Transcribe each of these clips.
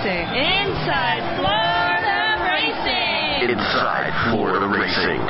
Racing. Inside Florida Racing. Inside Florida Racing.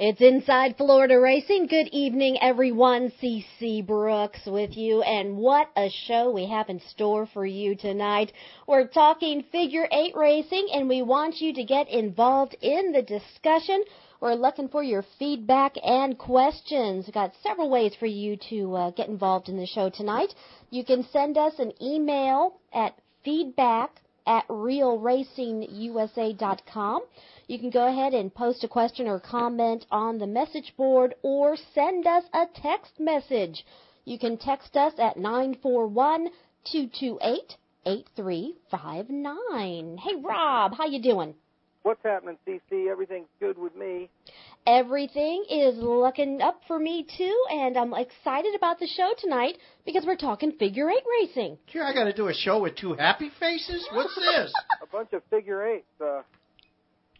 It's Inside Florida Racing. Good evening, everyone. CC Brooks with you, and what a show we have in store for you tonight. We're talking figure eight racing, and we want you to get involved in the discussion. We're looking for your feedback and questions. We've got several ways for you to uh, get involved in the show tonight. You can send us an email at feedback at realracingusa.com. You can go ahead and post a question or comment on the message board or send us a text message. You can text us at 941 228 8359. Hey Rob, how you doing? What's happening, CC? Everything's good with me. Everything is looking up for me too, and I'm excited about the show tonight because we're talking figure eight racing. Here, I got to do a show with two happy faces. What's this? a bunch of figure eights. Uh,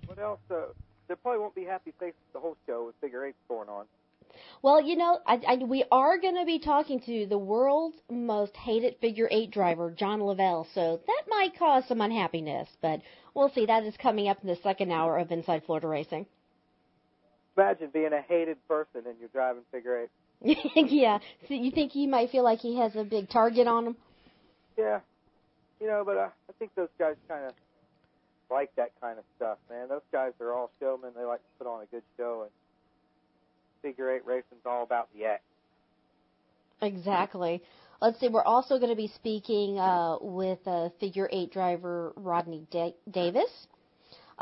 what else? Uh, there probably won't be happy faces the whole show with figure eights going on. Well, you know, I, I, we are going to be talking to the world's most hated figure eight driver, John Lavelle, so that might cause some unhappiness, but we'll see. That is coming up in the second hour of Inside Florida Racing. Imagine being a hated person and you're driving figure eight. yeah. So you think he might feel like he has a big target on him? Yeah. You know, but uh, I think those guys kind of like that kind of stuff, man. Those guys are all showmen. They like to put on a good show, and figure eight racing's all about the act. Exactly. Let's see. We're also going to be speaking uh, with uh, figure eight driver Rodney da- Davis.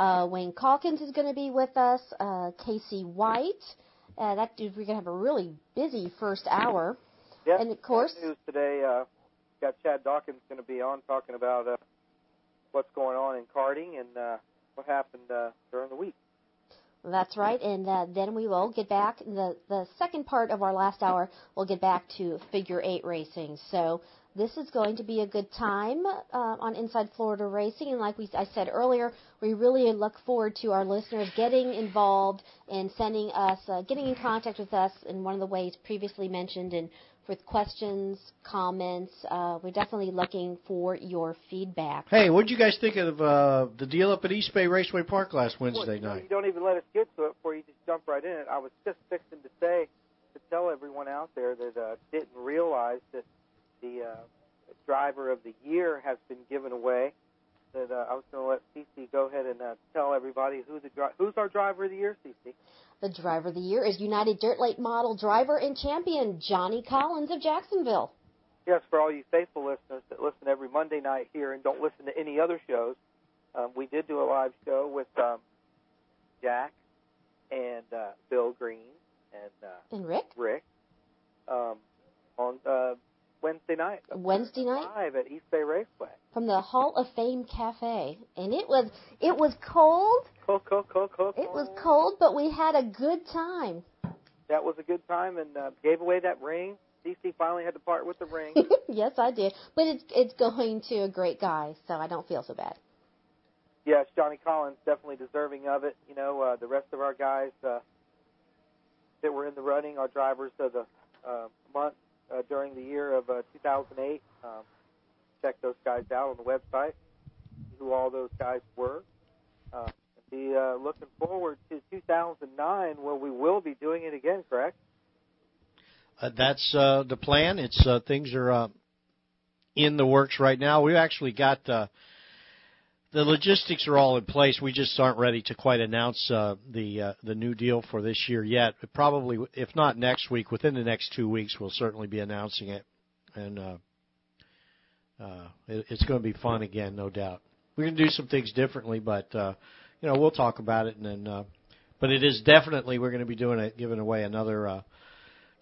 Uh, Wayne Calkins is going to be with us. Uh, Casey White. Uh, that dude, we're going to have a really busy first hour. Yep. And of course, news today. Uh, got Chad Dawkins going to be on talking about uh, what's going on in karting and uh, what happened uh, during the week. That's right, and uh, then we will get back. The the second part of our last hour, we'll get back to figure eight racing. So this is going to be a good time uh, on Inside Florida Racing, and like we I said earlier, we really look forward to our listeners getting involved and sending us, uh, getting in contact with us in one of the ways previously mentioned, and with questions, comments. Uh, we're definitely looking for your feedback. Hey, what did you guys think of uh, the deal up at East Bay Raceway Park last Wednesday well, night? You don't even let us get to it before you just jump right in it. I was just fixing to say to tell everyone out there that uh, didn't realize that the uh, driver of the year has been given away. That uh, I was going to let CC go ahead and uh, tell everybody who the dri- who's our driver of the year, CC. The driver of the year is United Dirt Late Model driver and champion Johnny Collins of Jacksonville. Yes, for all you faithful listeners that listen every Monday night here and don't listen to any other shows, um, we did do a live show with um, Jack and uh, Bill Green and uh, and Rick. Rick um, on uh, Wednesday night. Wednesday night live at East Bay Raceway from the Hall of Fame Cafe, and it was it was cold. Cold, cold, cold, cold. It was cold, but we had a good time. That was a good time, and uh, gave away that ring. CC finally had to part with the ring. yes, I did, but it's it's going to a great guy, so I don't feel so bad. Yes, Johnny Collins definitely deserving of it. You know, uh, the rest of our guys uh, that were in the running, our drivers of the uh, month uh, during the year of uh, 2008. Um, check those guys out on the website, who all those guys were. Uh, be uh, looking forward to 2009, where we will be doing it again. Correct? Uh, that's uh, the plan. It's uh, things are uh, in the works right now. We've actually got uh, the logistics are all in place. We just aren't ready to quite announce uh, the uh, the new deal for this year yet. But probably, if not next week, within the next two weeks, we'll certainly be announcing it, and uh, uh, it, it's going to be fun again, no doubt. We're going to do some things differently, but uh, you know we'll talk about it, and then. Uh, but it is definitely we're going to be doing it, giving away another uh,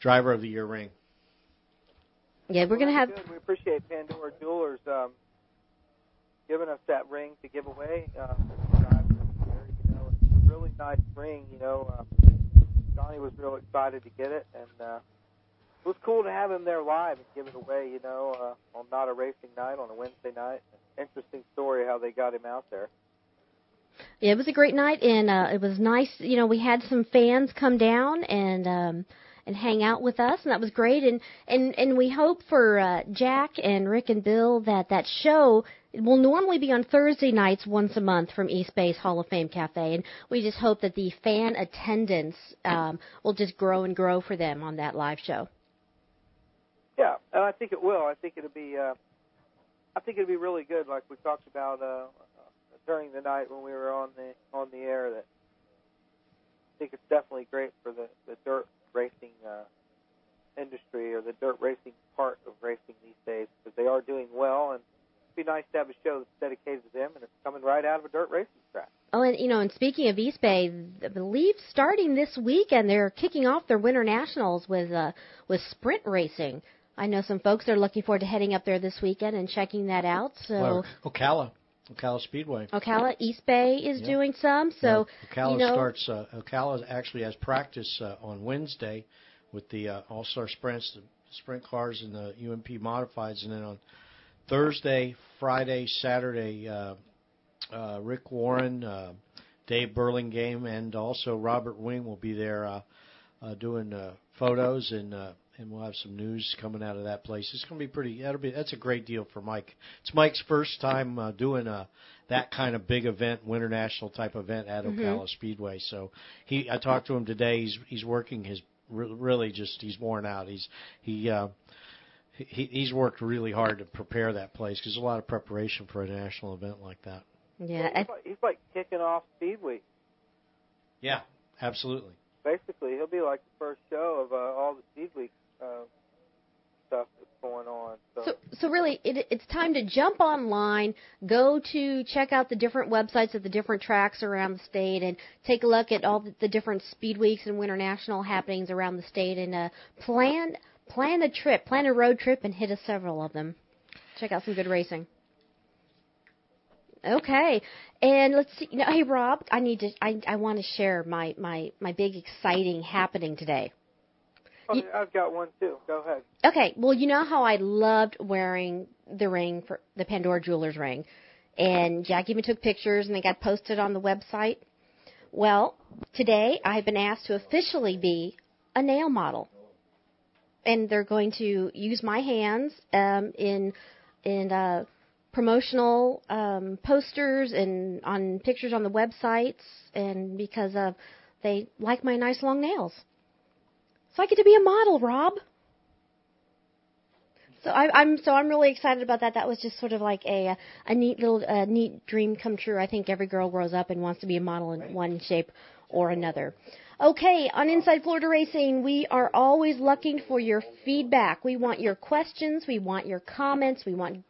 driver of the year ring. Yeah, we're going to have. We appreciate Pandora Jewelers um, giving us that ring to give away. Uh, you know, it's a really nice ring. You know, um, Johnny was real excited to get it, and uh, it was cool to have him there live and give it away. You know, uh, on not a racing night on a Wednesday night. Interesting story how they got him out there. Yeah, it was a great night, and uh, it was nice. You know, we had some fans come down and. um and hang out with us, and that was great. And and and we hope for uh, Jack and Rick and Bill that that show will normally be on Thursday nights once a month from East Bay's Hall of Fame Cafe, and we just hope that the fan attendance um, will just grow and grow for them on that live show. Yeah, and I think it will. I think it'll be. Uh, I think it'll be really good, like we talked about uh, during the night when we were on the on the air. That I think it's definitely great for the the dirt racing uh, industry or the dirt racing part of racing these days because they are doing well, and be nice to have a show that's dedicated to them and it's coming right out of a dirt racing track. Oh, and you know, and speaking of East Bay, I believe starting this weekend they're kicking off their Winter Nationals with uh, with sprint racing. I know some folks are looking forward to heading up there this weekend and checking that out. So Well, Ocala, Ocala Speedway. Ocala East Bay is Yeah. doing some. So Yeah, Ocala you know, starts. Uh, Ocala actually has practice uh, on Wednesday with the uh, All Star Sprints, the sprint cars, and the UMP modifieds, and then on Thursday, Friday, Saturday, uh, uh, Rick Warren, uh, Dave Burlingame, and also Robert Wing will be there uh, uh, doing uh, photos and. Uh, and we'll have some news coming out of that place. It's going to be pretty. That'll be. That's a great deal for Mike. It's Mike's first time uh, doing a that kind of big event, winter national type event at Mhm. Ocala Speedway. So he, I talked to him today. He's he's working his re- really just he's worn out. He's he. Uh, he, he's worked really hard to prepare that place because there's a lot of preparation for a national event like that. yeah, he's, like, he's like kicking off Speed Week. Yeah, absolutely. Basically, he'll be like the first show of uh, all the Speed Week uh, stuff that's going on. So, So, so really, it, it's time to jump online, go to check out the different websites of the different tracks around the state, and take a look at all the, the different speed weeks and winter national happenings around the state, and uh, plan plan a trip, plan a road trip, and hit a several of them. Check out some good racing. Okay, and let's see. You know, hey Rob, I need to. I I want to share my my my big exciting happening today. oh, you- I've got one too. Go ahead. Okay, well, you know how I loved wearing the ring for the Pandora Jewelers ring, and Jack even took pictures and they got posted on the website. Well, today I've been asked to officially be a nail model, and they're going to use my hands um, in in uh, promotional um, posters and on pictures on the websites, and because of they like my nice long nails. So I get to be a model, Rob. So I, I'm so I'm really excited about that. That was just sort of like a a neat little uh, neat dream come true. I think every girl grows up and wants to be a model in one shape or another. Okay, on Inside Florida Racing, we are always looking for your feedback. We want your questions, we want your comments, we want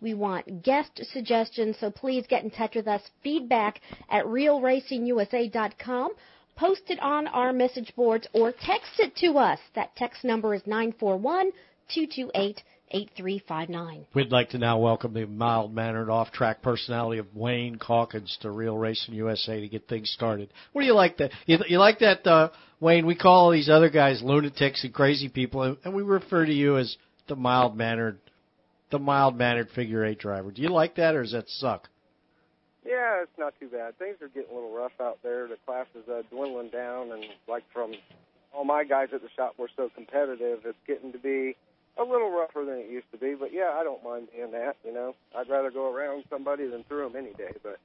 we want guest suggestions. So please get in touch with us. Feedback at realracingusa.com. Post it on our message boards or text it to us. That text number is 941 228 8359. We'd like to now welcome the mild mannered off track personality of Wayne Calkins to Real Racing USA to get things started. What do you like that? You, you like that, uh, Wayne? We call all these other guys lunatics and crazy people, and, and we refer to you as the mild mannered, the mild mannered figure eight driver. Do you like that, or does that suck? Yeah, it's not too bad. Things are getting a little rough out there. The class is uh, dwindling down, and like from all my guys at the shop we're so competitive, it's getting to be a little rougher than it used to be. But yeah, I don't mind being that. You know, I'd rather go around somebody than through them any day. But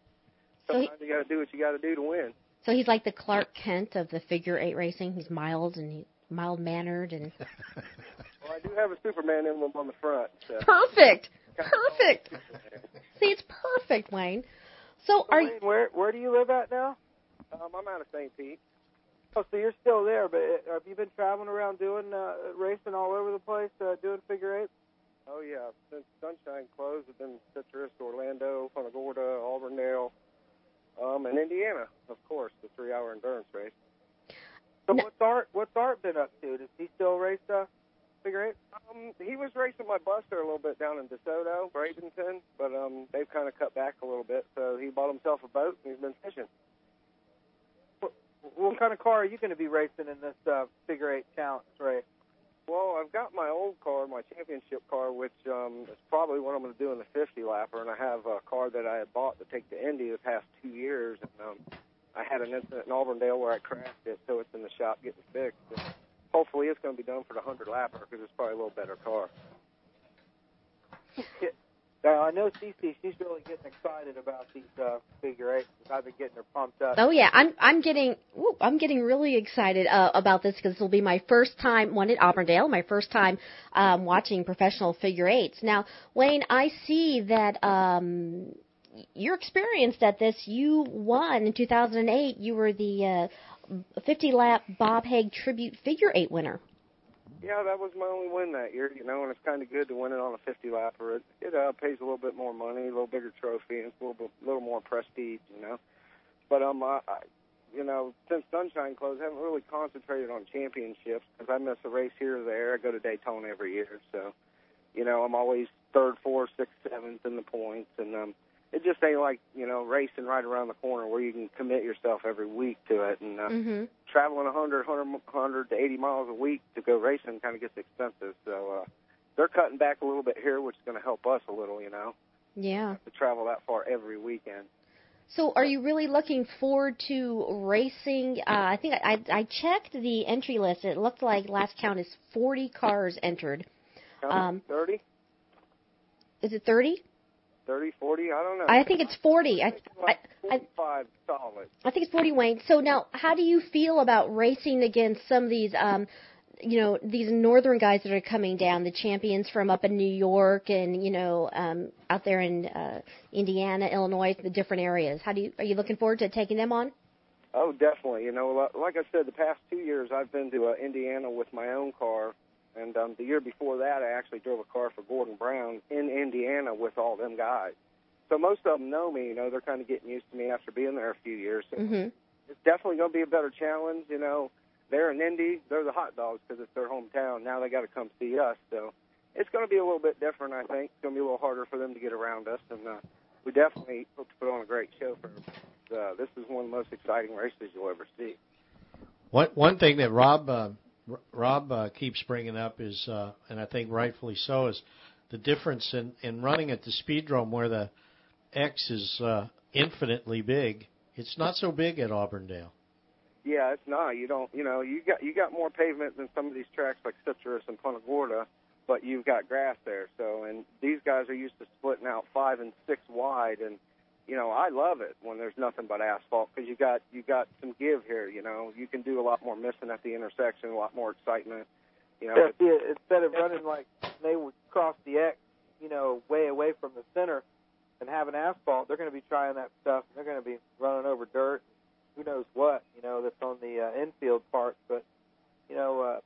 So he- sometimes you got to do what you got to do to win. So he's like the Clark Kent of the figure eight racing. He's mild and he's mild mannered and Well, I do have a Superman emblem on the front. So. perfect. Perfect. See, it's perfect, Wayne. So So are Wayne, where where do you live at now? Um, I'm out of St. Pete. Oh, so you're still there, but uh, have you been traveling around doing uh, racing all over the place, uh, doing figure eight? Oh yeah, since Sunshine closed, I've been Citrus, Orlando, Punta Gorda, Auburndale, um, and Indiana, of course, the three-hour endurance race. So No. what's Art what's Art been up to? Does he still race uh, figure eight? Um, he was racing my Buster a little bit down in DeSoto, Bradenton, but um, they've kind of cut back a little bit, so he bought himself a boat and he's been fishing. What, kind of car are you going to be racing in this uh, figure eight challenge race? Well, I've got my old car, my championship car, which um, is probably what I'm going to do in the 50 lapper, and I have a car that I had bought to take to Indy the past two years, and um, I had an incident in Auburndale where I crashed it, so it's in the shop getting fixed. And hopefully it's going to be done for the hundred lapper because it's probably a little better car. Now I know CC, she's really getting excited about these uh, figure eights. I've been getting her pumped up. Oh yeah, I'm I'm getting ooh, I'm getting really excited uh, about this because this will be my first time one at Auburndale, my first time um, watching professional figure eights. Now, Wayne, I see that um, you're experienced at this. You won in 2008. You were the uh, 50 lap Bob Hague Tribute Figure Eight winner. Yeah, that was my only win that year, you know, and it's kind of good to win it on a 50 lapper. It it uh, pays a little bit more money, a little bigger trophy, and it's a little bit, little more prestige, you know. But um, I, I, you know, since Sunshine closed, I haven't really concentrated on championships because I miss a race here or there. I go to Daytona every year, so you know, I'm always third, fourth, sixth, seventh in the points, and um, it just ain't like you know racing right around the corner where you can commit yourself every week to it and uh, Mm-hmm. traveling 100 100 100 to 80 miles a week to go racing kind of gets expensive so uh they're cutting back a little bit here which is going to help us a little you know Yeah. to travel that far every weekend So, are you really looking forward to racing? Uh, I think I, I checked the entry list. It looked like last count is 40 cars entered. Um, 30 Is it 30? 30 40 i don't know I think it's 40. I, I, I 45 solid I think it's 40 Wayne. So now, how do you feel about racing against some of these, um, you know, these northern guys that are coming down, the champions from up in New York and you know, um, out there in uh, Indiana, Illinois, the different areas? How do you are you looking forward to taking them on? Oh, definitely. You know, like I said, the past two years I've been to uh, Indiana with my own car, and um, the year before that I actually drove a car for Gordon Brown in Indiana with all them guys. So most of them know me. You know, they're kind of getting used to me after being there a few years. So Mhm. it's definitely going to be a better challenge. You know, they're in Indy, they're the hot dogs because it's their hometown. Now they got to come see us, so it's going to be a little bit different. I think it's going to be a little harder for them to get around us, and uh, we definitely hope to put on a great show for. them. Uh, this is one of the most exciting races you'll ever see. One one thing that Rob uh, R- Rob uh, keeps bringing up is, uh, and I think rightfully so, is the difference in in running at the speedrome where the X is uh, infinitely big. It's not so big at Auburndale. Yeah, it's not. You don't. You know, you got you got more pavement than some of these tracks like Citrus and Punta Gorda, but you've got grass there. So, and these guys are used to splitting out five and six wide, and you know, I love it when there's nothing but asphalt because you got you got some give here. You know, you can do a lot more missing at the intersection, a lot more excitement. You know, Yeah, see, instead of running like they would cross the X, you know, way away from the center and having asphalt, they're going to be trying that stuff. And they're going to be running over dirt, who knows what, you know, that's on the uh, infield parts. But you know, uh,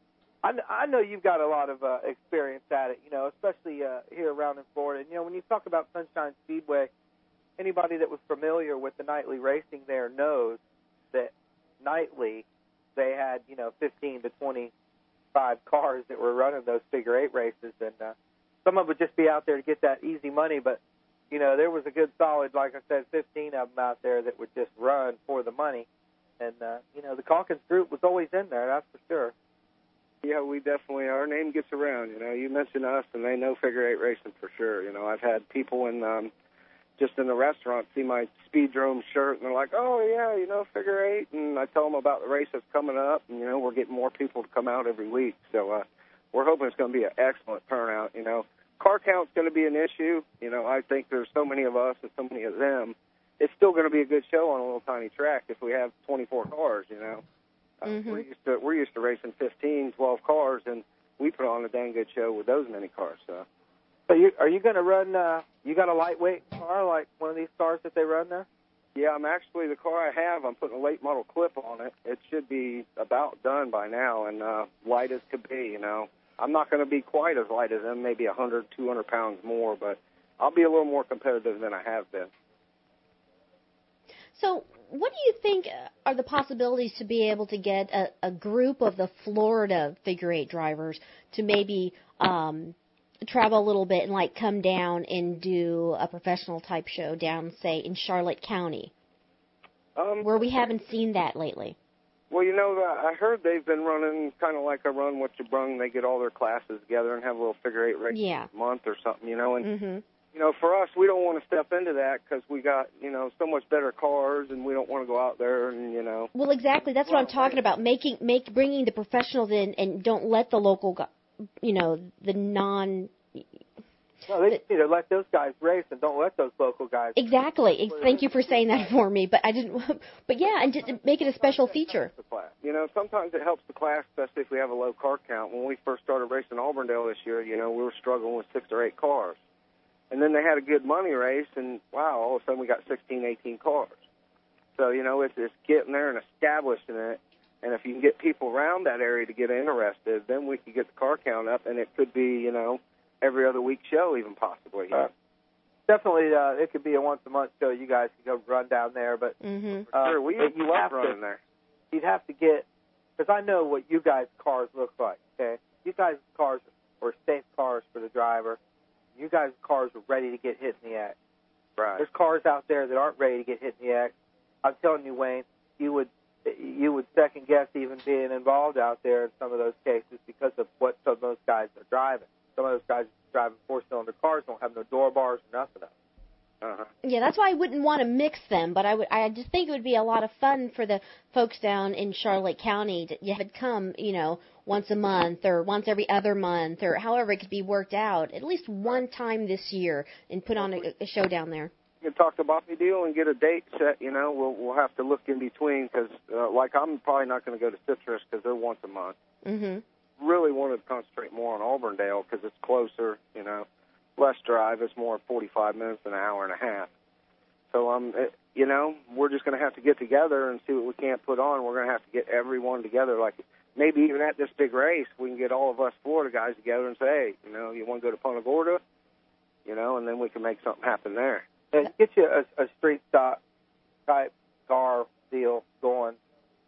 I, I know you've got a lot of uh, experience at it, you know, especially uh, here around in Florida. And, you know, when you talk about Sunshine Speedway, anybody that was familiar with the nightly racing there knows that nightly they had, you know, 15 to 25 cars that were running those figure eight races, and uh, some of it would just be out there to get that easy money, but you know, there was a good solid, like I said, 15 of them out there that would just run for the money. And, uh, you know, the Calkins group was always in there, that's for sure. Yeah, we definitely our name gets around. You know, you mention us, and they know figure eight racing for sure. You know, I've had people in um, just in the restaurant see my Speedrome shirt, and they're like, "Oh yeah, you know, figure eight. And I tell them about the race that's coming up, and you know, we're getting more people to come out every week. So uh, we're hoping it's going to be an excellent turnout. You know, car count's going to be an issue. You know, I think there's so many of us and so many of them. It's still going to be a good show on a little tiny track if we have 24 cars. You know. Uh, Mhm. We're used to we're used to racing 15, 12 cars, and we put on a dang good show with those many cars. So So you, are you going to run, uh, you got a lightweight car like one of these cars that they run there? yeah, I'm actually the car I have. I'm putting a late model clip on it. It should be about done by now, and uh, light as could be. You know, I'm not going to be quite as light as them, maybe 100, 200 pounds more, but I'll be a little more competitive than I have been. So, what do you think uh, are the possibilities to be able to get a, a group of the Florida figure eight drivers to maybe um, travel a little bit and like come down and do a professional type show down, say, in Charlotte County, Um, where we haven't seen that lately? Well, you know, I heard they've been running kind of like a run what you brung. They get all their classes together and have a little figure eight race Yeah. month or something, you know. And hmm you know, for us, we don't want to step into that because we got, you know, so much better cars, and we don't want to go out there and, you know. Well, exactly. That's what I'm talking about. Making, make, bringing the professionals in, and don't let the local, you know, the non. No, they just need to let those guys race and don't let those local guys. Exactly. Ex- Thank you for saying that for me. But I didn't. But yeah, and just make it a special feature. You know, sometimes it helps the class, especially if we have a low car count. When we first started racing Auburndale this year, you know, we were struggling with six or eight cars. And then they had a good money race, and wow, all of a sudden we got 16, 18 cars. So, you know, it's, it's getting there and establishing it. And if you can get people around that area to get interested, then we could get the car count up, and it could be, you know, every other week show, even possibly. You? Uh, definitely, uh, it could be a once a month show. You guys could go run down there, but Mhm. uh, sure, we, you love have running to, there. You'd have to get because I know what you guys' cars look like. Okay, you guys' cars were safe cars for the driver. You guys' cars were ready to get hit in the act. Right. There's cars out there that aren't ready to get hit in the act. I'm telling you, Wayne, you would you would second guess even being involved out there in some of those cases because of what some of those guys are driving. Some of those guys driving four cylinder cars don't have no door bars or nothing. Else. Uh-huh. Yeah, that's why I wouldn't want to mix them, but I would. I just think it would be a lot of fun for the folks down in Charlotte County to you have it come, you know, once a month or once every other month or however it could be worked out. At least one time this year and put on a, a show down there. Can talk to Bobby Deal and get a date set. You know, we'll we'll have to look in between because, uh, like, I'm probably not going to go to Citrus because they're once a month. Mhm. Really wanted to concentrate more on Auburndale because it's closer. You know, less drive. It's more 45 minutes than an hour and a half. So um, it, you know, we're just going to have to get together and see what we can't put on. We're going to have to get everyone together. Like maybe even at this big race, we can get all of us Florida guys together and say, hey, you know, you want to go to Punta Gorda? You know, and then we can make something happen there. And get you a, a street stock type car deal going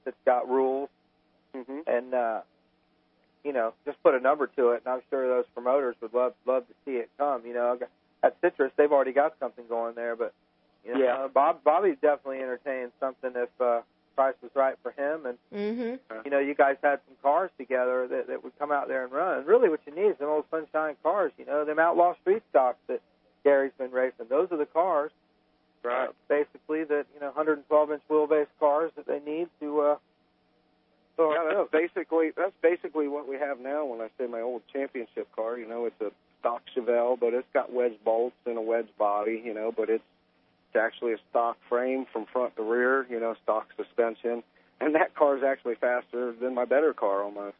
that's got rules Mm-hmm. and uh you know just put a number to it and i'm sure those promoters would love love to see it come you know at citrus they've already got something going there but you know, Yeah. bob bobby's definitely entertaining something if uh price was right for him and Mhm. you know you guys had some cars together that that would come out there and run and really what you need is them old sunshine cars you know them outlaw street stocks that gary's been racing those are the cars Right. uh, basically that you know 112 inch wheelbase cars that they need to uh so Yeah, that's basically that's basically what we have now. When I say my old championship car, you know, it's a stock Chevelle, but it's got wedge bolts and a wedge body, you know, but it's it's actually a stock frame from front to rear, you know, stock suspension, and that car is actually faster than my better car almost.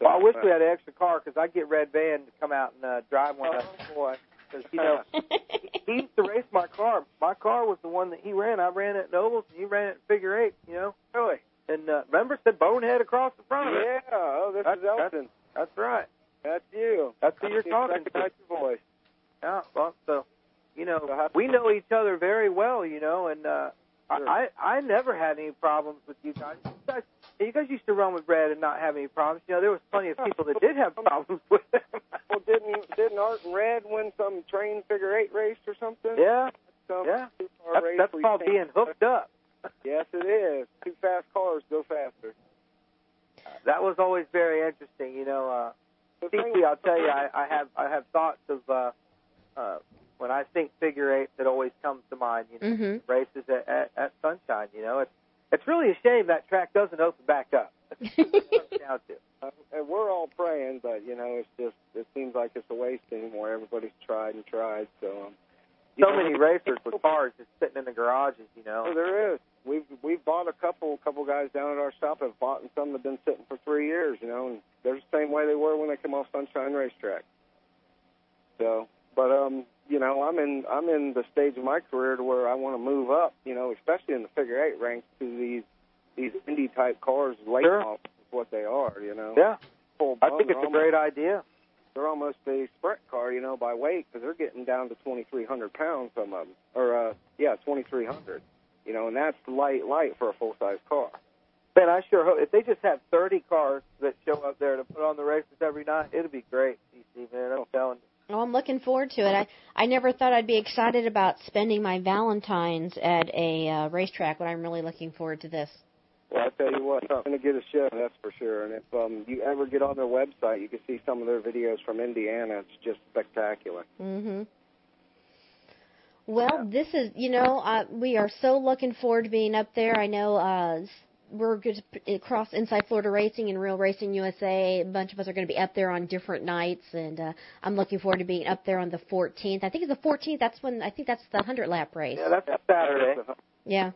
Well, I wish we had an extra car because I'd get Red Van to come out and uh, drive one. Oh, boy, because you know he used to race my car. My car was the one that he ran. I ran at Nobles, and he ran at figure eight. You know, really. and uh, remember said bonehead across the front of it. Yeah. Oh, this That's- is Elton. That's right. That's you. That's who you're talking to. recognize your voice. Yeah. Well, so you know So we know each other very well. You know, and uh, Sure. I I never had any problems with you guys. You guys. You guys used to run with Red and not have any problems. You know, there was plenty of people that did have problems with him. Well, didn't didn't Art and Red win some train figure eight race or something? yeah, Some yeah. two-car That's, race that's called can't- being hooked up. Yes, it is. Two fast cars go faster. That was always very interesting. You know, uh, The I'll tell you, I, I have I have thoughts of uh, uh, when I think figure eight that always comes to mind. You know, Mhm. races at, at, at Sunshine. You know, it's it's really a shame that track doesn't open back up. That's what it comes down to. Uh, and we're all praying, but you know, it's just it seems like it's a waste anymore. Everybody's tried and tried, so um, So know, many racers with cars just sitting in the garages. You know, Oh, there is. We've we've bought a couple. Couple guys down at our shop have bought, and some have been sitting for three years. You know, and they're the same way they were when they come off Sunshine Racetrack. So, but um, you know, I'm in I'm in the stage of my career to where I want to move up. You know, especially in the figure eight ranks to these these Indy type cars. Late Sure. models is what they are. You know, yeah, Full I think it's a almost- great idea. they're almost a sprint car, you know, by weight because they're getting down to 2,300 pounds. Some of them, or uh, yeah, 2,300. You know, and that's light, light for a full size car. Man, I sure hope if they just have 30 cars that show up there to put on the races every night, it'll be great. CC, man, I'm telling you. Oh, I'm looking forward to it. I I never thought I'd be excited about spending my Valentines at a uh, racetrack, but I'm really looking forward to this. Well, I tell you what, I'm going to get a show, that's for sure. And if um, you ever get on their website, you can see some of their videos from Indiana. It's just spectacular. Mm-hmm. Well, this is, you know, uh, we are so looking forward to being up there. I know uh, we're good across Inside Florida Racing and Real Racing USA. A bunch of us are going to be up there on different nights, and uh, I'm looking forward to being up there on the 14th. I think it's the 14th. That's when I think that's the 100 lap race. Yeah, that's Saturday. Yeah.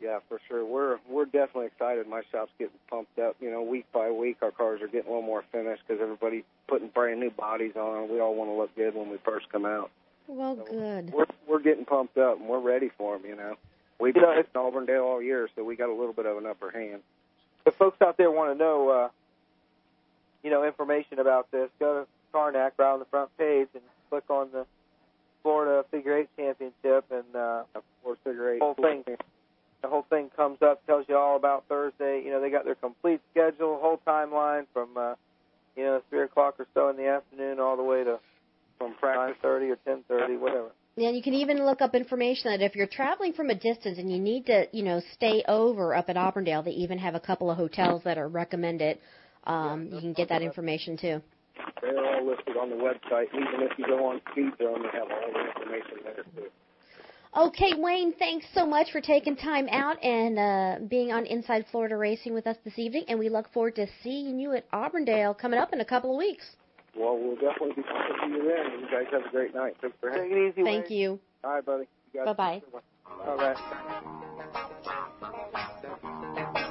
Yeah, for sure. We're we're definitely excited. My shop's getting pumped up. You know, week by week, our cars are getting a little more finished because everybody's putting brand new bodies on. We all want to look good when we first come out. Well, good. We're we're getting pumped up and we're ready for them. You know, we've been in Auburndale all year, so we got a little bit of an upper hand. If folks out there want to know, uh, you know, information about this, go to Karnak right on the front page and click on the Florida Figure Eight Championship, and uh, Florida Figure Eight whole thing the whole thing comes up, tells you all about Thursday. You know, they got their complete schedule, whole timeline from uh, you know three o'clock or so in the afternoon all the way to from nine thirty or ten thirty, whatever. Yeah, you can even look up information that if you're traveling from a distance and you need to, you know, stay over up at Auburndale, they even have a couple of hotels that are recommended. Um, you can get that information too. They're all listed on the website. Even if you go on Speed Zone, they have all the information there too. Okay, Wayne, thanks so much for taking time out and uh, being on Inside Florida Racing with us this evening, and we look forward to seeing you at Auburndale coming up in a couple of weeks. Well, we'll definitely be talking to you then. You guys have a great night. Thanks for having Take it easy. Thank Wayne. you. All right, buddy. You guys Bye-bye. All right.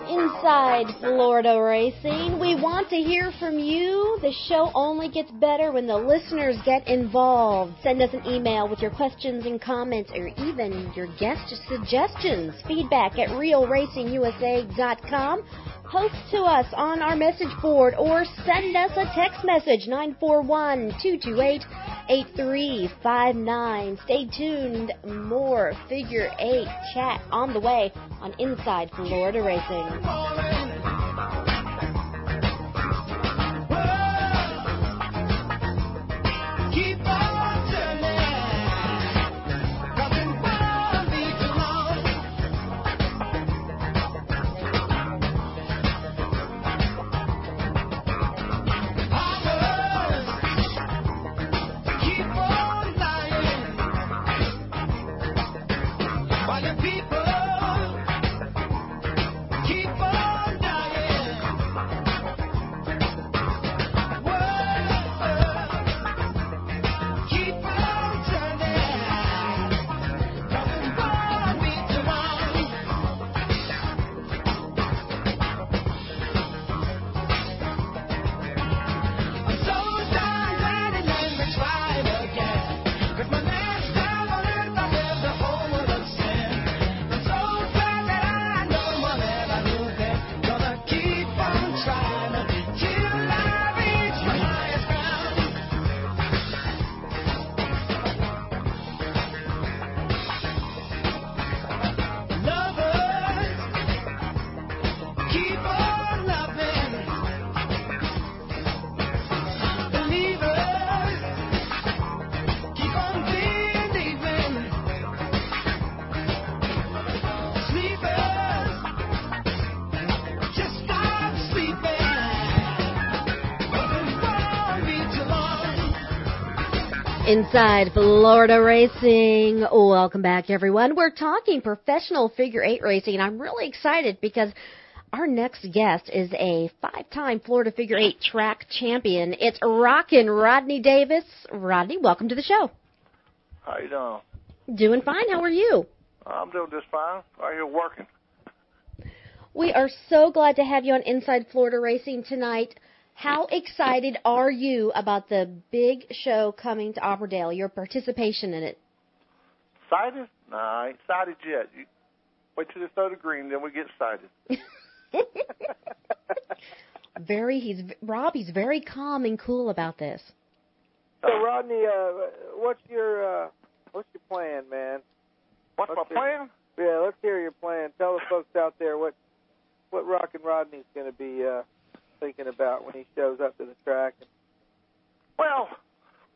Inside Florida Racing, we want to hear from you. The show only gets better when the listeners get involved. Send us an email with your questions and comments or even your guest suggestions. Feedback at realracingusa.com. Post to us on our message board or send us a text message 941 228 8359. Stay tuned. More figure eight chat on the way on Inside Florida Racing. Inside Florida Racing. Welcome back, everyone. We're talking professional figure eight racing, and I'm really excited because our next guest is a five time Florida figure eight track champion. It's Rockin' Rodney Davis. Rodney, welcome to the show. How you doing? Doing fine. How are you? I'm doing just fine. Right here working. We are so glad to have you on Inside Florida Racing tonight. How excited are you about the big show coming to Auburndale, your participation in it? Excited? Nah, I ain't excited yet. You wait till they throw the green, then we get excited. very he's Rob, he's very calm and cool about this. So Rodney, uh, what's your uh, what's your plan, man? What's my your- plan? Yeah, let's hear your plan. Tell the folks out there what what Rockin' Rodney's going to be uh, thinking about when he shows up to the track. Well,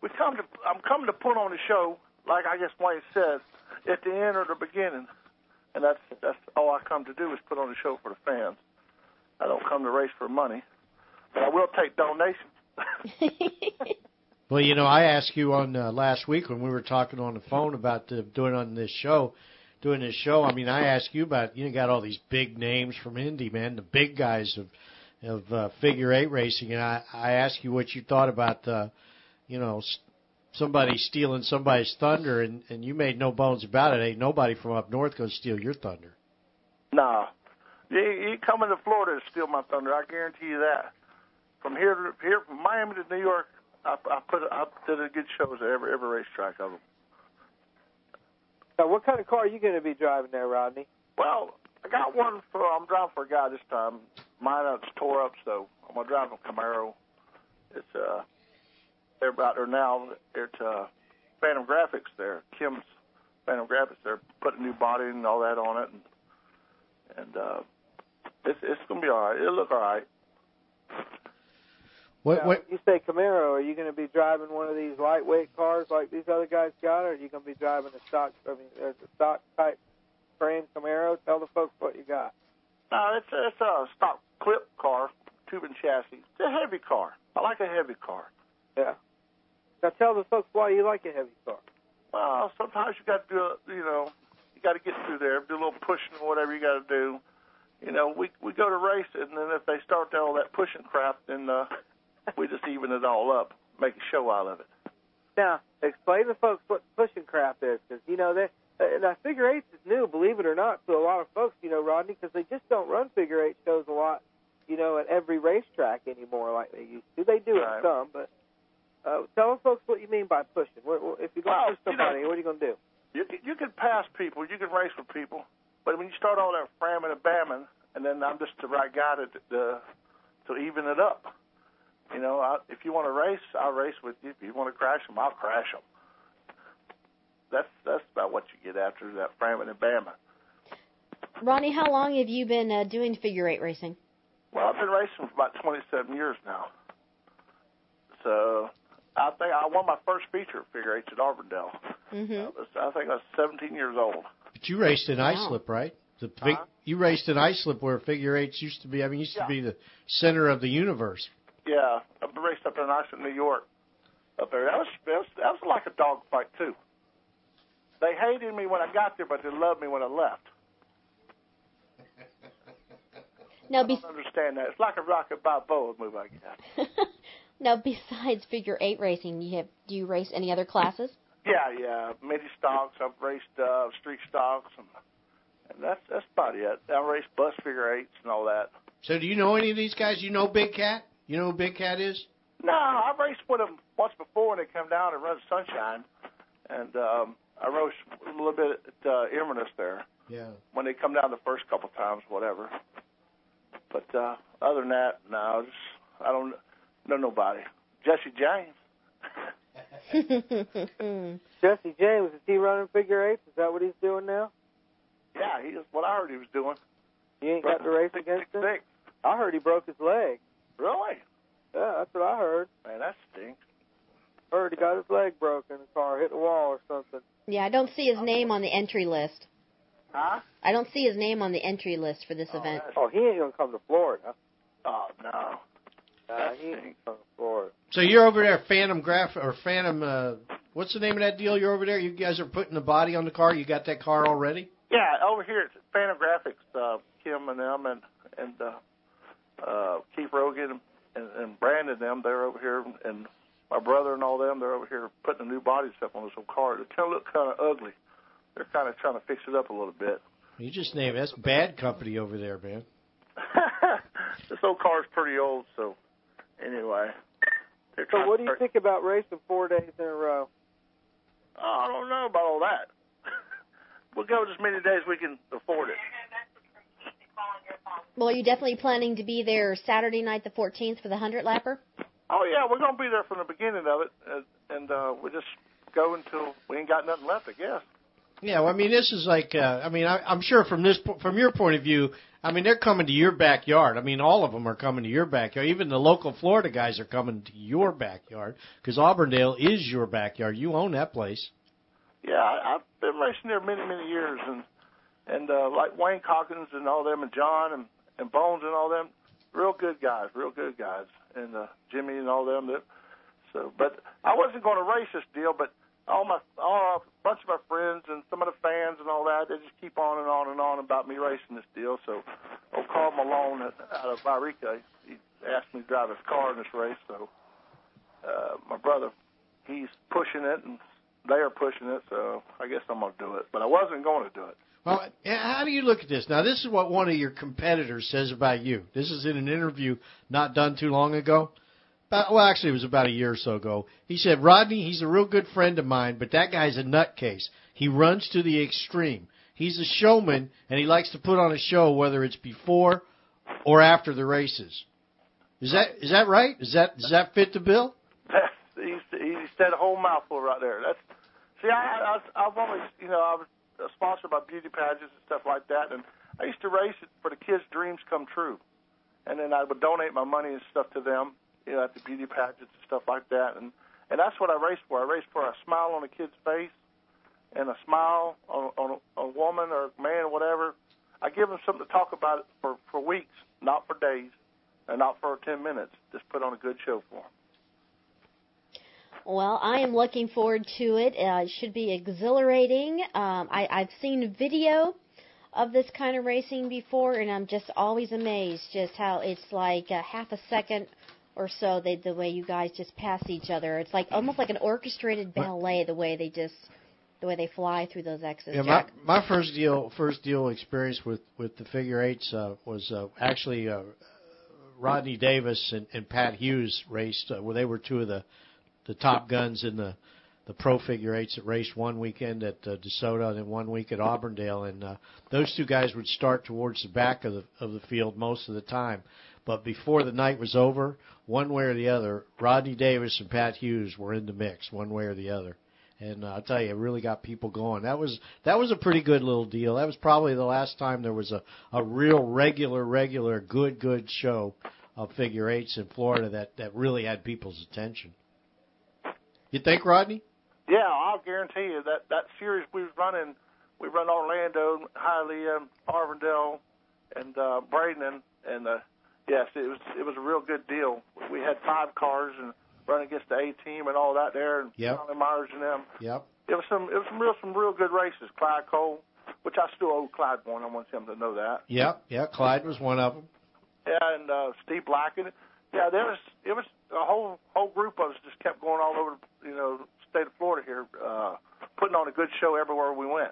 we come to I'm coming to put on a show, like I guess Wayne says, at the end or the beginning. And that's that's all I come to do is put on a show for the fans. I don't come to race for money. But I will take donations. Well, you know, I asked you on uh, last week when we were talking on the phone about uh, doing on this show, doing this show. I mean, I asked you about you got all these big names from Indy, man, the big guys of of uh, figure eight racing, and I I asked you what you thought about, uh, you know, somebody stealing somebody's thunder, and and you made no bones about it. Ain't nobody from up north gonna steal your thunder. Nah, you, you coming to Florida to steal my thunder. I guarantee you that. From here to here, from Miami to New York, I, I put I did a good shows at every every racetrack of them. Now, what kind of car are you going to be driving there, Rodney? Well, I got one for I'm driving for a guy this time. Mine it's tore up, so I'm gonna drive a Camaro. It's uh, they're about there now. It's uh, Phantom Graphics there. Kim's Phantom Graphics. They're putting new body and all that on it, and and uh, it's it's gonna be all right. It'll look all right. What Now, what You say Camaro. Are you going to be driving one of these lightweight cars like these other guys got, or are you going to be driving a stock? I mean, there's a stock type frame Camaro. Tell the folks what you got. No, it's it's a stock clip car, tube and chassis. It's a heavy car. I like a heavy car. Yeah. Now tell the folks why you like a heavy car. Well, sometimes you got to do, a- you know, you got to get through there, do a little pushing or whatever you got to do. You know, we we go to race it, and then if they start all that pushing crap, then uh, we just even it all up, make a show out of it. Now, explain to folks what pushing crap is, because you know they. Uh, now, figure eights is new, believe it or not, to a lot of folks. You know, Rodney, because they just don't run figure eight shows a lot. You know, at every racetrack anymore like they used to. They do Right. it some, but uh, tell folks what you mean by pushing. What, what, if you're going to Well, push you know- somebody, what are you going to do? You can, you can pass people, you can race with people, but when you start all that framming and bamming, and then I'm just the right guy to to, to even it up. You know, I, if you want to race, I'll race with you. If you want to crash them, I'll crash them. That's that's about what you get after that framming and bamming. Ronnie, how long have you been uh, doing figure eight racing? Well, I've been racing for about 27 years now. So I think I won my first feature at figure eights at Auburndale. hmm I, was, I think I was 17 years old. But you raced in Wow. islip, right? The big, Huh? you raced in islip where figure eights used to be. I mean, used Yeah. to be the center of the universe. Yeah, I raced up in Islip, New York. Up there, that was that was, that was like a dog fight too. They hated me when I got there, but they loved me when I left. Now, I don't understand that. It's like a Rocky Balboa movie, I guess. now, besides figure eight racing, you have do you race any other classes? Yeah, yeah, mini stocks. I've raced uh, street stocks, and and that's that's about it. I race bus figure eights and all that. So, do you know any of these guys? You know Big Cat? You know who Big Cat is? No, I've raced with them once before when they come down and run Sunshine, and um, I raced a little bit at uh, Inverness there Yeah. when they come down the first couple times, whatever. But uh, other than that, no, just I don't know nobody. Jesse James. Jesse James, is he running figure eights? Is that what he's doing now? Yeah, he is what I heard he was doing. You ain't got to race Six, against six, him? six. I heard he broke his leg. Really? Yeah, that's what I heard. Man, that stinks. Heard he got his leg broken in the car, hit the wall or something. Yeah, I don't see his name on the entry list. Huh? I don't see his name on the entry list for this Oh, event. Oh, he ain't gonna come to Florida. Oh no. Nah, he ain't gonna come to Florida. So you're over there, Phantom Graph or Phantom. Uh, what's the name of that deal? You're over there. You guys are putting the body on the car. You got that car already? Yeah, over here it's Phantom Graphics, uh, Kim and them and and uh, uh, Keith Rogan and, and Brandon them. They're over here, and my brother and all them. They're over here putting a new body stuff on this old car. It kind of look kind of ugly. They're kind of trying to fix it up a little bit. You just name it. That's bad company over there, man. this old car's pretty old, so anyway. So what do you think about racing four days in a row? Oh, I don't know about all that. we'll go as many days we can afford it. Well, are you definitely planning to be there Saturday night, the 14th, for the 100 lapper? Oh yeah, we're gonna be there from the beginning of it, uh, and uh, we just go until we ain't got nothing left, I guess. Yeah, well, I mean, this is like, uh, I mean, I, I'm sure from this, from your point of view, I mean, they're coming to your backyard. I mean, all of them are coming to your backyard. Even the local Florida guys are coming to your backyard because Auburndale is your backyard. You own that place. Yeah, I, I've been racing there many, many years, and and uh, like Wayne Calkins and all them, and John and and Bones and all them, real good guys, real good guys, and uh, Jimmy and all them. That So, but I wasn't going to race this deal, but all my all a bunch of my friends and some of the fans and all that, they just keep on and on and on about me racing this deal. So, old Carl Malone out of Yreka, he asked me to drive his car in this race. So, uh, my brother, he's pushing it and they are pushing it. So, I guess I'm going to do it. But I wasn't going to do it. Well, how do you look at this? Now, this is what one of your competitors says about you. This is in an interview not done too long ago. About, well, actually, it was about a year or so ago. He said, Rodney, he's a real good friend of mine, but that guy's a nutcase. He runs to the extreme. He's a showman, and he likes to put on a show, whether it's before or after the races. Is that is that right? Is that does that fit the bill? he, he said a whole mouthful right there. That's see, I, I I've always you know I was Uh, sponsored by beauty pageants and stuff like that, and I used to race it for the kids' dreams come true, and then I would donate my money and stuff to them you know, at the beauty pageants and stuff like that. And and that's what I race for. I race for a smile on a kid's face and a smile on, on a, a woman or a man or whatever. I give them something to talk about for for weeks, not for days, and not for ten minutes. Just put on a good show for them. Well, I am looking forward to it. Uh, it should be exhilarating. Um, I, I've seen video of this kind of racing before, and I'm just always amazed just how it's like a half a second or so they the way you guys just pass each other. It's like almost like an orchestrated ballet the way they just the way they fly through those X's. Yeah, Jack. my my first deal first deal experience with with the figure eights uh, was uh, actually uh, Rodney Davis and, and Pat Hughes raced uh, where they were two of the the top guns in the the pro figure eights that raced one weekend at uh, DeSoto and then one week at Auburndale, and uh, those two guys would start towards the back of the of the field most of the time. But before the night was over, one way or the other, Rodney Davis and Pat Hughes were in the mix, one way or the other. And uh, I'll tell you, it really got people going. That was that was a pretty good little deal. That was probably the last time there was a a real regular, regular, good, good show of figure eights in Florida that that really had people's attention. You think, Rodney? Yeah, I'll guarantee you that that series we was running, we run Orlando, Hialeah, Auburndale, and uh, Braden, and uh, yes, it was it was a real good deal. We had five cars and running against the A team and all that there, and Yep. Johnny Myers and them. Yep. It was some it was some real some real good races. Clyde Cole, which I still owe Clyde one. I want him to know that. Yep. Yeah. Clyde was one of them. Yeah, and uh, Steve Blacken. Yeah, there was it was a whole whole group of us just kept going all over you know the state of Florida here, uh, putting on a good show everywhere we went,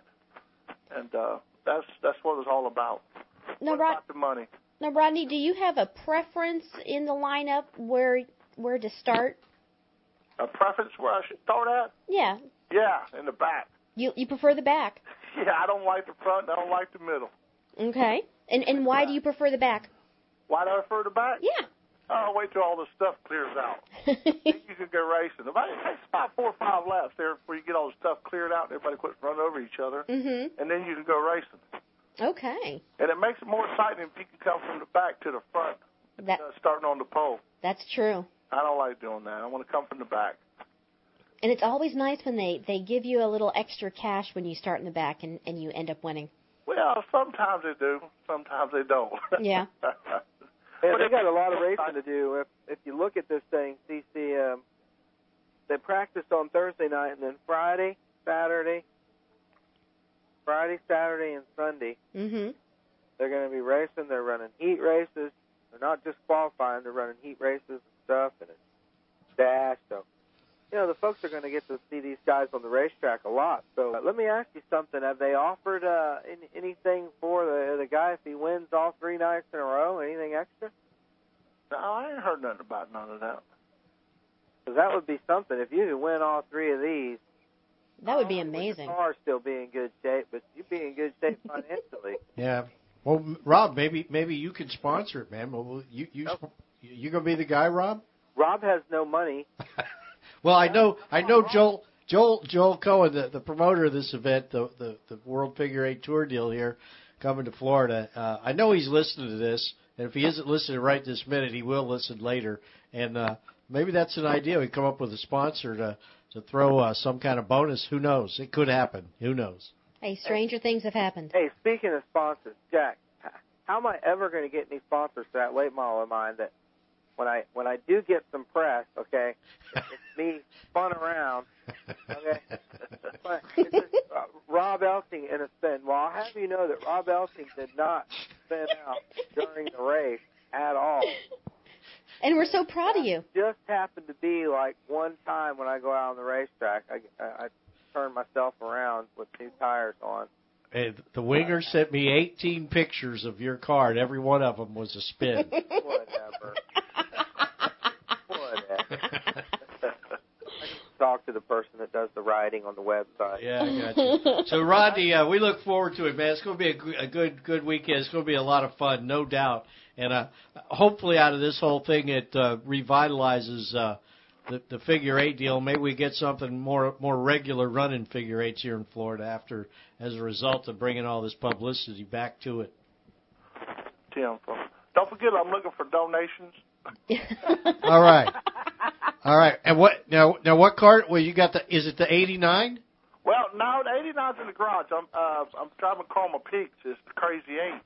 and uh, that's that's what it was all about. Now, Rod, about the money? now, Rodney, do you have a preference in the lineup where where to start? A preference where I should start at? Yeah, Yeah, in the back. you you prefer the back. Yeah, I don't like the front. I don't like the middle. Okay. And and why do you prefer the back? Why do I prefer the back? Yeah. Oh, wait till all this stuff clears out. You can go racing. About, it takes about four or five laps there before you get all the stuff cleared out and everybody quits running over each other. mhm. And then you can go racing. Okay. And it makes it more exciting if you can come from the back to the front, That uh, starting on the pole. that's true. I don't like doing that. I want to come from the back. And it's always nice when they they give you a little extra cash when you start in the back and and you end up winning. Well, sometimes they do. Sometimes they don't. Yeah. Yeah, they got a lot of racing to do. If if you look at this thing, CC, um, they practiced on Thursday night, and then Friday, Saturday, Friday, Saturday, and Sunday, Mhm. they're going to be racing. They're running heat races. They're not just qualifying; they're running heat races and stuff, and it's dash. So, you know, the folks are going to get to see these guys on the racetrack a lot. So, uh, let me ask you something: Have they offered uh, any, anything for the the guy if he wins all three nights in a row? Anything extra? no, I ain't heard nothing about none of that. Because that would be something. If you could win all three of these, That would be Your amazing. car still be in good shape, but you'd be in good shape financially. Yeah. Well, Rob, maybe maybe you can sponsor it, man. Well, you you Nope. you gonna be the guy, Rob? Rob has no money. well, I know I know Joel Joel Joel Cohen, the, the promoter of this event, the, the the World Figure Eight Tour deal here, coming to Florida. Uh, I know he's listening to this, and if he isn't listening right this minute, he will listen later. And uh, maybe that's an idea. We come up with a sponsor to to throw uh, some kind of bonus. Who knows? It could happen. Who knows? Hey, stranger things have happened. Hey, speaking of sponsors, Jack, h- how am I ever going to get any sponsors for that weight model of mine that when I when I do get some press, okay, it's me spun around, okay. But it's just, uh, Rob Elsing in a spin. Well, I'll have you know that Rob Elsing did not spin out during the race at all. And we're so proud of you. Just happened to be like one time when I go out on the racetrack, I, I, I turn myself around with new tires on. Hey, the winger sent me 18 pictures of your car, and every one of them was a spin. Whatever. Whatever. Talk to the person that does the writing on the website. Yeah, I got you. So, Rodney, uh, we look forward to it, man. It's going to be a, good- a good, good weekend. It's going to be a lot of fun, no doubt. And uh, hopefully, out of this whole thing, it uh, revitalizes uh, the, the figure eight deal. Maybe we get something more, more regular running figure eights here in Florida after, as a result of bringing all this publicity back to it. Tim. Don't forget, I'm looking for donations. All right, all right. And what now? Now, what cart? Well, you got the. Is it the '89? Well, no, the 89's in the garage. I'm uh, I'm driving Karma Peaks. It's the Crazy Eight.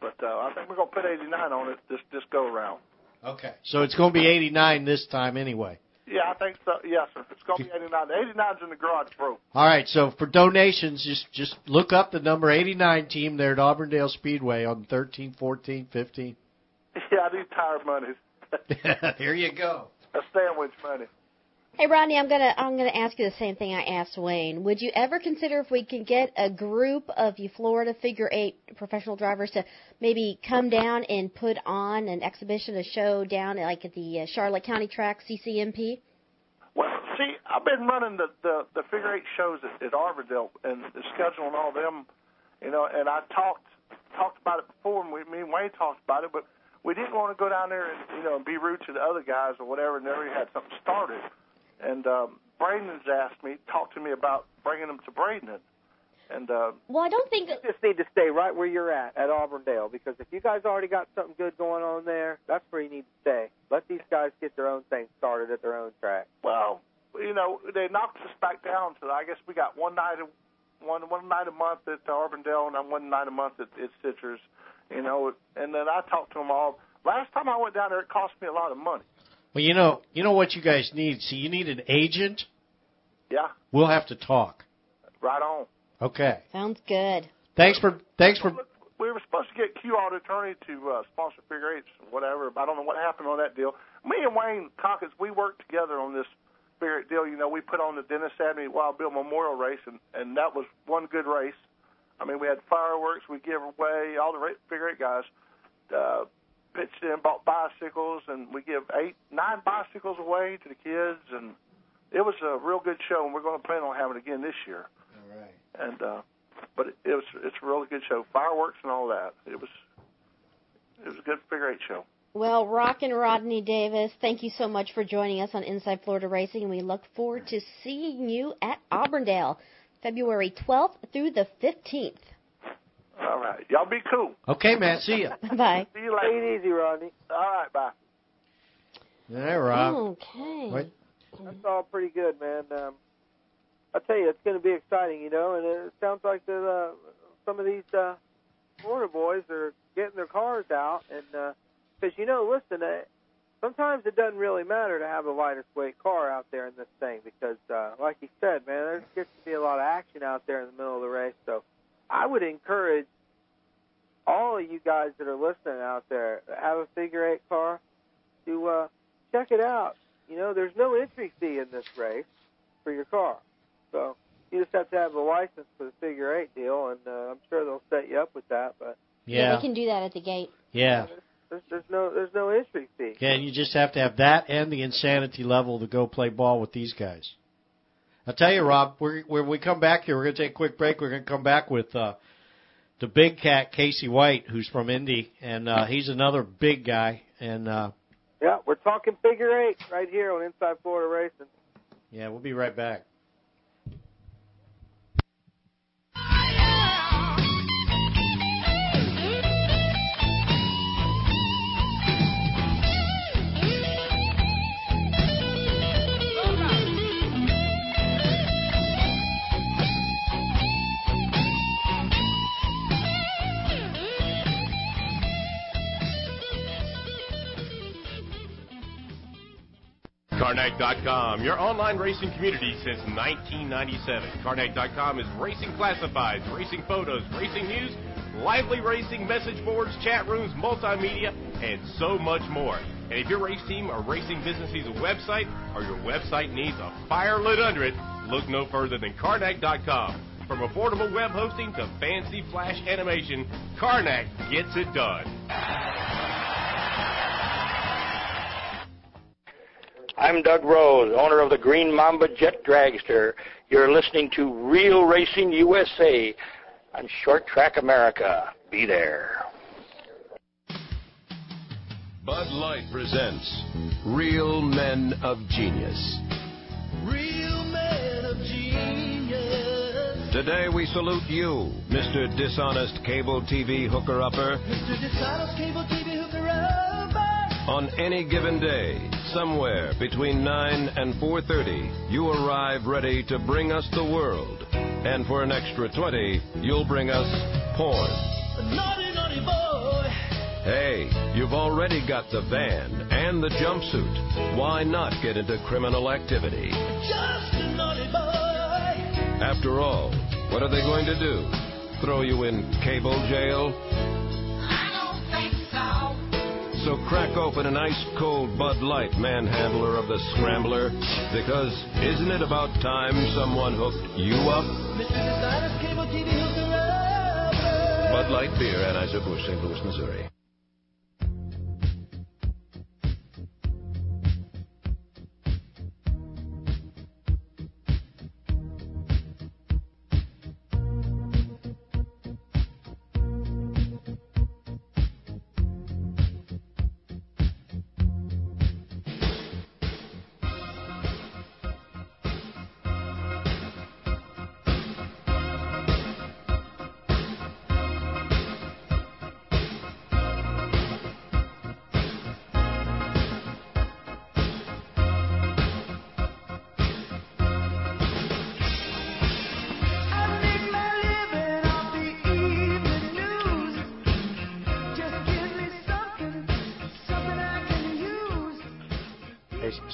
But uh, I think we're gonna put 89 on it this this go around. Okay. So it's going to be '89 this time, anyway. Yeah, I think so. Yes, sir. It's gonna be 89. The 89's in the garage, bro. All right, so for donations, just just look up the number 89 team there at Auburndale Speedway on 13, 14, 15. Yeah, I need tire money. Here you go. A sandwich money. Hey Rodney, I'm gonna I'm gonna ask you the same thing I asked Wayne. Would you ever consider if we could get a group of you Florida figure eight professional drivers to maybe come down and put on an exhibition, a show down like at the uh, Charlotte County Track CCMP? Well, see, I've been running the the, the figure eight shows at, at Auburndale and scheduling all them, you know. And I talked talked about it before, and we, me and Wayne talked about it, but we didn't want to go down there and you know be rude to the other guys or whatever. And never had something started. And um, Braden's asked me, talked to me about bringing them to Braden. And uh, Well, I don't think You just need to stay right where you're at at Auburndale because if you guys already got something good going on there, that's where you need to stay. Let these guys get their own thing started at their own track. Well, you know, they knocked us back down to I guess we got one night a one one night a month at Auburndale and one night a month at, at Citrus, you know, and then I talked to them all. Last time I went down there, it cost me a lot of money. Well, you know, you know what you guys need. See, you need an agent. Yeah, We'll have to talk. right on. Okay. sounds good. Thanks for thanks for. We were supposed to get Q Auto Attorney to uh, sponsor figure eights, whatever. But I don't know what happened on that deal. Me and Wayne Calkins, we worked together on this figure eight deal. You know, we put on the Dennis Avenue Wild Bill Memorial Race, and and that was one good race. I mean, we had fireworks. We give away all the ra- figure eight guys. Uh, pitched in, bought bicycles, and we give eight, nine bicycles away to the kids, and it was a real good show. And we're going to plan on having it again this year. All right. And uh, but it, it was it's a really good show, fireworks and all that. It was it was a good figure eight show. Well, Rockin' Rodney Davis, thank you so much for joining us on Inside Florida Racing, and we look forward to seeing you at Auburndale, February 12th through the 15th. All right, y'all be cool. Okay, man. See ya. Bye. See you later. Take it easy, Rodney. All right, bye. All right, Rob. Okay. What? That's all pretty good, man. Um, I tell you, it's going to be exciting, you know. And it sounds like that uh, some of these uh, Florida boys are getting their cars out, and because you know, listen, uh, sometimes it doesn't really matter to have the lightest weight car out there in this thing because, uh, like you said, man, there gets to be a lot of action out there in the middle of the race. So, I would encourage all of you guys that are listening out there that have a figure eight car to uh, check it out. You know, there's no entry fee in this race for your car. So you just have to have a license for the figure eight deal, and uh, I'm sure they'll set you up with that. But Yeah. we can do that at the gate. Yeah. There's, there's no there's no entry fee. Yeah, and you just have to have that and the insanity level to go play ball with these guys. I'll tell you, Rob, we're, when we come back here, we're going to take a quick break. We're going to come back with uh, the big cat, Casey White, who's from Indy, and uh, he's another big guy. And uh, Yeah, we're talking figure eight right here on Inside Florida Racing. yeah, we'll be right back. Karnak.com, your online racing community since 1997. Karnak.com is racing classifieds, racing photos, racing news, lively racing message boards, chat rooms, multimedia, and so much more. And if your race team or racing business needs a website or your website needs a fire lit under it, look no further than Karnak.com. From affordable web hosting to fancy flash animation, Karnak gets it done. I'm Doug Rose, owner of the Green Mamba Jet Dragster. You're listening to Real Racing USA on Short Track America. Be there. Bud Light presents Real Men of Genius. Real men of genius. Today we salute you, Mr. Dishonest Cable TV Hooker Upper. Mr. Dishonest Cable TV Hooker Upper. On any given day, somewhere between 9 and 4:30, you arrive ready to bring us the world. And for an extra 20, you'll bring us porn. Naughty, naughty boy. Hey, you've already got the van and the jumpsuit. Why not get into criminal activity? Just a naughty boy. After all, what are they going to do? Throw you in cable jail? So crack open an ice cold Bud Light manhandler of the scrambler, because isn't it about time someone hooked you up? Bud Light Beer, Anheuser-Busch, St. Louis, Missouri.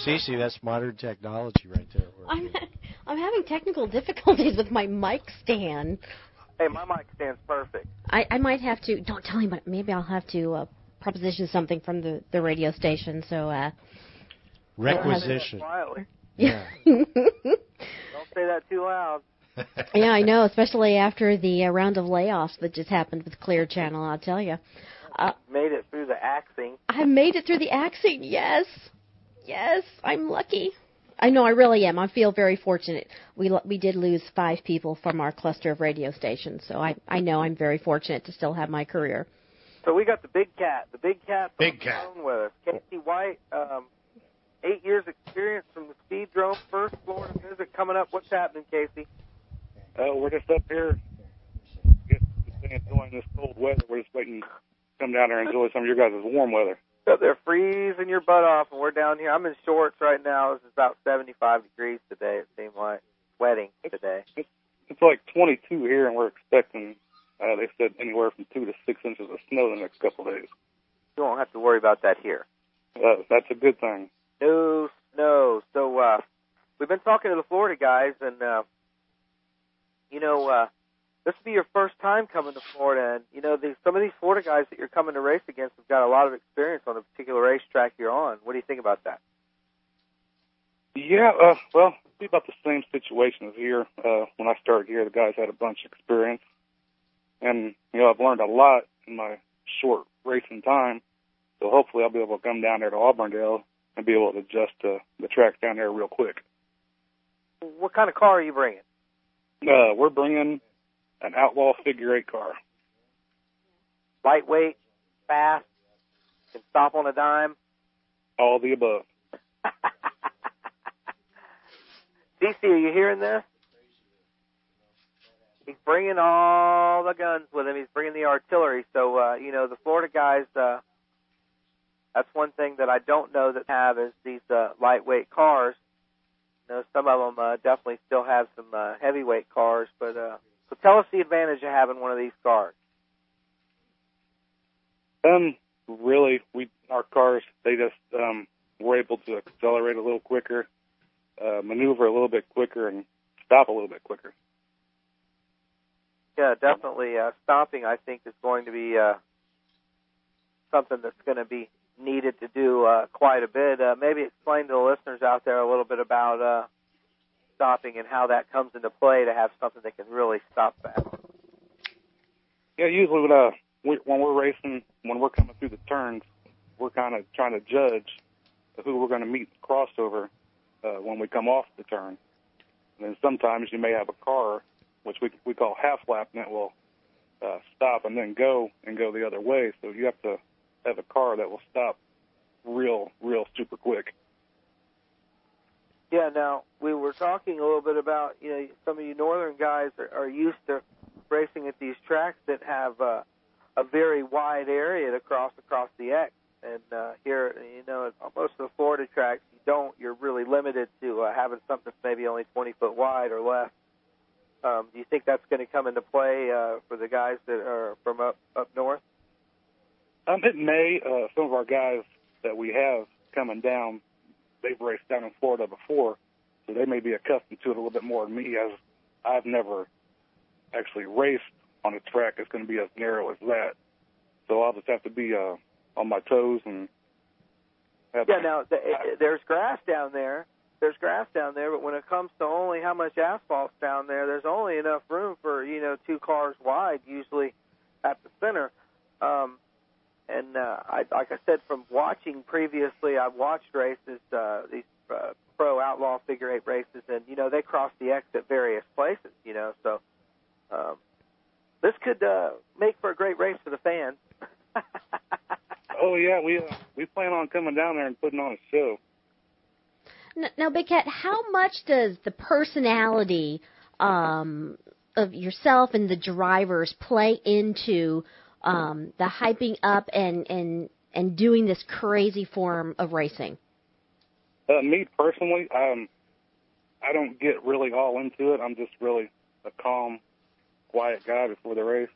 CC, that's modern technology right there. I'm I'm having technical difficulties with my mic stand. Hey, my mic stands perfect. I, I might have to. Don't tell him, but maybe I'll have to uh, proposition something from the the radio station. So uh, Requisition. Quietly. Yeah. Don't say that too loud. yeah, I know, especially after the uh, round of layoffs that just happened with Clear Channel. I'll tell you, uh, Made it through the axing. I made it through the axing. Yes, yes, I'm lucky. I know, I really am. I feel very fortunate. We lo- we did lose five people from our cluster of radio stations, so I I know I'm very fortunate to still have my career. So we got the big cat. The big cat. Big on the cat. phone With us. Casey White, um, eight years experience from the Speedrome, first Florida visit coming up. What's happening, Casey? Uh, we're just up here, just enjoying this cold weather. We're just waiting to come down there and enjoy some of your guys' warm weather. Up there freezing your butt off, and we're down here. I'm in shorts right now. It's about 75 degrees today. It seemed like sweating today. It's like 22 here, and we're expecting, uh, they said, anywhere from two to six inches of snow the next couple of days. You won't have to worry about that here. Uh, that's a good thing. No snow. So uh, we've been talking to the Florida guys, and uh, you know, uh, this will be your first time coming to Florida, and you know, these, some of these Florida guys that you're coming to race against have got a lot of experience on the particular racetrack you're on. What do you think about that? Yeah, uh, well, it'd be about the same situation as here. Uh, when I started here, the guys had a bunch of experience. And, you know, I've learned a lot in my short racing time. So hopefully I'll be able to come down there to Auburndale and be able to adjust to the track down there real quick. What kind of car are you bringing? Uh, we're bringing an Outlaw figure eight car. Lightweight, fast, can stop on a dime. All the above. CC, are you hearing this? He's bringing all the guns with him. He's bringing the artillery. So, uh, you know, the Florida guys, uh, that's one thing that I don't know that have is these, uh, lightweight cars. You know, some of them, uh, definitely still have some, uh, heavyweight cars, but, uh, so tell us the advantage of having one of these cars. Um, really, we our cars they just um we're able to accelerate a little quicker, uh, maneuver a little bit quicker, and stop a little bit quicker. Yeah, definitely. Uh, stopping, I think, is going to be uh, something that's going to be needed to do uh, quite a bit. Uh, maybe explain to the listeners out there a little bit about uh, stopping and how that comes into play to have something that can really stop fast. Yeah, usually when uh we, when we're racing, when we're coming through the turns, we're kind of trying to judge who we're going to meet crossover uh, when we come off the turn. And then sometimes you may have a car, which we we call half lap, and it will uh, stop and then go and go the other way. So you have to have a car that will stop real, real super quick. Yeah. Now we were talking a little bit about you know some of you northern guys are, are used to racing at these tracks that have uh, a very wide area to cross across the X. And uh, here, you know, most of the Florida tracks, you don't. You're really limited to uh, having something maybe only 20 foot wide or less. Um, do you think that's going to come into play uh, for the guys that are from up up north? Um, it may. Uh, some of our guys that we have coming down, they've raced down in Florida before, so they may be accustomed to it a little bit more than me, as I've never actually raced on a track that's going to be as narrow as that. So I'll just have to be uh, on my toes and. Have Yeah. Now th- it- there's grass down there. There's grass down there, but when it comes to only how much asphalt's down there, there's only enough room for you know two cars wide usually at the center. Um, and uh, I, like I said, from watching previously, I've watched races, uh, these uh, pro outlaw figure eight races, and you know they cross the X at various places. You know, so um, this could uh, make for a great race for the fans. Oh yeah, we uh, we plan on coming down there and putting on a show. N- Now, Big Cat, how much does the personality um, of yourself and the drivers play into um, the hyping up and, and and doing this crazy form of racing? Uh, me personally, um, I don't get really all into it. I'm just really a calm, quiet guy before the race,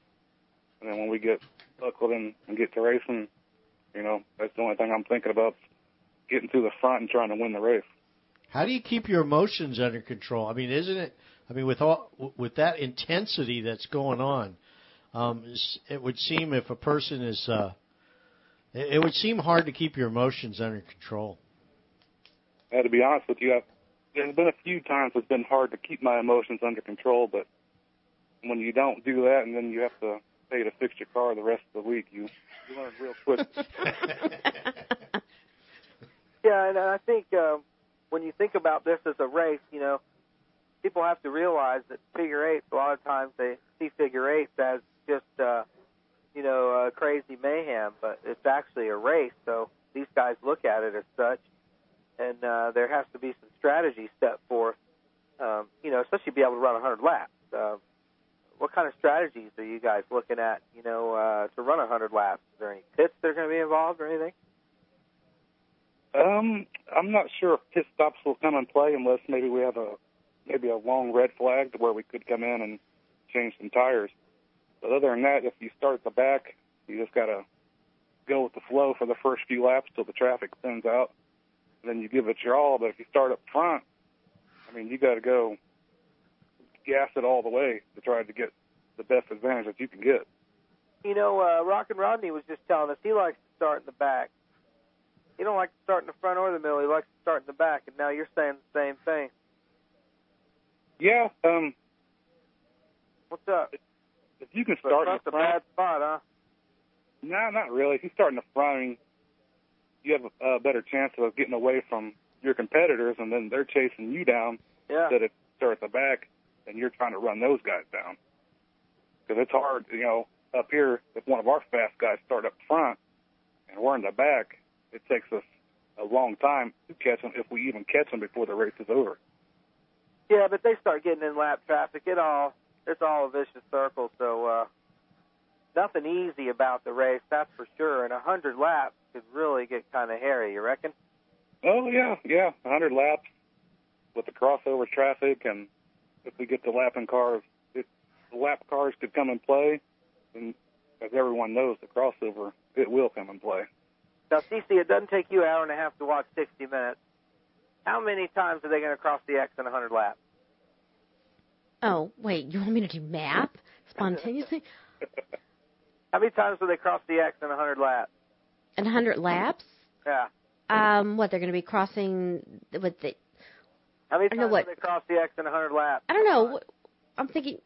and then when we get buckled in and get to racing, you know, that's the only thing I'm thinking about: getting to the front and trying to win the race. How do you keep your emotions under control? I mean, isn't it? I mean, with all with that intensity that's going on, um, it would seem if a person is, uh, it it would seem hard to keep your emotions under control. Uh, to be honest with you, I've, there's been a few times it's been hard to keep my emotions under control, but when you don't do that, and then you have to pay to fix your car the rest of the week, you you learn real quick. Yeah, and I think uh, when you think about this as a race, you know, people have to realize that figure eights. A lot of times they see figure eights as just, uh, you know, uh, crazy mayhem, but it's actually a race. So these guys look at it as such, and uh, there has to be some strategy set forth. Um, you know, especially be able to run 100 laps. Uh, what kind of strategies are you guys looking at? You know, uh, to run 100 laps? Is there any pits that are going to be involved or anything? Um, I'm not sure if pit stops will come and play unless maybe we have a maybe a long red flag to where we could come in and change some tires. But other than that, if you start at the back, you just gotta go with the flow for the first few laps till the traffic thins out. Then you give it your all. But if you start up front, I mean, you got to go gas it all the way to try to get the best advantage that you can get. You know, uh, Rockin' Rodney was just telling us he likes to start in the back. He don't like to start in the front or the middle. He likes to start in the back. And now you're saying the same thing. Yeah, um, What's up? If you can start in the a front, bad spot, huh? No, not really. If you start in the front, I mean, you have a, a better chance of getting away from your competitors, and then they're chasing you down. Yeah. Instead of start at the back, and you're trying to run those guys down. Because it's hard, you know, up here. If one of our fast guys start up front, and we're in the back, it takes us a long time to catch them if we even catch them before the race is over. Yeah, but they start getting in lap traffic. It all it's all a vicious circle. So uh, nothing easy about the race, that's for sure. And a hundred laps could really get kind of hairy. You reckon? Oh yeah, yeah, A 100 laps with the crossover traffic, and if we get the lapping cars, it, the lap cars could come and play, and as everyone knows, the crossover it will come and play. Now, CC, it doesn't take you an hour and a half to watch 60 minutes. How many times are they going to cross the X in 100 laps? Oh, wait, you want me to do math spontaneously? How many times do they cross the X in 100 laps? In 100 laps? Yeah. Um, what they're going to be crossing? with the? How many I know times what- will they cross the X in 100 laps? I don't know. What- I'm thinking,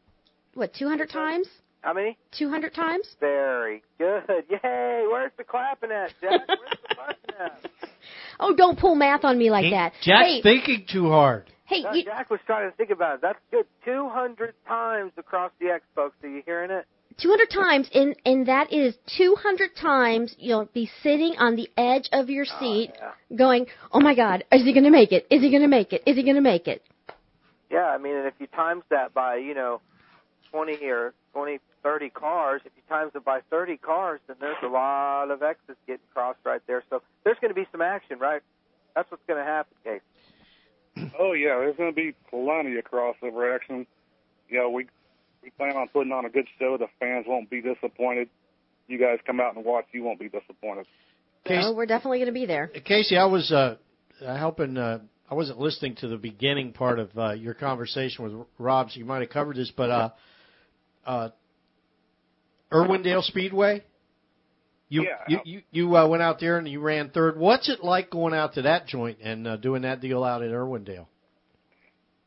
what? 200 times? How many? 200 times? Very good. Yay! Where's the clapping at, Jack? Where's the button at? Oh, don't pull math on me like that. Jack's hey, thinking too hard. Hey, No, you, Jack was trying to think about it. That's good. 200 times across the X, folks. Are you hearing it? 200 times, and and that is 200 times you'll be sitting on the edge of your oh, seat, yeah. going, "Oh my God, is he going to make it? Is he going to make it? Is he going to make it?" Yeah, I mean, and if you times that by, you know, 20 or 20, 30 cars, if you times it by 30 cars, then there's a lot of X's getting crossed right there. So there's going to be some action, right? That's what's going to happen, Case. Oh yeah, there's going to be plenty of crossover action. Yeah, we we plan on putting on a good show. The fans won't be disappointed. You guys come out and watch, you won't be disappointed. Casey, So we're definitely going to be there. Casey, I was uh, uh, helping. Uh, I wasn't listening to the beginning part of uh, your conversation with Rob, so you might have covered this. But uh, uh, Irwindale Speedway, you Yeah. you you, you uh, went out there and you ran third. What's it like going out to that joint and uh, doing that deal out in Irwindale?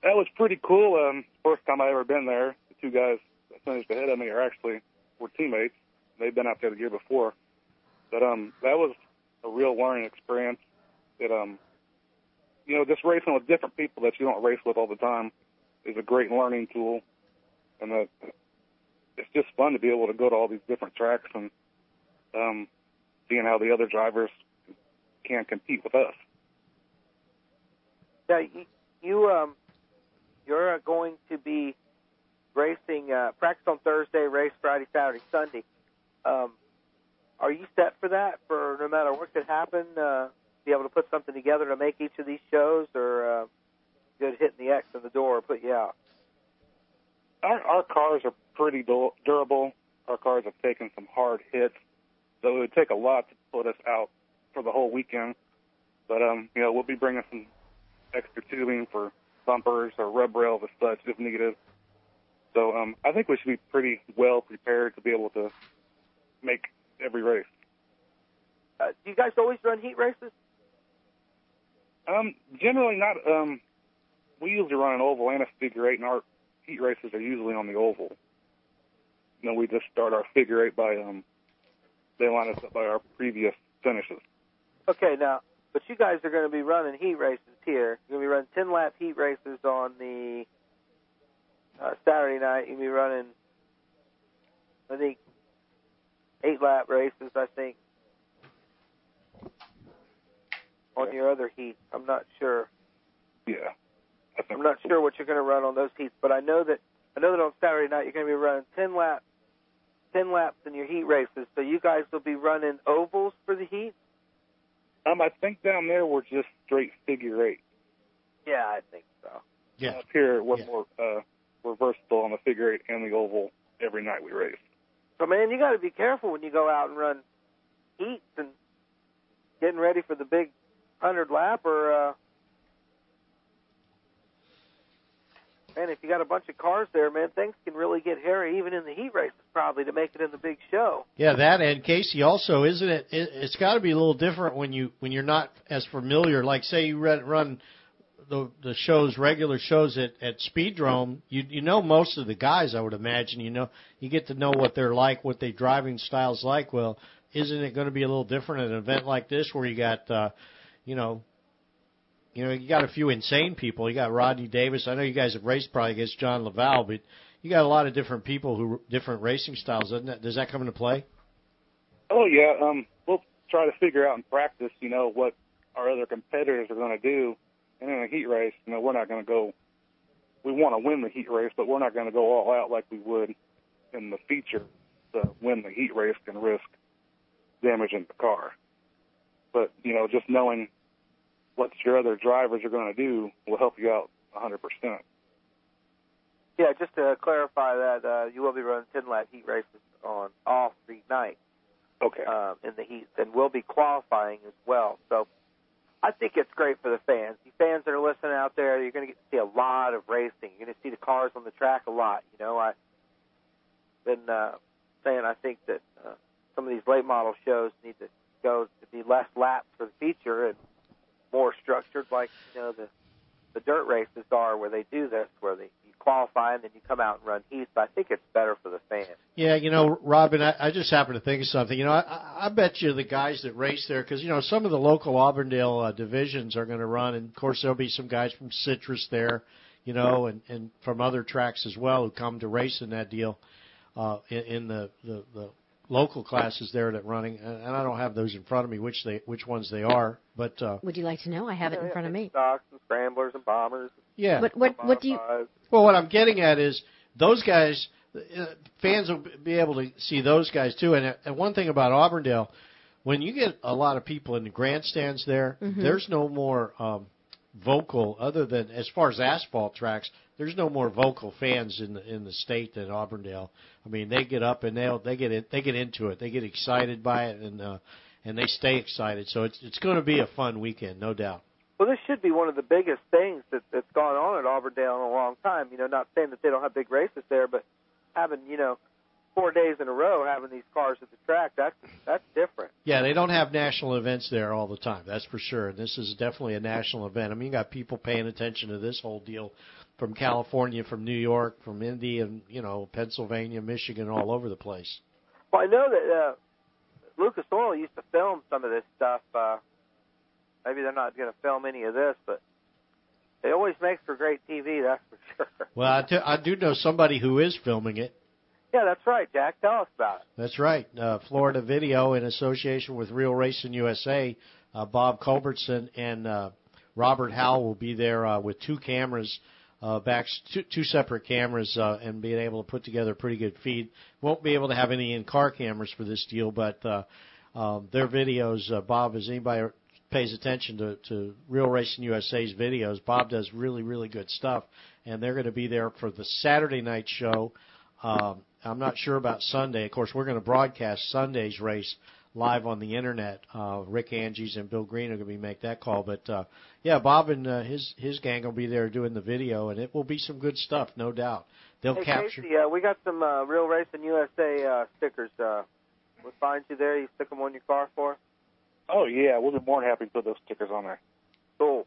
That was pretty cool. Um, first time I ever been there. The two guys that finished ahead of me are actually were teammates. They've been out there the year before, but um, that was a real learning experience. It um, you know, just racing with different people that you don't race with all the time is a great learning tool, and that it's just fun to be able to go to all these different tracks and um, seeing how the other drivers can't compete with us. Yeah, you, um, you're uh, going to be racing uh, practice on Thursday, race Friday, Saturday, Sunday. Um, are you set for that? For no matter what could happen, uh, be able to put something together to make each of these shows, or uh, good hitting the X in the door, put you out. our our cars are pretty du- durable. Our cars have taken some hard hits, so it would take a lot to put us out for the whole weekend. But um, you know, we'll be bringing some extra tubing for bumpers or rub rails as such if needed. So um, I think we should be pretty well prepared to be able to make every race. Uh, do you guys always run heat races? Um, generally not. Um, we usually run an oval and a figure eight, and our heat races are usually on the oval. You know, we just start our figure eight by um, they line us up by our previous finishes. Okay, now, but you guys are going to be running heat races here. You're going to be running 10 lap heat races on the uh, Saturday night. You'll be running, I think, eight lap races, I think, on your other heat. I'm not sure. Yeah, I think I'm not sure what you're going to run on those heats, but I know that I know that on Saturday night you're going to be running 10 laps, 10 laps in your heat races. So you guys will be running ovals for the heat. Um, I think down there we're just straight figure eight. Yeah, I think so. Yeah, Up here we're Yeah. more uh, we're versatile on the figure eight and the oval every night we race. So man, you got to be careful when you go out and run heats and getting ready for the big hundred lap. Or uh, man, if you got a bunch of cars there, man, things can really get hairy even in the heat races, probably to make it in the big show. Yeah, that and Casey also, isn't it? it it's got to be a little different when you when you're not as familiar. Like say you run, run the the shows, regular shows at at Speedrome. You you know most of the guys, I would imagine. You know you get to know what they're like, what their driving styles like. Well, isn't it going to be a little different at an event like this where you got uh, you know. You know, you got a few insane people. You got Rodney Davis. I know you guys have raced probably against John Laval, but you got a lot of different people who different racing styles. Doesn't that? Does that come into play? Oh yeah, um, we'll try to figure out in practice, you know, what our other competitors are going to do, and in a heat race, you know, we're not going to go. We want to win the heat race, but we're not going to go all out like we would in the feature to win the heat race and risk damaging the car. But you know, just knowing what your other drivers are going to do will help you out 100%. Yeah, just to clarify that, uh, you will be running 10 lap heat races on all three nights. Okay. um, in the heats, and we'll be qualifying as well. So I think it's great for the fans. You fans that are listening out there, you're going to get to see a lot of racing. You're going to see the cars on the track a lot. You know, I've been uh, saying I think that uh, some of these late model shows need to go to be less laps for the feature and more structured, like you know the the dirt races are, where they do this, where they you qualify and then you come out and run heats. But I think it's better for the fans. Yeah, you know, Robin, I, I just happened to think of something. You know, I, I- bet you the guys that race there, because you know some of the local Auburndale uh, divisions are going to run, and of course there'll be some guys from Citrus there, you know, and and from other tracks as well who come to race in that deal, uh, in, in the, the the local classes there that running, and, and I don't have those in front of me, which they which ones they are, but uh, Would you like to know? I have it in front of me. Stocks and scramblers and bombers. yeah. What what what do you? Well, what I'm getting at is those guys, uh, fans will be able to see those guys too. And, and one thing about Auburndale, when you get a lot of people in the grandstands there, Mhm. there's no more um, vocal other than as far as asphalt tracks. There's no more vocal fans in the in the state than Auburndale. I mean, they get up and they will they get it, they get into it. They get excited by it and uh, and they stay excited. So it's it's going to be a fun weekend, no doubt. Well, this should be one of the biggest things that, that's gone on at Auburndale in a long time. You know, not saying that they don't have big races there, but having you know four days in a row having these cars at the track that's that's different. Yeah, they don't have national events there all the time. That's for sure. And this is definitely a national event. I mean, you got people paying attention to this whole deal from California, from New York, from Indy, and you know Pennsylvania, Michigan, all over the place. Well, I know that uh, Lucas Oil used to film some of this stuff. Uh, maybe they're not going to film any of this, but it always makes for great TV. That's for sure. Well, I, t- I do know somebody who is filming it. Yeah, that's right, Jack. Tell us about it. That's right. Uh, Florida Video, in association with Real Racing USA, uh, Bob Culbertson and uh, Robert Howell will be there uh, with two cameras, uh, back two, two separate cameras, uh, and being able to put together a pretty good feed. Won't be able to have any in-car cameras for this deal, but uh, um, their videos. Uh, Bob, as anybody pays attention to, to Real Racing USA's videos, Bob does really, really good stuff, and they're going to be there for the Saturday night show. Um, I'm not sure about Sunday. Of course, we're going to broadcast Sunday's race live on the internet. Uh, Rick Angies and Bill Green are going to be make that call. But uh, yeah, Bob and uh, his his gang will be there doing the video, and it will be some good stuff, no doubt. They'll hey, capture. Casey, uh, we got some uh, Real Racing USA uh, stickers. Uh, we'll find you there. You stick them on your car for us. Oh yeah, we'll be more than happy to put those stickers on there. Cool.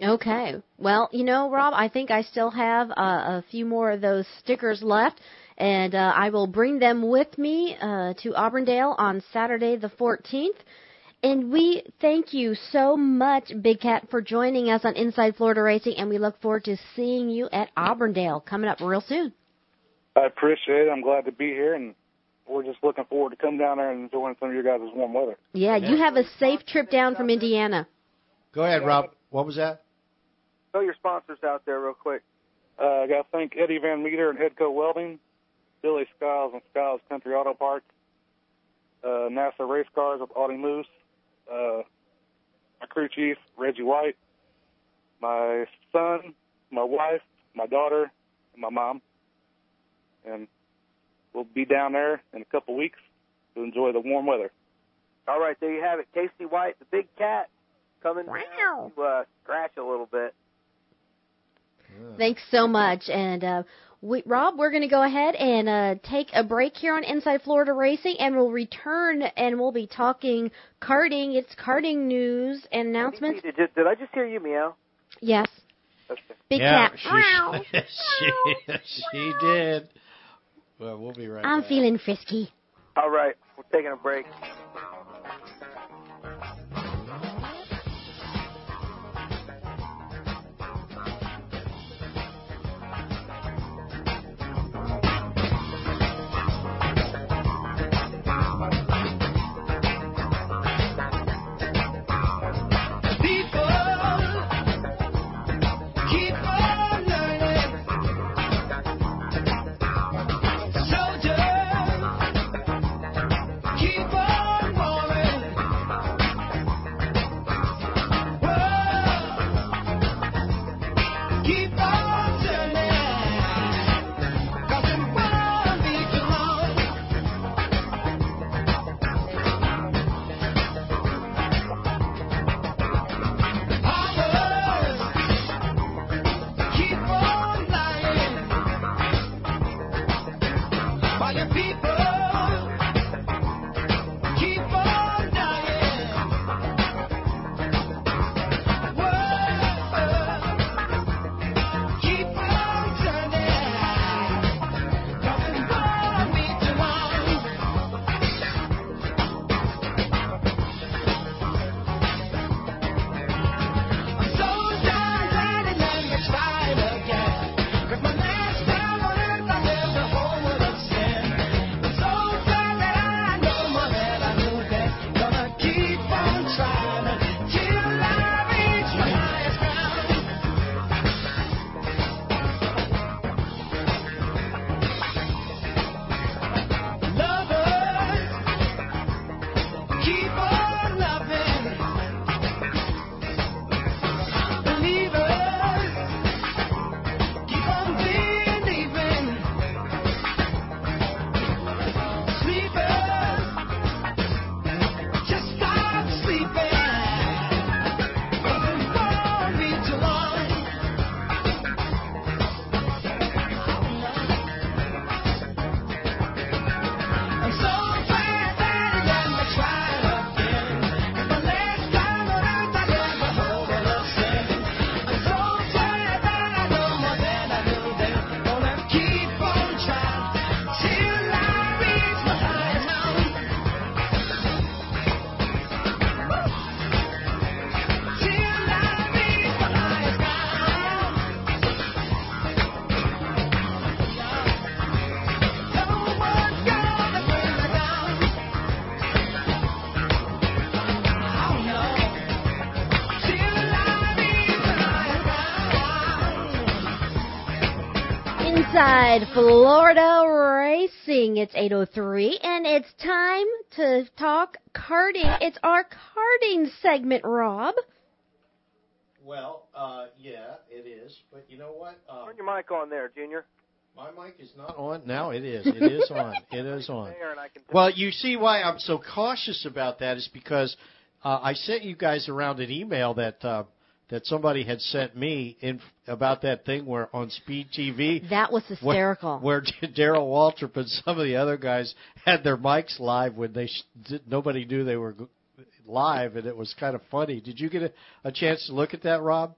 Okay. Well, you know, Rob, I think I still have uh, a few more of those stickers left, and uh, I will bring them with me uh, to Auburndale on Saturday the 14th. And we thank you so much, Big Cat, for joining us on Inside Florida Racing, and we look forward to seeing you at Auburndale coming up real soon. I appreciate it. I'm glad to be here, and we're just looking forward to come down there and enjoying some of your guys' warm weather. Yeah, you have a safe trip down from Indiana. Go ahead, Rob. What was that? Throw your sponsors out there real quick. Uh, I got to thank Eddie Van Meter and Headco Welding, Billy Skiles and Skiles Country Auto Parts, uh, NASA Race Cars with Audie Moose, uh, my crew chief Reggie White, my son, my wife, my daughter, and my mom, and we'll be down there in a couple weeks to enjoy the warm weather. All right, there you have it. Casey White, the big cat, coming down to uh, scratch a little bit. Thanks so much. And uh, we, Rob, we're going to go ahead and uh, take a break here on Inside Florida Racing, and we'll return and we'll be talking karting. It's karting news and announcements. Did, did, did I just hear you meow? Yes. Okay. Big yeah, cat. she, she, she did. Well, we'll be right back. I'm back. feeling frisky. All right, we're taking a break. Inside Florida Racing. It's 8:03 and it's time to talk karting. It's our karting segment, Rob. Well, uh, yeah, it is. But you know what? Um, Turn your mic on there, Junior. my mic is not on. Now it is. It is on. It is on. There, and I can Well, you see why I'm so cautious about that is because uh, I sent you guys around an email that uh, that somebody had sent me in about that thing where on Speed TV That was hysterical. where Darrell Waltrip and some of the other guys had their mics live when they sh- did, nobody knew they were live, and it was kind of funny. Did you get a, a chance to look at that, Rob?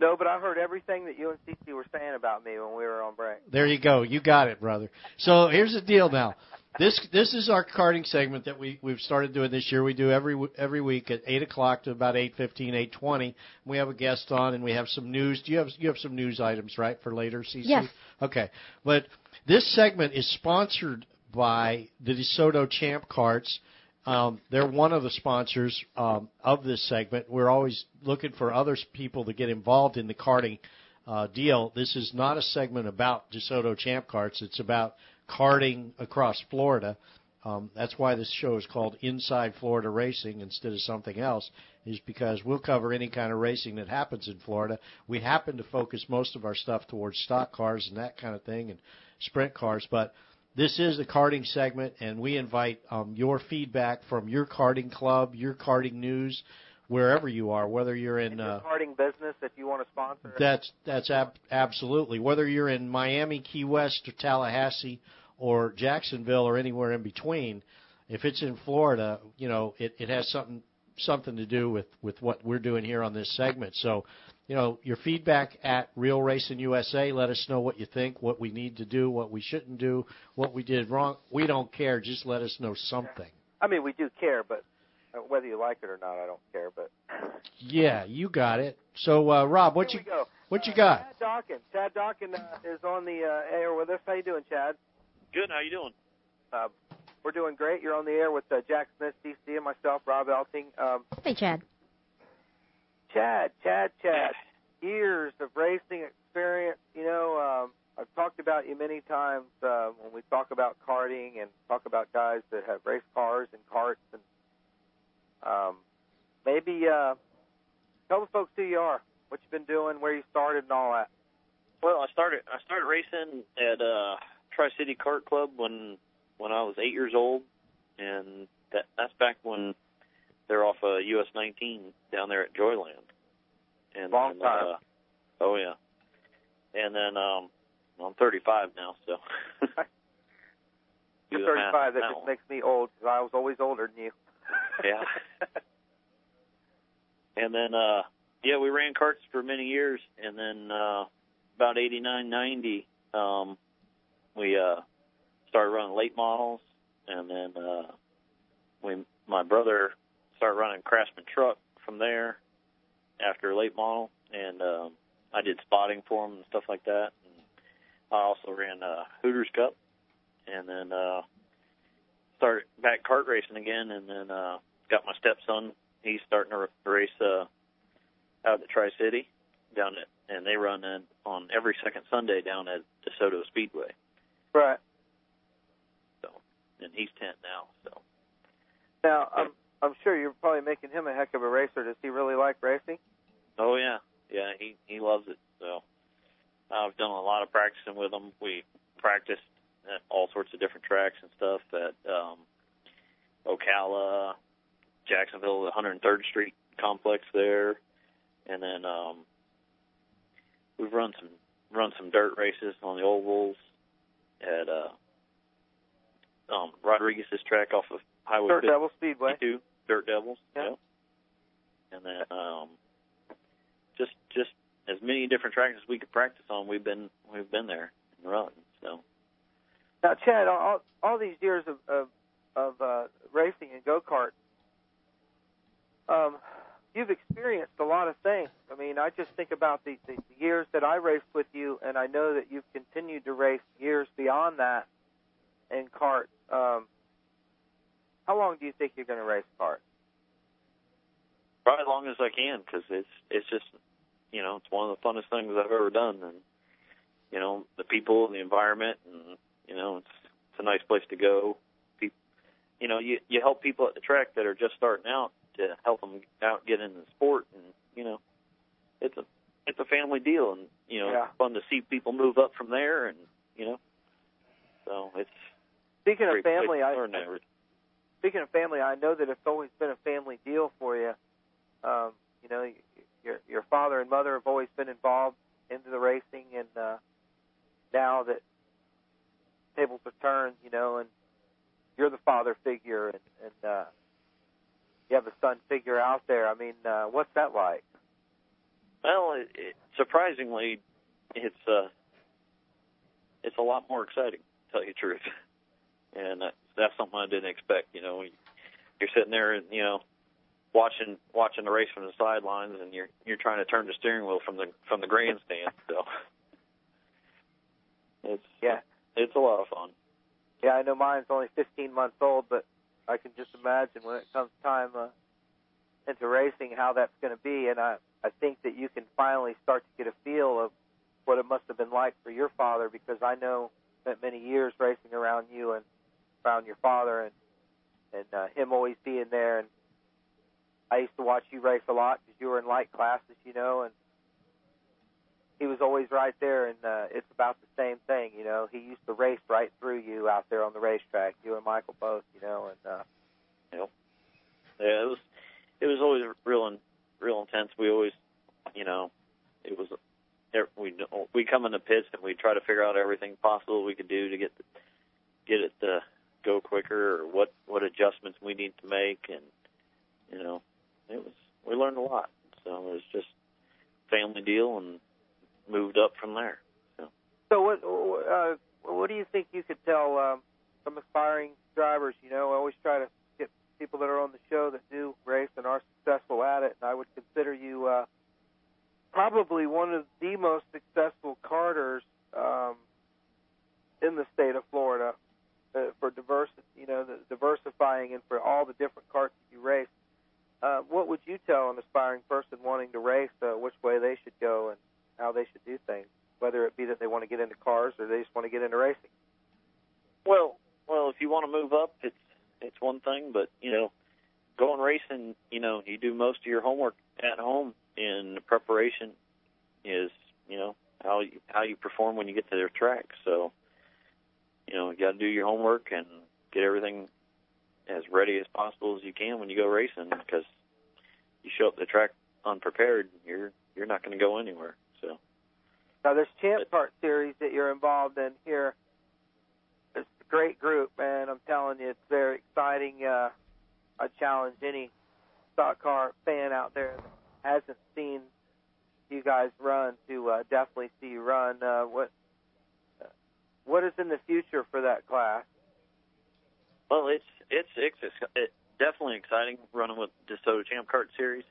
No, but I heard everything that you and CC were saying about me when we were on break. There you go. You got it, brother. So here's the deal now. This this is our karting segment that we we've started doing this year. We do every w- every week at eight o'clock to about eight fifteen, eight twenty. We have a guest on and we have some news. Do you have you have some news items right for later, CC? Yes. Okay, but this segment is sponsored by the DeSoto Champ Karts. Um, they're one of the sponsors um, of this segment. We're always looking for other people to get involved in the karting uh, deal. This is not a segment about DeSoto Champ Karts. It's about karting across Florida. Um, that's why this show is called Inside Florida Racing instead of something else, is because we'll cover any kind of racing that happens in Florida. We happen to focus most of our stuff towards stock cars and that kind of thing and sprint cars, but this is the karting segment, and we invite um, your feedback from your karting club, your karting news, wherever you are, whether you're in. Uh, Karting business, if you want to sponsor. that's that's ab- absolutely whether you're in Miami, Key West, or Tallahassee, or Jacksonville, or anywhere in between. If it's in Florida, you know it, it has something something to do with with what we're doing here on this segment. So, you know, your feedback at Real Racing USA. Let us know what you think, what we need to do, what we shouldn't do, what we did wrong. We don't care. Just let us know something. I mean, we do care, but uh, whether you like it or not, I don't care. But Yeah, you got it. So, uh, Rob, what you Here we go. what you got? Chad Dawkins. Chad Dawkins uh, is on the uh, air with us. How you doing, Chad? Good. How you doing? Uh, we're doing great. You're on the air with uh, Jack Smith, CC, and myself, Rob Elting. Um, Hey, Chad. Chad, Chad, Chad. Years of racing experience. You know, um, I've talked about you many times uh, when we talk about karting and talk about guys that have race cars and carts and um, maybe uh, tell the folks who you are, what you've been doing, where you started, and all that. Well, I started I started racing at uh, Tri City Kart Club when when I was eight years old, and that that's back when they're off uh, US 19 down there at Joyland. And Long then, time. Uh, oh yeah. And then um, I'm 35 now, so. You're 35. That now. just makes me old 'cause I was always older than you. Yeah. And then, uh, yeah, we ran carts for many years, and then uh, about '89, '90, um, we uh, started running late models, and then uh, we, my brother, started running Craftsman truck from there after late model, and um, I did spotting for him and stuff like that. And I also ran uh, Hooters Cup, and then uh, started back kart racing again, and then uh, got my stepson. He's starting to race uh, out at Tri City down at, and they run in, on every second Sunday down at DeSoto Speedway. Right. So, and he's ten now. So, Now, I'm I'm sure you're probably making him a heck of a racer. Does he really like racing? oh yeah, yeah, he he loves it. So, I've done a lot of practicing with him. We practiced all sorts of different tracks and stuff at um, Ocala, Jacksonville, the 103rd Street complex there, and then um, we've run some run some dirt races on the ovals at uh, um, Rodriguez's track off of Highway Dirt 50 Devil Speedway. do Dirt Devils. Yeah. Yep. And then um just just as many different tracks as we could practice on, we've been we've been there and run. So Now, Chad, all all these years of of, of uh, racing and go kart, um, you've experienced a lot of things. I mean, I just think about the, the years that I raced with you, and I know that you've continued to race years beyond that in kart. Um, how long do you think you're going to race kart? probably as long as I can because it's it's just you know it's one of the funnest things I've ever done and you know the people and the environment, and you know it's it's a nice place to go. People, you know, you you help people at the track that are just starting out to help them out get into the sport, and you know, it's a it's a family deal, and you know, Yeah. it's fun to see people move up from there, and you know, so it's Speaking of family, I learn speaking of family, I know that it's always been a family deal for you. Um, you know, your your father and mother have always been involved into the racing, and uh, now that tables are turned, you know, and you're the father figure, and, and uh, you have a son figure out there. I mean, uh, what's that like? Well, it, it, surprisingly, it's uh, it's a lot more exciting. To tell you the truth, and that, that's something I didn't expect. You know, you're sitting there and you know watching watching the race from the sidelines, and you're you're trying to turn the steering wheel from the from the grandstand. So it's Yeah. It's a lot of fun. Yeah, I know mine's only 15 months old, but I can just imagine when it comes time uh, into racing how that's going to be. And I, I think that you can finally start to get a feel of what it must have been like for your father, because I know spent many years racing around you and around your father, and and uh, him always being there. And I used to watch you race a lot because you were in light classes, you know, and he was always right there, and uh, it's about the same thing, you know. He used to race right through you out there on the racetrack, you and Michael both, you know, and uh, Yep. Yeah, it was it was always real and real intense. We always, you know, it was we we come in the pits and we try to figure out everything possible we could do to get get it to go quicker or what what adjustments we need to make and you know it was we learned a lot. So it was just family deal and moved up from there. So what uh, what do you think you could tell um, some aspiring drivers? You know, I always try to get people that are on the show that do race and are successful at it, and I would consider you uh, probably one of the most successful karters um, in the state of Florida uh, for diverse, you know, the diversifying and for all the different carts that you race. Uh, what would you tell an aspiring person wanting to race uh, which way they should go and how they should do things? whether it be that they want to get into cars or they just want to get into racing. Well, well, if you want to move up, it's it's one thing, but you know, going racing, you know, you do most of your homework at home, and the preparation is, you know, how you, how you perform when you get to their track. So, you know, you got to do your homework and get everything as ready as possible as you can when you go racing, because you show up the track unprepared, you're you're not going to go anywhere. Now, this Champ Kart series that you're involved in here, it's a great group, man. I'm telling you, it's very exciting. Uh, I challenge any stock car fan out there that hasn't seen you guys run to uh, definitely see you run. Uh, what what is in the future for that class? Well, it's it's it's, it's definitely exciting running with DeSoto Champ Kart Series.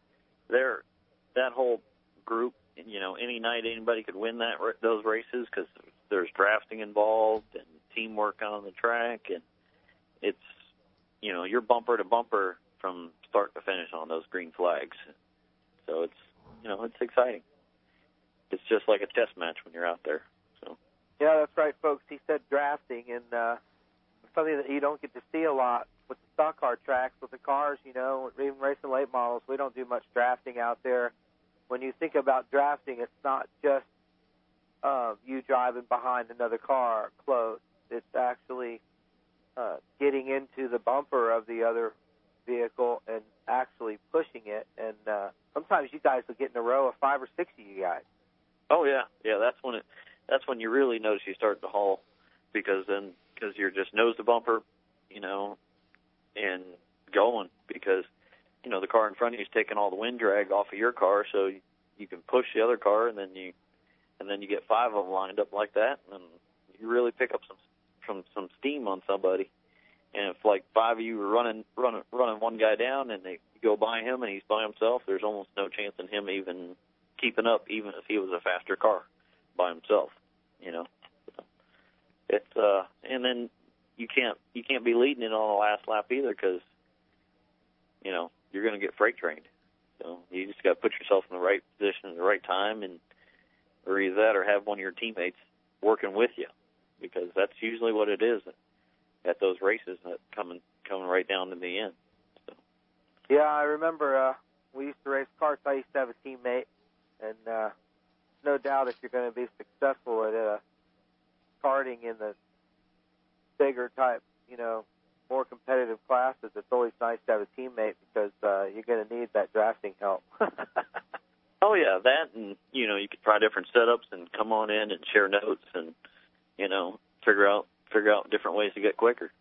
There, that whole group, you know, any night anybody could win that those races because there's drafting involved and teamwork on the track, and it's you know you're bumper to bumper from start to finish on those green flags. So it's you know it's exciting. It's just like a test match when you're out there. So Yeah, that's right, folks. He said drafting, and uh, something that you don't get to see a lot with the stock car tracks. With the cars, you know, even racing late models, we don't do much drafting out there. When you think about drafting, it's not just um, you driving behind another car close. It's actually uh, getting into the bumper of the other vehicle and actually pushing it. And uh, sometimes you guys will get in a row of five or six of you guys. Oh yeah, yeah. That's when it. That's when you really notice you start to haul, because then because you're just nose to bumper, you know, and going because you know the car in front of you is taking all the wind drag off of your car, so you, you can push the other car, and then you and then you get five of them lined up like that, and you really pick up some from some steam on somebody. And if like five of you are running running running one guy down, and they go by him, and he's by himself, there's almost no chance in him even keeping up, even if he was a faster car by himself. You know, it's uh, and then you can't you can't be leading it on the last lap either because you know you're going to get freight trained. So you just got to put yourself in the right position at the right time, and or either that or have one of your teammates working with you because that's usually what it is at those races that coming coming right down to the end. Yeah, I remember uh, we used to race karts. I used to have a teammate, and uh, no doubt if you're going to be successful at uh, karting in the bigger type, you know, more competitive classes, it's always nice to have a teammate because uh, you're going to need that drafting help. Oh yeah, that and you know you could try different setups and come on in and share notes and you know figure out figure out different ways to get quicker.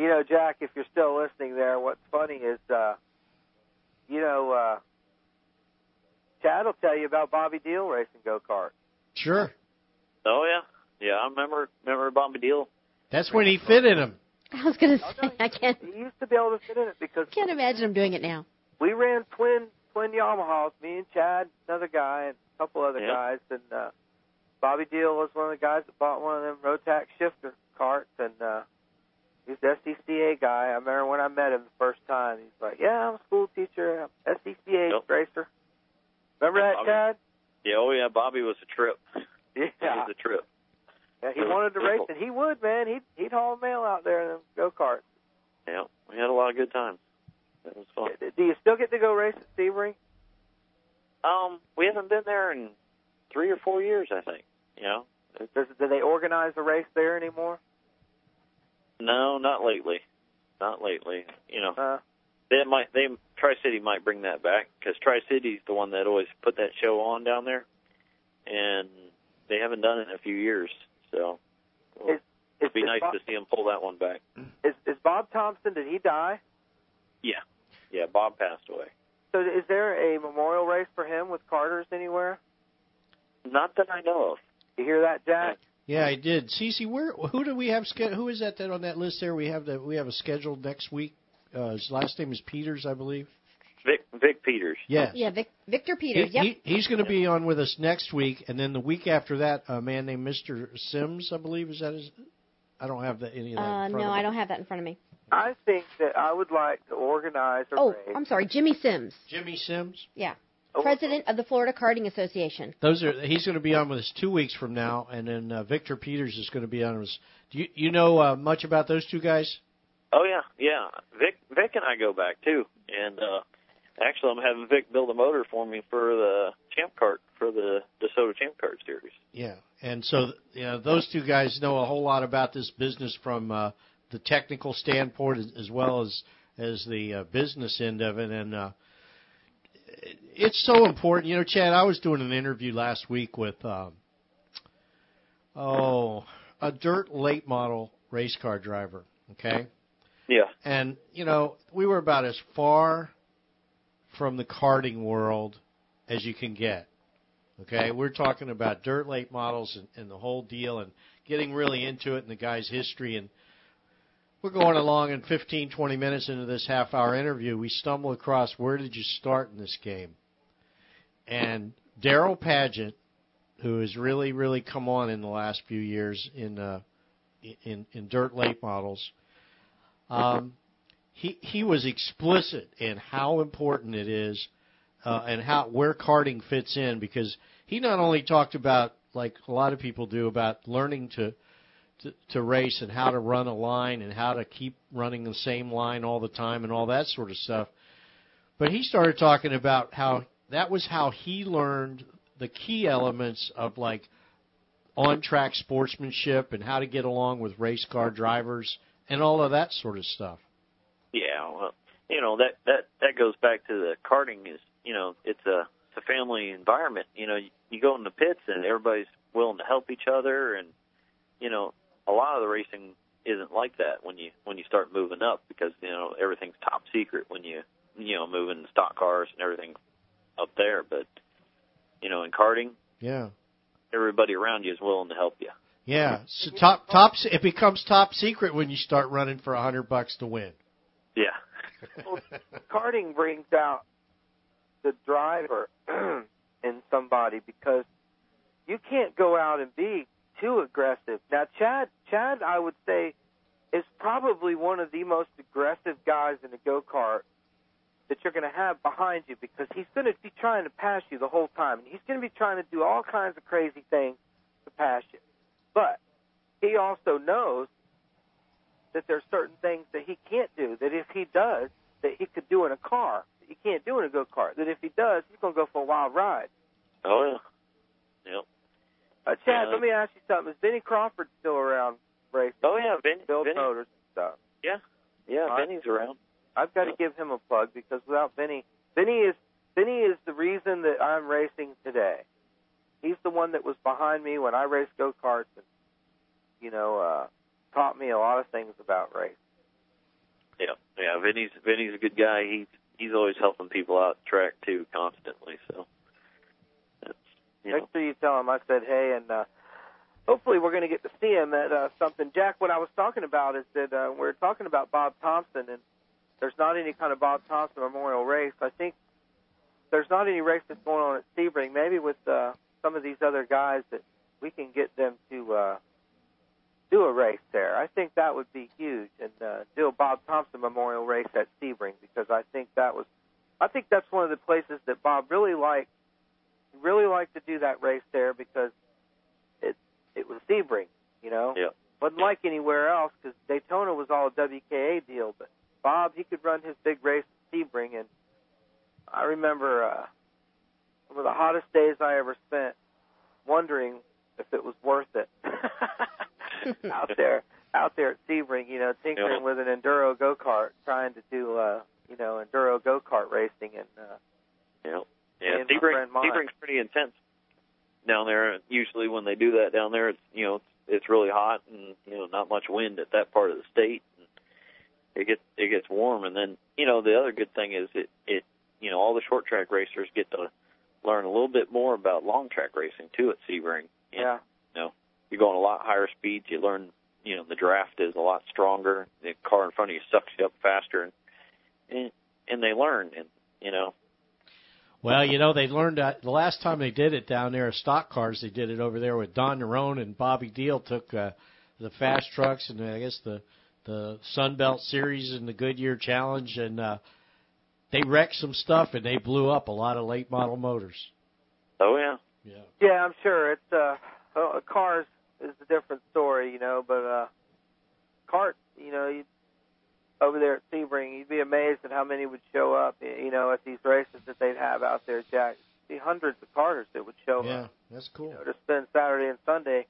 you know, Jack, if you're still listening there, what's funny is, uh, you know, uh, Chad will tell you about Bobby Deal racing go kart. Sure. Oh yeah, yeah. I remember remember Bobby Deal. That's when he fitted him. I was going to say I can't He used to be able to fit in it because I can't imagine him doing it now. we ran twin twin Yamahas, me and Chad, another guy, and a couple other Yeah. guys, and uh, Bobby Deal was one of the guys that bought one of them Rotax shifter carts, and uh, he's the SCCA guy. I remember when I met him the first time, he's like, "Yeah, I'm a school teacher, I'm SCCA Yep. racer." Remember that, Bobby- Chad? Yeah, oh yeah, Bobby was a trip. Yeah. It was a trip. Yeah, he wanted to race, and he would, man. He'd he'd haul mail out there in them go karts. Yeah, we had a lot of good times. It was fun. Do you still get to go race at Sebring? Um, we haven't been there in three or four years, I think. You know, Does do they organize a race there anymore? no, not lately, not lately. You know, Uh, they might they Tri City might bring that back because Tri City's the one that always put that show on down there, and they haven't done it in a few years. So is, it'd be is nice Bob, to see him pull that one back. is, is Bob Thompson? Did he die? Yeah, yeah. Bob passed away. So is there a memorial race for him with karters anywhere? Not that I know of. You hear that, Jack? Yeah, I did. CC, where who do we have? sch- Who is that that on that list there? We have that we have a scheduled next week. Uh, his last name is Peters, I believe. Vic Vic Peters. Yes. Yeah, Vic, Victor He, Peters. yep. he, he's going to be on with us next week, and then the week after that, a man named Mr. Sims, I believe, is that his? I don't have the, any of that. uh, in front no, of I don't have that in front of me. I think that I would like to organize a Oh, race. I'm sorry, Jimmy Sims. Jimmy Sims. Yeah, Oh. president of the Florida Karting Association. Those are. He's going to be on with us two weeks from now, and then uh, Victor Peters is going to be on with us. Do you you know uh, much about those two guys? Oh yeah, yeah. Vic Vic and I go back too, and uh actually I'm having Vic build a motor for me for the Champ cart for the DeSoto Champ Kart series. Yeah, and so you know, those two guys know a whole lot about this business from uh, the technical standpoint as, as well as as the uh, business end of it, and uh, it's so important. You know, Chad, I was doing an interview last week with um, oh a dirt late model race car driver. Okay, Yeah. and you know we were about as far from the karting world as you can get. Okay, we're talking about dirt late models and, and the whole deal, and getting really into it and the guy's history. And we're going along, and 15, 20 minutes into this half-hour interview, we stumble across where did you start in this game? And Daryl Pageant, who has really, really come on in the last few years in uh, in in dirt late models, um, he he was explicit in how important it is uh, and how where karting fits in because he not only talked about like a lot of people do about learning to, to to race and how to run a line and how to keep running the same line all the time and all that sort of stuff, but he started talking about how that was how he learned the key elements of like on track sportsmanship and how to get along with race car drivers and all of that sort of stuff. Yeah, well, you know that that that goes back to the karting is you know it's a it's a family environment. You know, you, you go in the pits and everybody's willing to help each other, and you know a lot of the racing isn't like that when you when you start moving up because you know everything's top secret when you you know moving stock cars and everything up there. But you know in karting, Yeah. everybody around you is willing to help you. Yeah, so top top it becomes top secret when you start running for a hundred bucks to win. Yeah. well, karting brings out the driver in somebody because you can't go out and be too aggressive. Now, Chad, Chad, I would say, is probably one of the most aggressive guys in a go kart that you're going to have behind you because he's going to be trying to pass you the whole time. And he's going to be trying to do all kinds of crazy things to pass you. But he also knows that there's certain things that he can't do that if he does, that he could do in a car, that he can't do in a go kart. That if he does, he's going to go for a wild ride. Oh yeah. Yep. Uh, Chad, Yeah. let me ask you something. Is Benny Crawford still around racing? Oh yeah, Vinny. Build Vinny. motors and stuff. Yeah. Yeah, right. Vinny's around. I've got to give him a plug because without Vinny, Vinny is Vinny is the reason that I'm racing today. He's the one that was behind me when I raced go karts and you know uh, taught me a lot of things about racing. Yeah. Yeah, Vinny's Vinny's a good guy. He's he's always helping people out track too constantly, so that's you know Make sure you tell him I said hey, and uh, hopefully we're going to get to see him at uh, something. Jack, what I was talking about is that uh, we're talking about Bob Thompson, and there's not any kind of Bob Thompson Memorial race. I think there's not any race that's going on at Sebring. Maybe with uh, some of these other guys that we can get them to uh, do a race there. I think that would be huge, and uh, do a Bob Thompson Memorial race at Sebring because I think that was, I think that's one of the places that Bob really liked. He really liked to do that race there because it it was Sebring, you know. Yeah. Wasn't like anywhere else because Daytona was all a WKA deal, but Bob he could run his big race at Sebring, and I remember uh, one of the hottest days I ever spent wondering if it was worth it out there out there at Sebring, you know, tinkering Yeah. with an enduro go kart, trying to do uh, you know enduro go kart racing, and uh, Yeah. Yeah, Me and my Sebring. Sebring's pretty intense down there. Usually when they do that down there, it's you know it's, it's really hot and you know not much wind at that part of the state. And it gets it gets warm, and then you know the other good thing is it it you know all the short track racers get to learn a little bit more about long track racing too at Sebring. And, yeah. You know, you're going a lot higher speeds. You learn you know the draft is a lot stronger. The car in front of you sucks you up faster, and and, and they learn and you know Well, you know, they learned that the last time they did it down there, stock cars, they did it over there with Don Nerone and Bobby Deal took uh, the fast trucks and I guess the the Sunbelt Series and the Goodyear Challenge, and uh, they wrecked some stuff and they blew up a lot of late model motors. oh yeah Yeah. Yeah, I'm sure it's uh, uh cars is a different story, you know, but uh cart, you know, you over there at Sebring, you'd be amazed at how many would show up, you know, at these races that they'd have out there, Jack. See hundreds of karters that would show Yeah, up, Yeah, that's cool. you know, to spend Saturday and Sunday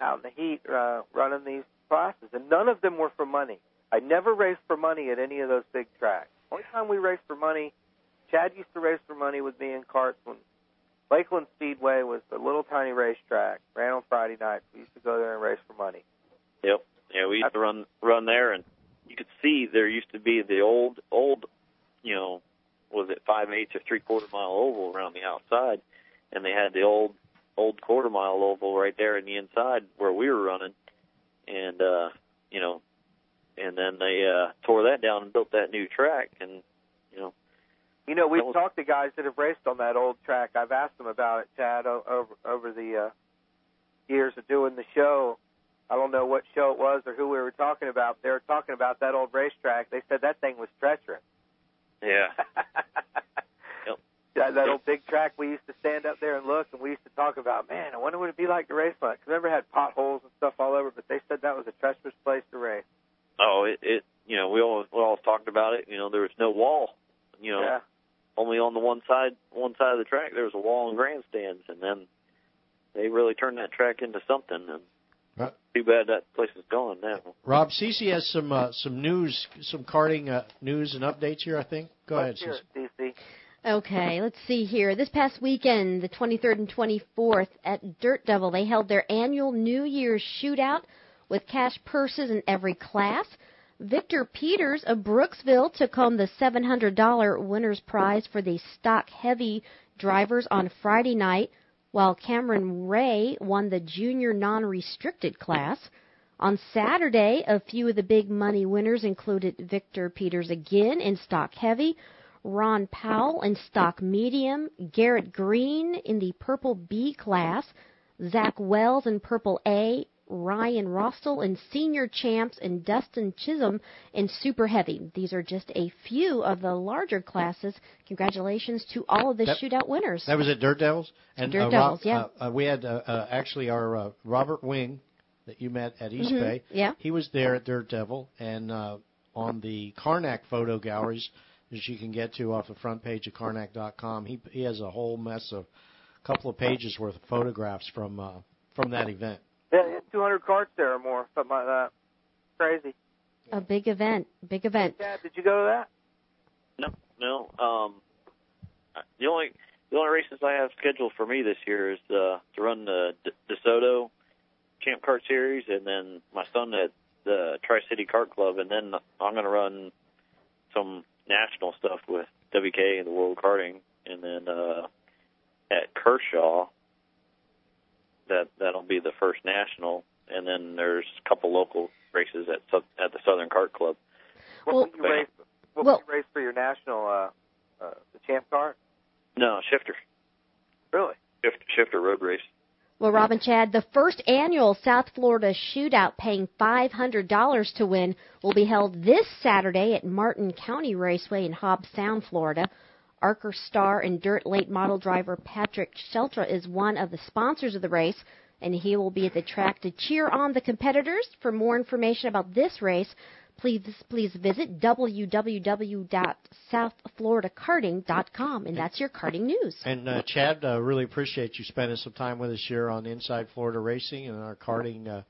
out in the heat uh, running these classes, and none of them were for money. I never raced for money at any of those big tracks. Only time we raced for money, Chad used to race for money with me in carts when Lakeland Speedway was a little tiny racetrack. Ran on Friday nights. We used to go there and race for money. Yep. Yeah, we used to run run there, and you could see there used to be the old old, you know, was it five eighths or three quarter mile oval around the outside, and they had the old old quarter mile oval right there in the inside where we were running, and uh, you know, and then they uh tore that down and built that new track, and You know, we've talked to guys that have raced on that old track. I've asked them about it, Chad, over over the uh, years of doing the show. I don't know what show it was or who we were talking about. They were talking about that old racetrack. They said that thing was treacherous. yeah, Yep. that, that old big track, we used to stand up there and look, and we used to talk about, man, I wonder what it'd be like to race on it. 'Cause remember, it had potholes and stuff all over, but they said that was a treacherous place to race. oh, it it you know we all we all talked about it. You know, there was no wall. You know, Yeah. Only on the one side one side of the track there was a wall and grandstands and then they really turned that track into something and Right. too bad that place is gone now. Rob, CC has some uh, some news, some karting uh, news and updates here. I think. Go Let's ahead, hear CC. it, CC. Okay, let's see here. This past weekend, the 23rd and 24th at Dirt Devil, they held their annual New Year's shootout with cash purses in every class. Victor Peters of Brooksville took home the $700 winner's prize for the stock heavy drivers on Friday night, while Cameron Ray won the junior non restricted class. On Saturday, a few of the big money winners included Victor Peters again in stock heavy, Ron Powell in stock medium, Garrett Green in the purple B class, Zach Wells in purple A, Ryan Rostel in Senior Champs, and Dustin Chisholm in Super Heavy. These are just a few of the larger classes. Congratulations to all of the That- shootout winners. That was at Dirt Devils. And Dirt uh, Devils, yeah. Uh, uh, we had uh, uh, actually our uh, Robert Wing that you met at East Mhm, Bay. yeah. He was there at Dirt Devil, and uh, on the Karnak photo galleries that you can get to off the front page of Karnak.com, he he has a whole mess of a couple of pages worth of photographs from uh, from that event. Yeah, yeah, 200 carts there or more, something like that. Crazy. A big event. Big event. Dad, did you go to that? No, no. Um, the only the only races I have scheduled for me this year is uh, to run the D- DeSoto Champ Kart Series, and then my son at the Tri City Kart Club, and then I'm going to run some national stuff with WK and the World Karting, and then uh, at Kershaw, that that'll be the first national, and then there's a couple local races at at the Southern Kart Club. What Well- will you race? What well- you race for your national, uh, uh, the champ car? No, shifter, Really? shifter, shifter road race. Well, Robin Chad, the first annual South Florida Shootout paying $500 to win will be held this Saturday at Martin County Raceway in Hobe Sound, Florida. ARCA star and dirt late model driver Patrick Sheltra is one of the sponsors of the race, and he will be at the track to cheer on the competitors. For more information about this race, please please visit www.southfloridakarting.com, and that's your karting news. And uh, Chad, uh, really appreciate you spending some time with us here on Inside Florida Racing and our karting uh,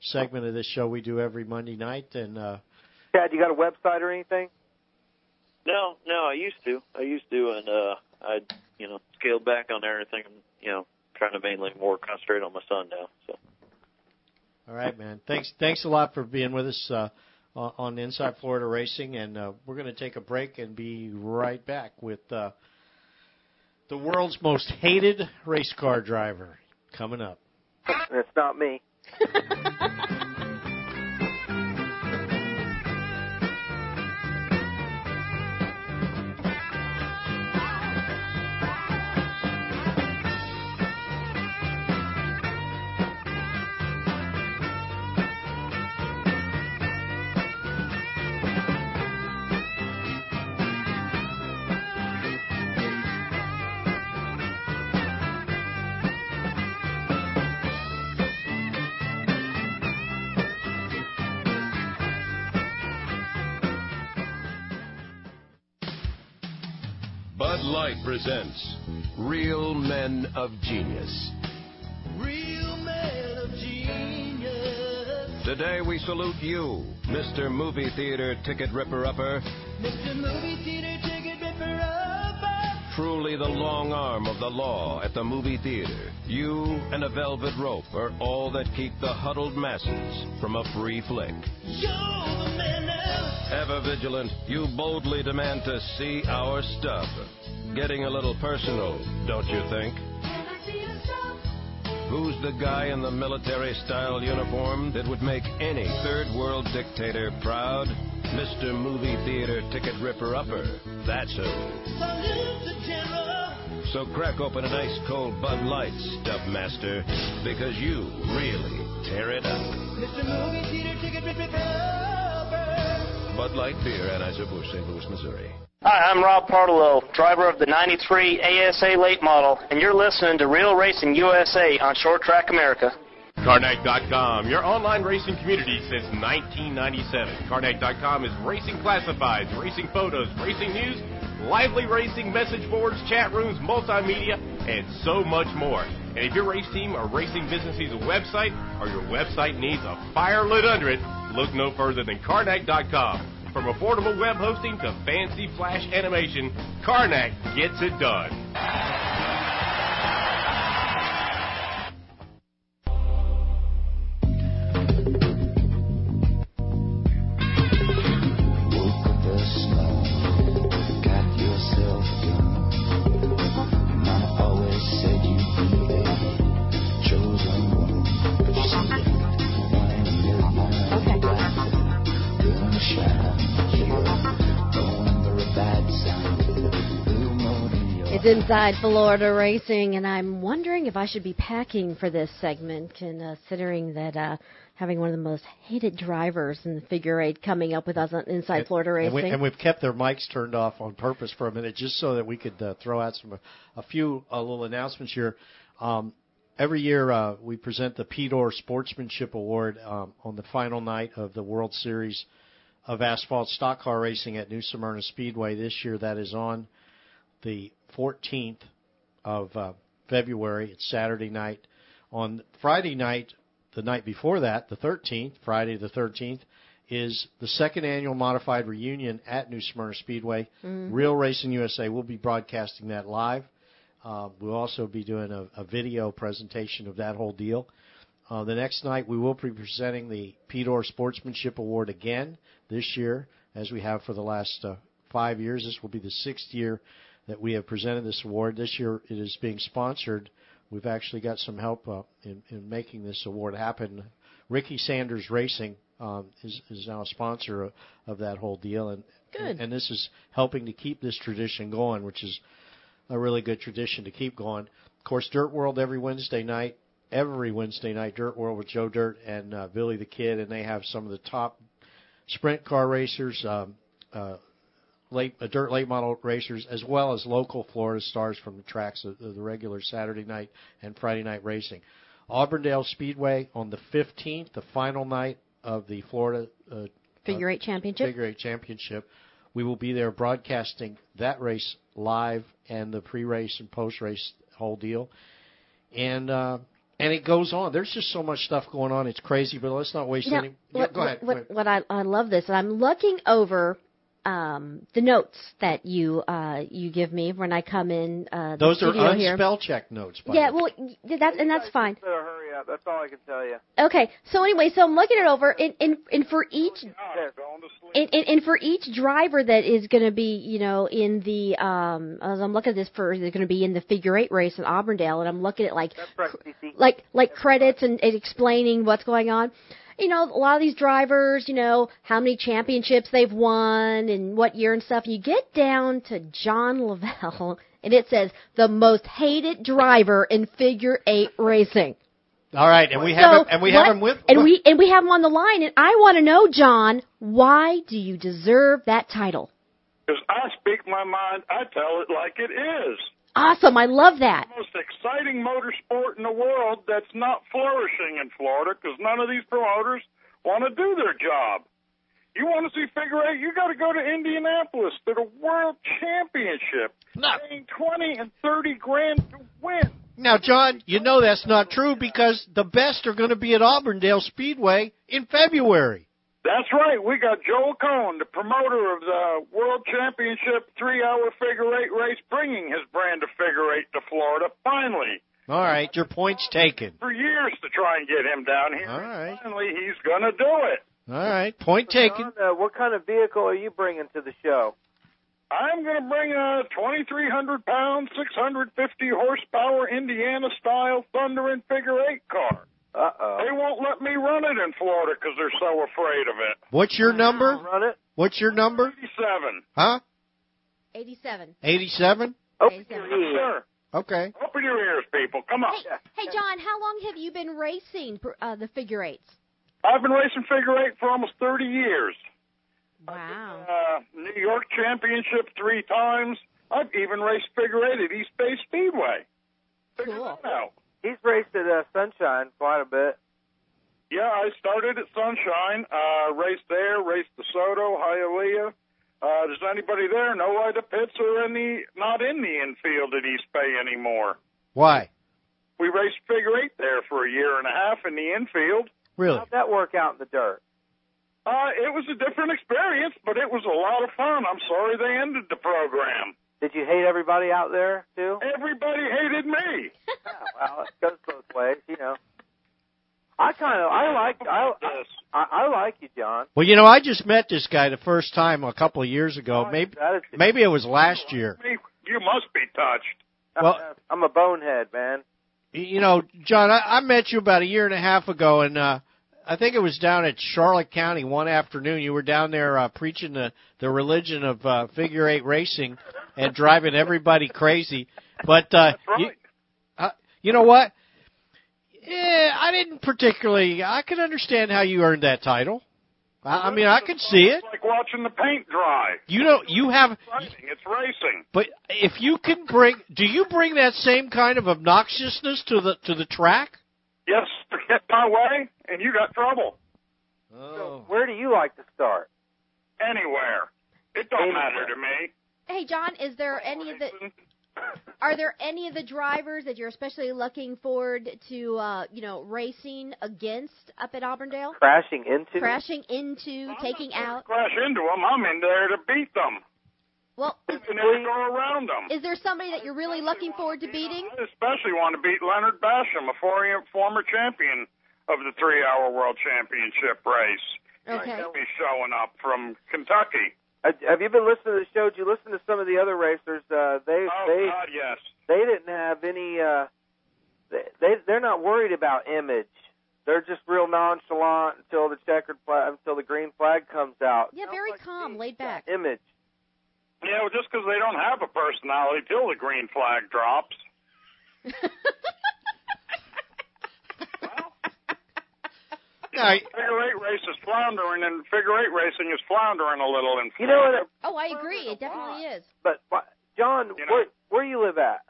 segment of this show we do every Monday night. And uh, Dad, you got a website or anything? No, no, I used to. I used to, and uh, I, you know, scaled back on everything. You know, trying to mainly more concentrate on my son now. So all right, man, thanks thanks a lot for being with us uh, on, on Inside Florida Racing, and uh, we're going to take a break and be right back with uh, the world's most hated race car driver coming up. And it's not me. presents Real Men of Genius. Real man of genius. Today we salute you, Mr. Movie Theater Ticket Ripper Upper, Mr. Movie Theater Ticket Ripper Upper. truly the long arm of the law at the movie theater. You and a velvet rope are all that keep the huddled masses from a free flick. You're the man now. Ever vigilant, you boldly demand to see our stuff. Getting a little personal, don't you think? Who's the guy in the military style uniform that would make any third world dictator proud? Mr. Movie Theater Ticket Ripper Upper. That's who. So crack open an ice cold Bud Light, Stubmaster, because you really tear it up. Mr. Movie Theater Ticket Ripper. Bud Light Beer, Anheuser-Busch, St. Louis, Missouri. Hi, I'm Rob Partillo, driver of the 93 ASA late model, and you're listening to Real Racing USA on Short Track America. Karnak.com, your online racing community since 1997. Karnak.com is racing classifieds, racing photos, racing news, lively racing message boards, chat rooms, multimedia, and so much more. And if your race team or racing business needs a website or your website needs a fire lit under it, look no further than Karnak.com. From affordable web hosting to fancy flash animation, Karnak gets it done. Is Inside Florida Racing, and I'm wondering if I should be packing for this segment, considering that uh, having one of the most hated drivers in the figure eight coming up with us on Inside Florida And, Racing. we, and we've kept their mics turned off on purpose for a minute, just so that we could uh, throw out some a few uh, little announcements here. Um, every year uh, we present the Pedor Sportsmanship Award um, on the final night of the World Series of Asphalt Stock Car Racing at New Smyrna Speedway. This year, that is on the 14th of uh, February. It's Saturday night. On Friday night, the night before that, the 13th, Friday the 13th, is the second annual modified reunion at New Smyrna Speedway. Mhm. Real Racing USA will be broadcasting that live. Uh, we'll also be doing a, a video presentation of that whole deal. Uh, the next night, we will be presenting the Pedor Sportsmanship Award again this year, as we have for the last uh, five years. This will be the sixth year that we have presented this award. This year, it is being sponsored. We've actually got some help uh, in, in making this award happen. Ricky Sanders Racing um, is, is now a sponsor of, of that whole deal, and, Good. and and this is helping to keep this tradition going, which is a really good tradition to keep going. Of course, Dirt World every Wednesday night, every Wednesday night, Dirt World with Joe Dirt and uh, Billy the Kid, and they have some of the top sprint car racers, um, uh, late uh, dirt late model racers, as well as local Florida stars from the tracks of, of the regular Saturday night and Friday night racing. Auburndale Speedway on the 15th, the final night of the Florida uh, Figure eight championship. Figure Eight Championship. We will be there broadcasting that race live and the pre-race and post-race whole deal. And uh, and it goes on. There's just so much stuff going on. It's crazy, but let's not waste know, any. Yeah, what, go ahead. What, what I, I love this, and I'm looking over um, the notes that you uh, you give me when I come in. Uh, the Those are studio unspell check notes. By Yeah, well, that and that's fine. Better hurry up. That's all I can tell you. Okay, so anyway, so I'm looking it over, and and, and for each and, and, and for each driver that is going to be, you know, in the um, as I'm looking at this for, they're going to be in the figure eight race in Auburndale, and I'm looking at like right, like like credits and, and explaining what's going on. You know, a lot of these drivers, you know, how many championships they've won and what year and stuff. You get down to John Lavelle, and it says the most hated driver in figure eight racing. All right, and we So have him, and we have what- him with and we and we have him on the line, and I want to know, John, why do you deserve that title? Because I speak my mind, I tell it like it is. Awesome, I love that. The most exciting motorsport in the world that's not flourishing in Florida because none of these promoters want to do their job. You want to see figure eight? You got to go to Indianapolis to the World Championship, paying twenty and thirty grand to win. Now, John, you know that's not true because the best are going to be at Auburndale Speedway in February. That's right. We got Joel Cohen, the promoter of the World Championship three-hour figure eight race, bringing his brand of figure eight to Florida. Finally, All right, your point's taken. for years to try and get him down here. All right. Finally, he's going to do it. All right, point taken. John, uh, what kind of vehicle are you bringing to the show? I'm going to bring a 2,300 pound, 650 horsepower Indiana style thundering figure eight car. Uh oh. They won't let me run it in Florida because they're so afraid of it. What's your number? Run it. What's your number? 87. Huh? 87. 87? Open your Yes, sir. Okay. Open your ears, people. Come on. Hey, hey John, how long have you been racing uh, the figure eights? I've been racing figure eight for almost 30 years. Wow. Uh, New York Championship three times. I've even raced figure eight at East Bay Speedway. Figure Cool. that out. He's raced at uh, Sunshine quite a bit. Yeah, I started at Sunshine, uh, raced there, raced DeSoto, Hialeah. Uh, does anybody there know why the pits are in the, not in the infield at East Bay anymore? Why? We raced figure eight there for a year and a half in the infield. Really? How'd that work out in the dirt? Uh, it was a different experience, but it was a lot of fun. I'm sorry they ended the program. Did you hate everybody out there too? Everybody hated me. well, it goes both ways, you know. I kind of I like I, I I like you, John. Well, you know, I just met this guy the first time a couple of years ago. Maybe That is, maybe it was last year. You must be touched. Well- I'm a bonehead, man. You know, John, I, I met you about a year and a half ago, and uh, I think it was down at Charlotte County one afternoon. You were down there uh, preaching the the religion of uh, figure eight racing, and driving everybody crazy. But uh, right. you, uh, you know what? Yeah, I didn't particularly. I can understand how you earned that title. I, I mean, I can see it. It's like watching the paint dry. You know, you have. Racing, it's racing. But if you can bring, do you bring that same kind of obnoxiousness to the to the track? Yes, get my way, and you got trouble. Oh. Where do you like to start? Anywhere. It don't matter to me. Hey, John, is there any of the are there any of the drivers that you're especially looking forward to, uh, you know, racing against up at Auburndale? Crashing into? Crashing into, taking out. Crash into them. I'm in there to beat them. Well, and then go around them. Is there somebody that you're really looking forward to beating? I especially want to beat Leonard Basham, a former former champion of the three-hour World Championship race. Okay. He'll be showing up from Kentucky. Uh, Have you been listening to the show? Did you listen to some of the other racers? Uh, they Oh they God, yes. they didn't have any. Uh, they they they're not worried about image. They're just real nonchalant until the checkered flag, until the green flag comes out. Yeah, very calm, laid back. Image. Yeah, well, just because they don't have a personality till the green flag drops. Now, Figure eight race is floundering, and figure eight racing is floundering a little. In You know what? Oh, I agree. It definitely is. But but, John, You know- where where you live at?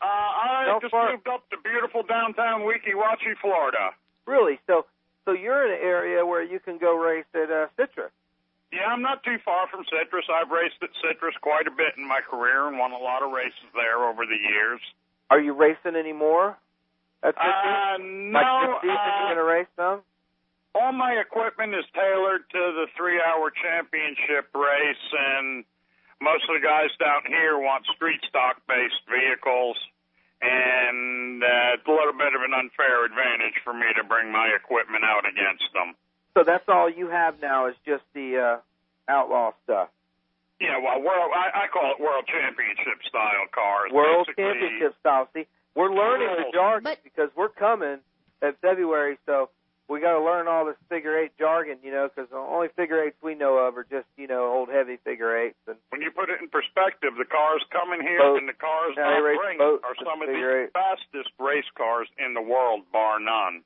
Uh, I How just far- moved up to beautiful downtown Weeki Wachee, Florida. Really? So so you're in an area where you can go race at uh, Citrus. Yeah, I'm not too far from Citrus. I've raced at Citrus quite a bit in my career and won a lot of races there over the years. Are you racing anymore? At Citrus? Uh, like no, this season, uh, you gonna race some? all my equipment is tailored to the three-hour championship race, and most of the guys down here want street stock-based vehicles, and uh, it's a little bit of an unfair advantage for me to bring my equipment out against them. So that's all you have now is just the uh, outlaw stuff. Yeah, well, world I, I call it world championship style cars. World Basically, Championship style. See, we're learning the World. jargon because we're coming in February, so we got to learn all this figure eight jargon, you know, because the only figure eights we know of are just, you know, old heavy figure eights. And When you put it in perspective, the cars coming here Boat. and the cars Yeah, they not race bringing are some of the eight. fastest race cars in the world, bar none.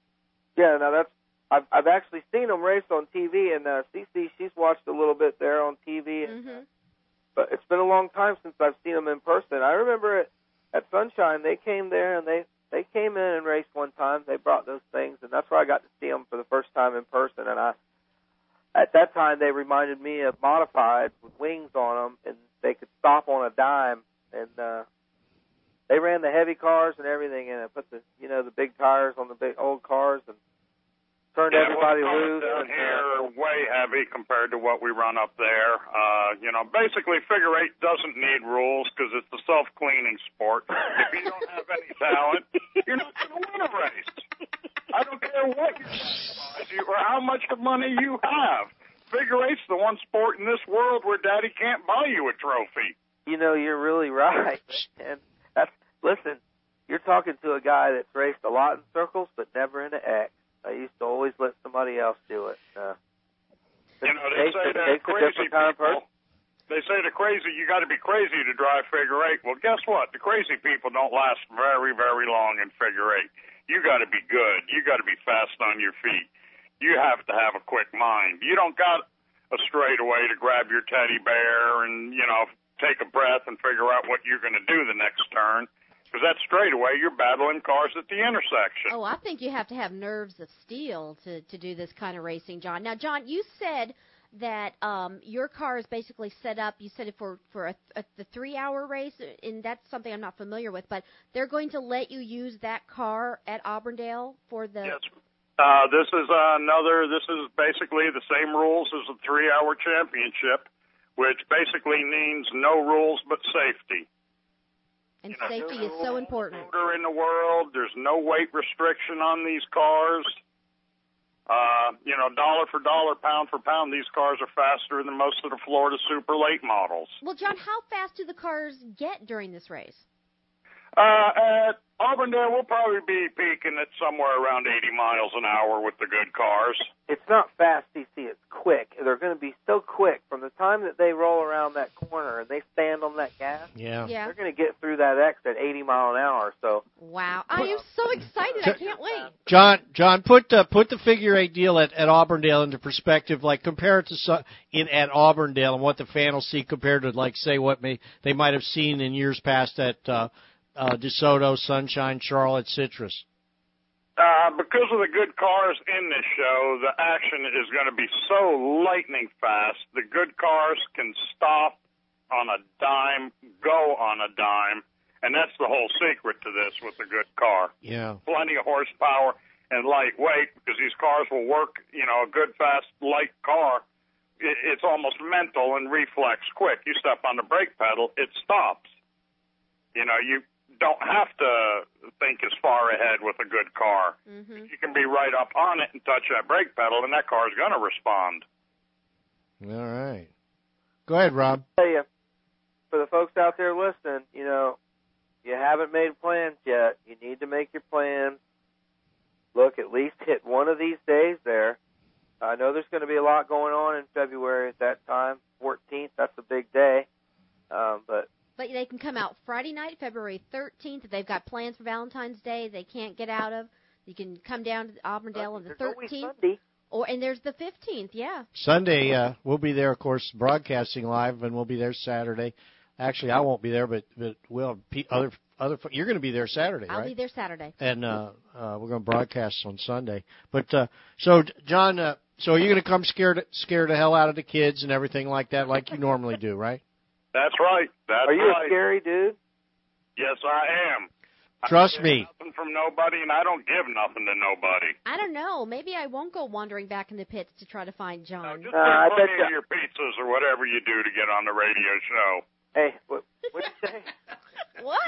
yeah, now that's I've I've actually seen them race on TV, and uh, CC she's watched a little bit there on TV, and, hmm but it's been a long time since I've seen them in person. I remember at at Sunshine they came there and they they came in and raced one time. They brought those things, and that's where I got to see them for the first time in person. And I, at that time, they reminded me of modifieds with wings on them, and they could stop on a dime. And uh, they ran the heavy cars and everything, and put the you know the big tires on the big old cars and turned yeah, everybody loose. down and, here uh, way heavy compared to what we run up there. Uh, you know, basically, figure eight doesn't need rules because it's a self-cleaning sport. if you don't have any talent, you're not going to win a race. I don't care what you or how much money you have. Figure eight's the one sport in this world where Daddy can't buy you a trophy. You know, you're really right. And that's listen, you're talking to a guy that's raced a lot in circles but never in an X. I used to always let somebody else do it. Uh, You know, they say they're crazy different kind of people. They say the crazy, you got to be crazy to drive figure eight. Well, guess what? The crazy people don't last very, very long in figure eight. You got to be good. You got to be fast on your feet. You have to have a quick mind. You don't got a straightaway to grab your teddy bear and, you know, take a breath and figure out what you're going to do the next turn. Because that straightaway, you're battling cars at the intersection. Oh, I think you have to have nerves of steel to to do this kind of racing, John. Now, John, you said that um, your car is basically set up. You said it for for a, a, the three-hour race, and that's something I'm not familiar with. But they're going to let you use that car at Auburndale for the. Yes. Uh, this is uh, another. This is basically the same rules as the three-hour championship, which basically means no rules but safety. And safety is so important. Motor in the world. There's no weight restriction on these cars. Uh, you know, dollar for dollar, pound for pound, these cars are faster than most of the Florida Super Late models. Well, John, how fast do the cars get during this race? Uh, at Auburndale will probably be peaking at somewhere around 80 miles an hour with the good cars. It's not fast, DC. It's quick. They're going to be so quick from the time that they roll around that corner and they stand on that gas. Yeah. Yeah. They're going to get through that X at 80 mile an hour. So Wow. I am so excited. I can't wait. John, John, put uh, put the figure eight deal at, at Auburndale into perspective. Like compare it to su- in at Auburndale and what the fan will see compared to like say what may they might have seen in years past at uh, uh, DeSoto, Sunshine, Charlotte, Citrus. Uh, because of the good cars in this show, the action is going to be so lightning fast. The good cars can stop on a dime, go on a dime, and that's the whole secret to this with a good car. Yeah. Plenty of horsepower and lightweight because these cars will work. You know, a good, fast, light car. It's almost mental and reflex quick. You step on the brake pedal, it stops. You know, you don't have to think as far ahead with a good car. Mm-hmm. You can be right up on it and touch that brake pedal, and that car's going to respond. All right. Go ahead, Rob. tell you, for the folks out there listening, you know, you haven't made plans yet. You need to make your plans. Look, at least hit one of these days there. I know there's going to be a lot going on in February at that time. 14th, that's a big day. Um, but But they can come out Friday night, February 13th. If they've got plans for Valentine's Day they can't get out of, you can come down to Auburndale on the 13th. Or and there's the 15th. Yeah. Sunday, uh, we'll be there, of course, broadcasting live, and we'll be there Saturday. Actually, I won't be there, but but we'll pe- other other. You're going to be there Saturday, I'll right? be there Saturday. and uh, uh, we're going to broadcast on Sunday. But uh, so, John, uh, so are you going to come scared scare the hell out of the kids and everything like that, like you normally do, right? That's right. That's right. are you right. a scary dude? Yes, I am. Trust I me. Nothing from nobody, and I don't give nothing to nobody. I don't know. Maybe I won't go wandering back in the pits to try to find John. Just Uh, I bring bet you- your pizzas or whatever you do to get on the radio show. Hey, what what did you say? what?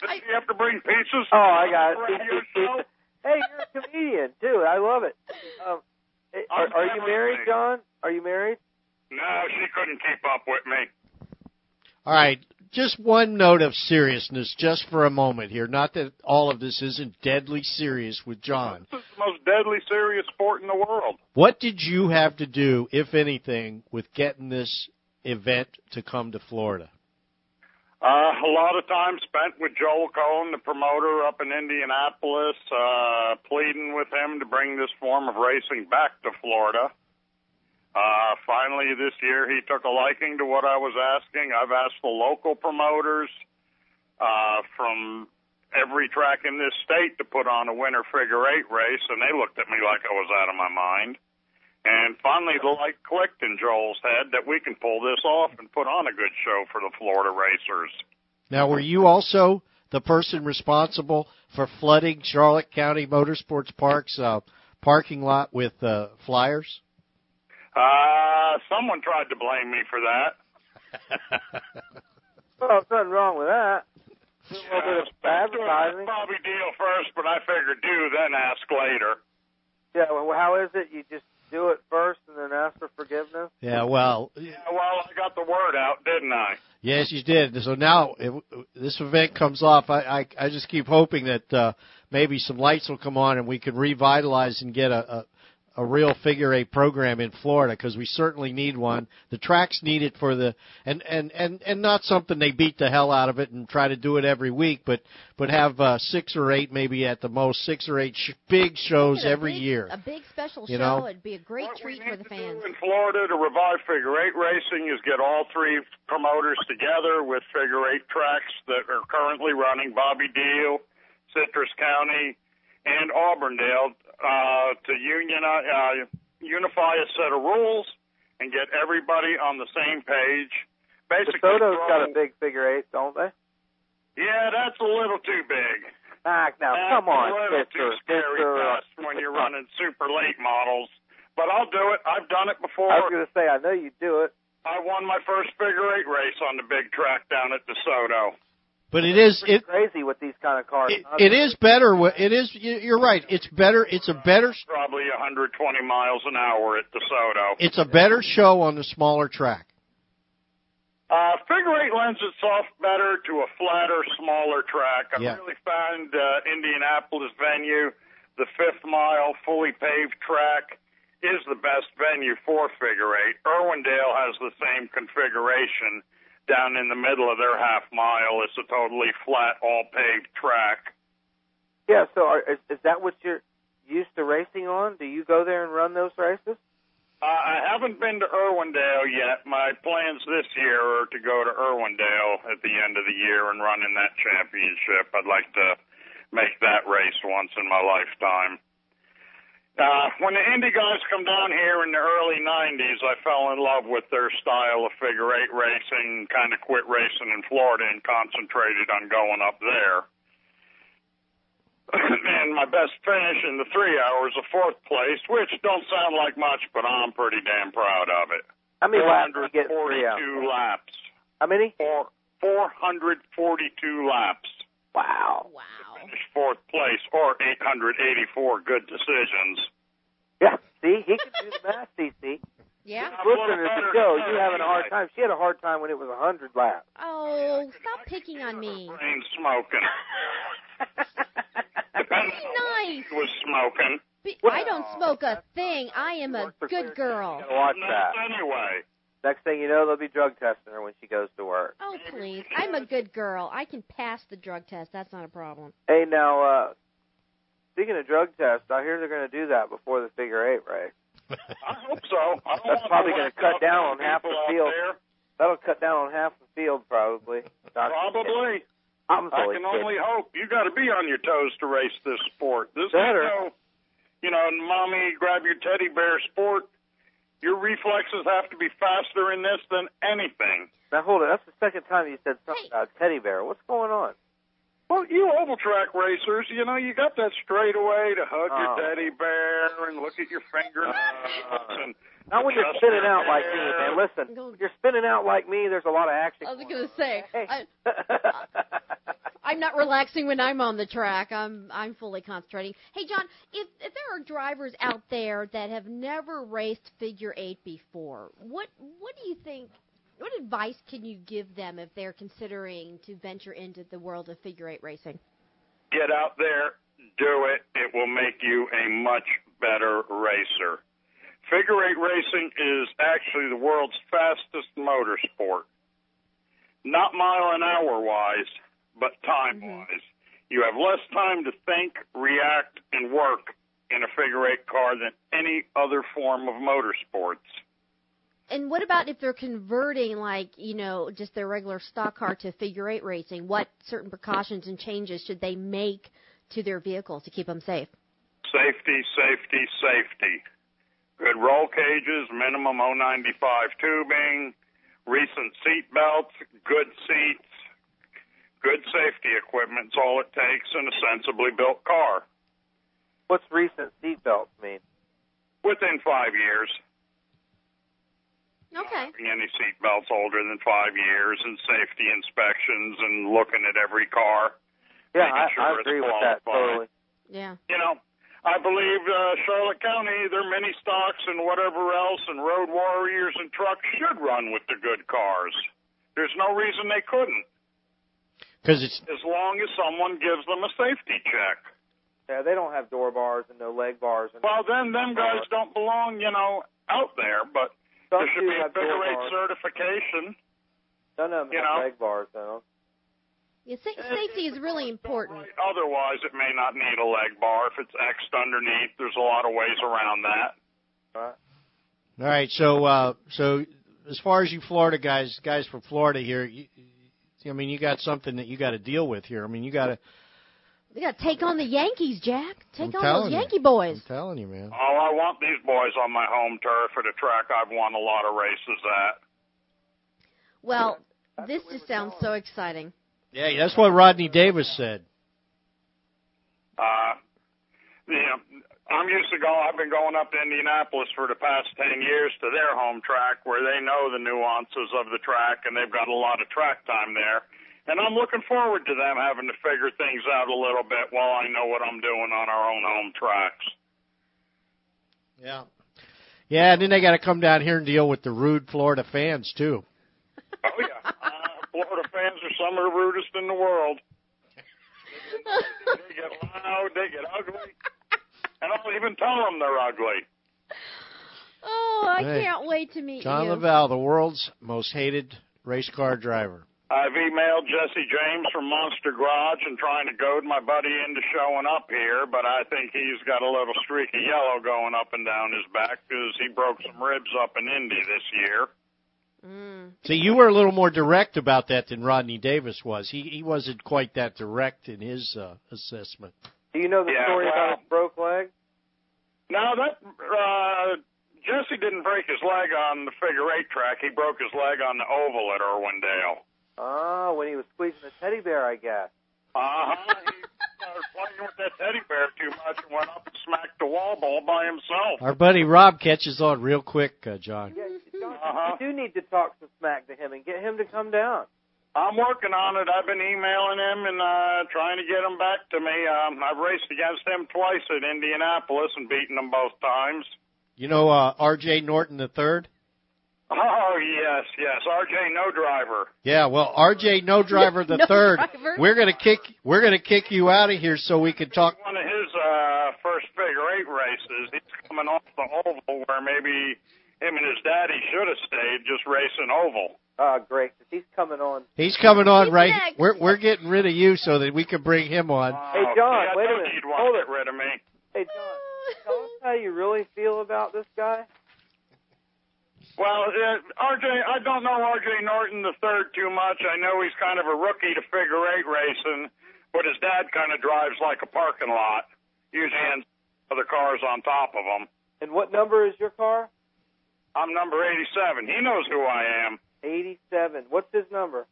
Does you have to bring pizzas? Oh, I got it. radio show? hey, you're a comedian too. I love it. Um, are, are you married. John? Are you married? No, she couldn't keep up with me. All right, just one note of seriousness, just for a moment here. Not that all of this isn't deadly serious with John. This is the most deadly serious sport in the world. What did you have to do, if anything, with getting this event to come to Florida? Uh, a lot of time spent with Joel Cohen, the promoter up in Indianapolis, uh, pleading with him to bring this form of racing back to Florida. Uh, finally this year he took a liking to what I was asking. I've asked the local promoters, uh, from every track in this state to put on a winter figure eight race and they looked at me like I was out of my mind. And finally the light clicked in Joel's head that we can pull this off and put on a good show for the Florida racers. Now, were you also the person responsible for flooding Charlotte County Motorsports Park's uh, parking lot with uh, flyers? Uh, someone tried to blame me for that. Well, there's nothing wrong with that. A little bit of advertising. Probably deal first, but I figured do, then ask later. Yeah. Well, how is it? You just do it first and then ask for forgiveness. Yeah, well, Yeah, well, I got the word out, didn't I? yes, you did. So now, if this event comes off, I, I, I just keep hoping that uh, maybe some lights will come on and we can revitalize and get a, a, a real figure eight program in Florida because we certainly need one. The tracks need it for the and and and and not something they beat the hell out of it and try to do it every week, but but have uh, six or eight maybe at the most six or eight sh- big shows Make it a every big- year. A big special You show. know? It'd be a great treat for the fans. In Florida to revive figure eight racing is get all three promoters together with figure eight tracks that are currently running Bobby Deal, Citrus County, and Auburndale uh, to union, uh, unify a set of rules and get everybody on the same page. Basically, DeSoto's got a big figure eight, don't they? yeah, that's a little too big. Ah, now That's come on, a little Mister. too scary. Gus, when you're running super late models. But I'll do it. I've done it before. I was going to say, I know you do it. I won my first figure eight race on the big track down at DeSoto. But it is Pretty it crazy with these kind of cars. it, it is better. It is. you- You're right. It's better. It's a better. Probably 120 miles an hour at DeSoto. It's a better show on the smaller track. Uh, figure eight lends itself better to a flatter, smaller track. I Yeah. really found uh, Indianapolis venue, the fifth mile, fully paved track, is the best venue for figure eight. Irwindale has the same configuration down in the middle of their half mile. It's a totally flat, all paved track. Yeah. So are, is, is that what you're used to racing on? Do you go there and run those races? Uh, I haven't been to Irwindale yet. My plans this year are to go to Irwindale at the end of the year and run in that championship. I'd like to make that race once in my lifetime. Uh, when the Indy guys come down here in the early 90s, I fell in love with their style of figure eight racing, kind of quit racing in Florida and concentrated on going up there. and my best finish in the three hours of fourth place, which don't sound like much, but I'm pretty damn proud of it. How many laps did you get 442 hours? laps. How many? Four, 442 laps. Wow. Wow. Finished fourth place, or 884 good decisions. Yeah. See, he can do the math, CC. Yeah. Listening to the show, you having a hard time. She had a hard time when it was a hundred laps. Oh, stop picking on me. Brain smoking. Depending Be on nice. he was smoking. Be- I don't smoke a thing. I am a good girl. Watch that. Anyway. Next thing you know, they'll be drug testing her when she goes to work. Oh, please. I'm a good girl. I can pass the drug test. That's not a problem. Hey, now, uh, speaking of drug tests, I hear they're going to do that before the figure eight race. I hope so. I don't That's probably going to cut down on half the field. there. That'll cut down on half the field, probably. Probably. I'm I totally can kidding. only hope. You got to be on your toes to race this sport. This Better. ain't no, you know, mommy grab your teddy bear sport. Your reflexes have to be faster in this than anything. Now hold it. That's the second time you said something about teddy bear. What's going on? Well, you oval track racers, you know, you got that straightaway to hug Oh. your teddy bear and look at your fingernails and Not when you're spinning out like me, man. Listen, when you're spinning out like me, there's a lot of action. I was going to say, I, I'm not relaxing when I'm on the track. I'm I'm fully concentrating. Hey, John, if if there are drivers out there that have never raced figure eight before, what what do you think? What advice can you give them if they're considering to venture into the world of figure eight racing? Get out there, do it. It will make you a much better racer. Figure eight racing is actually the world's fastest motorsport. Not mile an hour wise, but time mm-hmm. wise. You have less time to think, react, and work in a figure eight car than any other form of motorsports. And what about if they're converting, like you know, just their regular stock car to figure eight racing? What certain precautions and changes should they make to their vehicle to keep them safe? Safety, safety, safety. Good roll cages, minimum 095 tubing, recent seat belts, good seats, good safety equipment's all it takes in a sensibly built car. What's recent seat belts mean? Within five years. Okay. Having any seat belts older than five years and safety inspections and looking at every car. Yeah, making I, sure I agree with that qualified. totally. Yeah. you know, I believe uh, Charlotte County, their mini stocks and whatever else, and road warriors and trucks should run with the good cars. There's no reason they couldn't, Because it's as long as someone gives them a safety check. Yeah, they don't have door bars and no leg bars. And Well, then them guys don't belong, you know, out there. But Some there should be a have door figure eight bars. certification. None of them you have know. leg bars, though. Yeah, sa- safety is really important. Otherwise, it may not need a leg bar. If it's X'd underneath, there's a lot of ways around that. Right. all right. So uh, so as far as you Florida guys, guys from Florida here, you, I mean, you got something that you got to deal with here. I mean, you got to. They got to take on the Yankees, Jack. Take I'm on telling those you. Yankee boys. I'm telling you, man. Oh, I want these boys on my home turf at a track I've won a lot of races at. Well, this just sounds so exciting. Yeah, that's what Rodney Davis said. Uh, you know, I'm used to go. I've been going up to Indianapolis for the past ten years to their home track, where they know the nuances of the track, and they've got a lot of track time there. And I'm looking forward to them having to figure things out a little bit while I know what I'm doing on our own home tracks. Yeah. Yeah, and then they got to come down here and deal with the rude Florida fans too. Oh yeah. Fans are some of the rudest in the world. they get loud, they get ugly, and I'll even tell them they're ugly. Oh, I Hey, can't wait to meet John you. Laval, the world's most hated race car driver. I've emailed Jesse James from Monster Garage and trying to goad my buddy into showing up here, but I think he's got a little streak of yellow going up and down his back because he broke some ribs up in Indy this year. See, you were a little more direct about that than Rodney Davis was. He he wasn't quite that direct in his uh, assessment. Do you know the Yeah, story well- about his broke leg? No, that uh, Jesse didn't break his leg on the figure eight track. He broke his leg on the oval at Irwindale. Oh, when he was squeezing the teddy bear, I guess. Uh huh. He started playing with that teddy bear too much and went up and smacked the wall ball by himself. Our buddy Rob catches on real quick, uh, John. Uh-huh. You do need to talk some smack to him and get him to come down. I'm working on it. I've been emailing him and uh trying to get him back to me. Um, I've raced against him twice at Indianapolis and beaten him both times. You know uh, R.J. Norton the third. Oh yes, yes. RJ No Driver. Yeah, well, R.J. No Driver the No third. Driver? We're gonna kick. We're gonna kick you out of here so we can talk. One of his uh first figure eight races. He's coming off the oval where maybe him and his daddy should have stayed just racing oval. Oh, great. 'cause He's coming on. He's coming on He's right. next. We're we're getting rid of you so that we can bring him on. Hey, John, yeah, wait a minute. you you'd want Hold it. get rid of me. Hey, John, tell us how you really feel about this guy. Well, uh, RJ, I don't know RJ Norton the third too much. I know he's kind of a rookie to figure eight racing, but his dad kind of drives like a parking lot, usually has other cars on top of him. And what number is your car? I'm number 87. He knows who I am. 87. What's his number?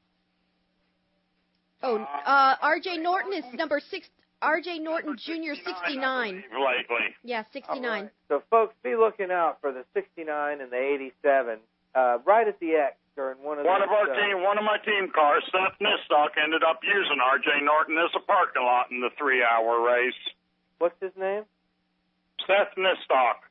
Oh, uh, R.J. Norton is number six. R.J. Norton Jr. 69. Lately. Yeah, 69. So, folks, be looking out for the 69 and the 87 uh, right at the X during one of One these, of our uh, team, one of my team cars, Seth Nistock, ended up using RJ Norton as a parking lot in the three-hour race. What's his name? Seth Nistock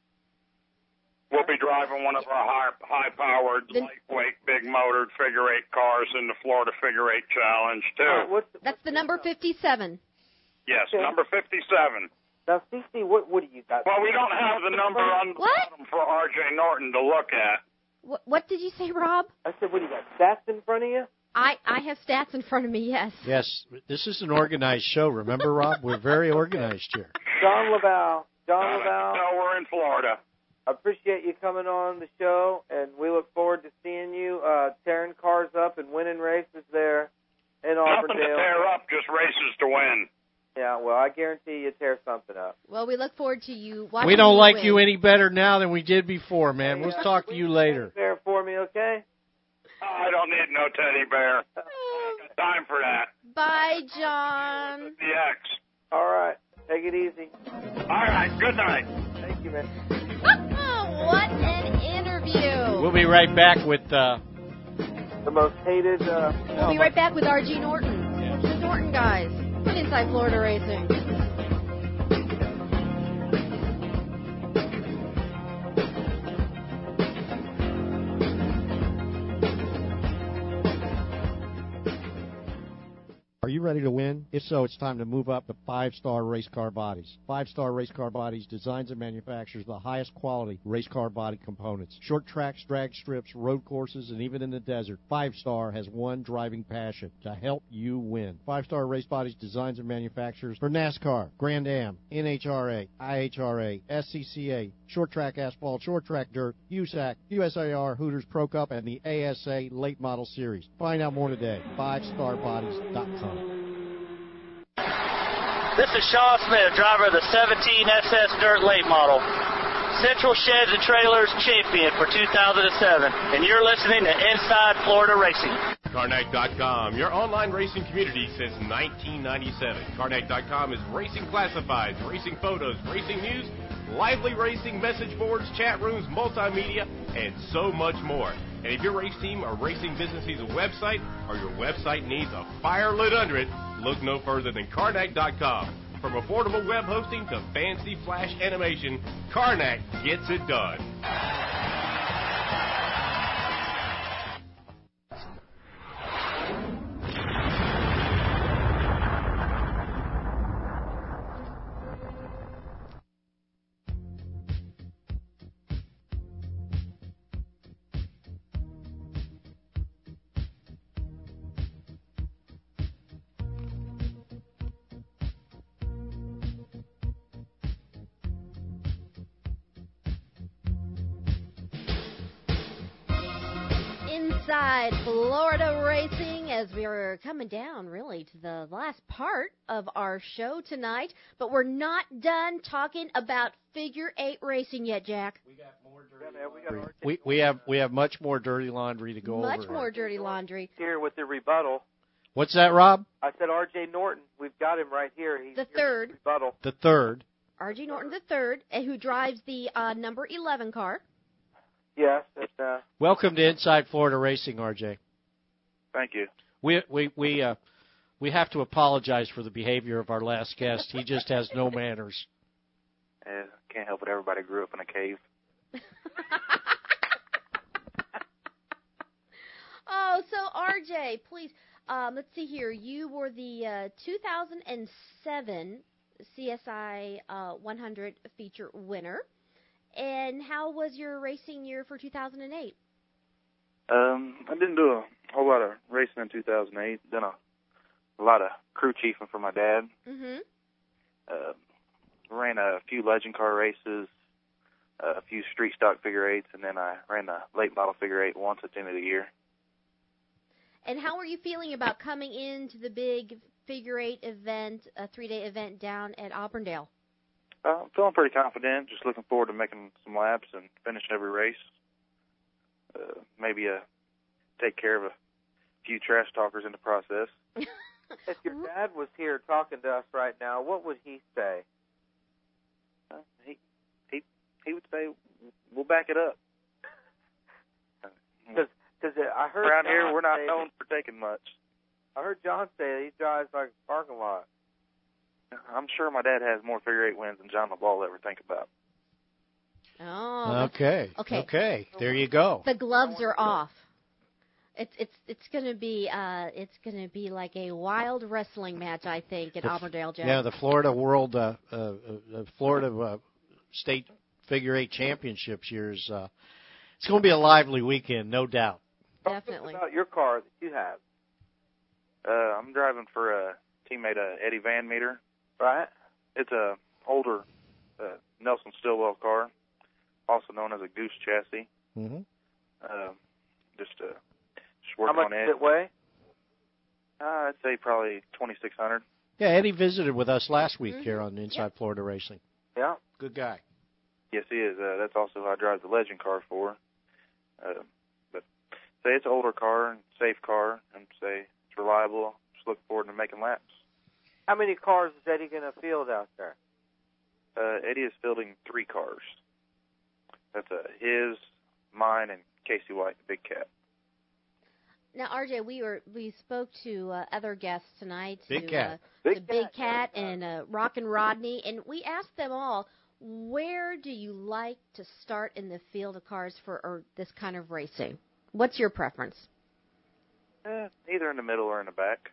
will be driving one of our high, high-powered, lightweight, big-motored figure eight cars in the Florida Figure Eight Challenge too. That's the number 57. Yes, number 57. Now, CC, what what do you got? Well, we don't have the number on the bottom for RJ Norton to look at. What, what did you say, Rob? I said, what do you got? Stats in front of you? I I have stats in front of me. Yes. Yes, this is an organized show. Remember, Rob? We're very organized here. John Laval. John Laval. No, we're in Florida. I appreciate you coming on the show, and we look forward to seeing you uh, tearing cars up and winning races there in Nothing to Auburndale. tear up, just races to win. Yeah, well, I guarantee you tear something up. Well, we look forward to you watching. We don't like win. you any better now than we did before, man. We'll talk to you later. There for me, okay? I don't need no teddy bear. Got time for that. Bye, John. The X. All right, take it easy. All right, good night. Thank you, man. what an interview. We'll be right back with. Uh, The most hated. Uh, We'll be right back with R.J. Norton. The Norton guys. Inside Florida Racing. Are you ready to win? If so, it's time to move up to Five Star Race Car Bodies. Five Star Race Car Bodies designs and manufactures the highest quality race car body components. Short tracks, drag strips, road courses, and even in the desert, Five Star has one driving passion to help you win. Five Star Race Bodies designs and manufactures for NASCAR, Grand Am, NHRA, IHRA, SCCA, short track asphalt, short track dirt, USAC, USAR, Hooters Pro Cup, and the ASA Late Model Series. Find out more today. FiveStarBodies.com. This is Sean Smith, driver of the 17 SS Dirt Late Model, Central Sheds and Trailers champion for 2007, and you're listening to Inside Florida Racing. Carnac.com, your online racing community since 1997. Carnac.com is racing classifieds, racing photos, racing news, lively racing message boards, chat rooms, multimedia, and so much more. And if your race team or racing business needs a website or your website needs a fire lit under it, look no further than Karnak.com. From affordable web hosting to fancy flash animation, Karnak gets it done. Florida Racing as we're coming down really to the last part of our show tonight, but we're not done talking about figure eight racing yet, Jack. We got more. we have we have much more dirty laundry to go Much over. Much more dirty laundry. Here with the rebuttal. What's that, Rob? I said R.J. Norton. We've got him right here. He's The third. with the rebuttal. The third. RJ Norton the third, eh, who drives the uh, number eleven car. Yes. And, uh, Welcome to Inside Florida Racing, RJ. Thank you. We we we uh we have to apologize for the behavior of our last guest. He just has no manners. Uh, can't help it. Everybody grew up in a cave. Oh, so RJ, please, um, let's see here. You were the uh, 2007 CSI uh, 100 feature winner. And how was your racing year for 2008? Um, I didn't do a whole lot of racing in 2008. Done a, a lot of crew chiefing for my dad. Mm-hmm. Uh, ran a few legend car races, uh, a few street stock figure eights, and then I ran the late model figure eight once at the end of the year. And how are you feeling about coming into the big figure eight event, a three-day event down at Auburndale? Uh, I'm feeling pretty confident. Just looking forward to making some laps and finishing every race. Uh, maybe uh, take care of a few trash talkers in the process. if your dad was here talking to us right now, what would he say? Uh, he he he would say, "We'll back it up." Because because I heard Around John here, we're not say- known for taking much. I heard John say he drives like a parking lot. I'm sure my dad has more figure eight wins than John Laval will ever think about. Oh, Okay. Okay. Okay. There you go. the gloves are off. It's it's it's gonna be uh it's gonna be like a wild wrestling match, I think, at The f- Auburndale, Jack. Yeah, the Florida World, uh, uh, uh, Florida uh, State Figure Eight Championships years. Uh, it's going to be a lively weekend, no doubt. Definitely. About your car that you have, Uh, I'm driving for a teammate, uh, Eddie Van Meter. right? It's a older uh, Nelson Stillwell car, also known as a Goose chassis. Mm-hmm. Uh, just uh, just How much does it. it weigh? Uh, I'd say probably 2,600. Yeah, Eddie visited with us last week Mhm. here on Inside Florida Racing. Yeah. Good guy. Yes, he is. Uh, that's also who I drive the Legend car for. Uh, but say it's an older car and safe car, and say it's reliable. Just look forward to making laps. How many cars is Eddie going to field out there? Uh, Eddie is fielding three cars. That's uh, his, mine, and Casey White, the big cat. Now, RJ, we were we spoke to uh, other guests tonight. Big to, Cat. Uh, Big the Big Cat and uh, Rockin' Rodney, and we asked them all, where do you like to start in the field of cars for or this kind of racing? What's your preference? Eh, either in the middle or in the back.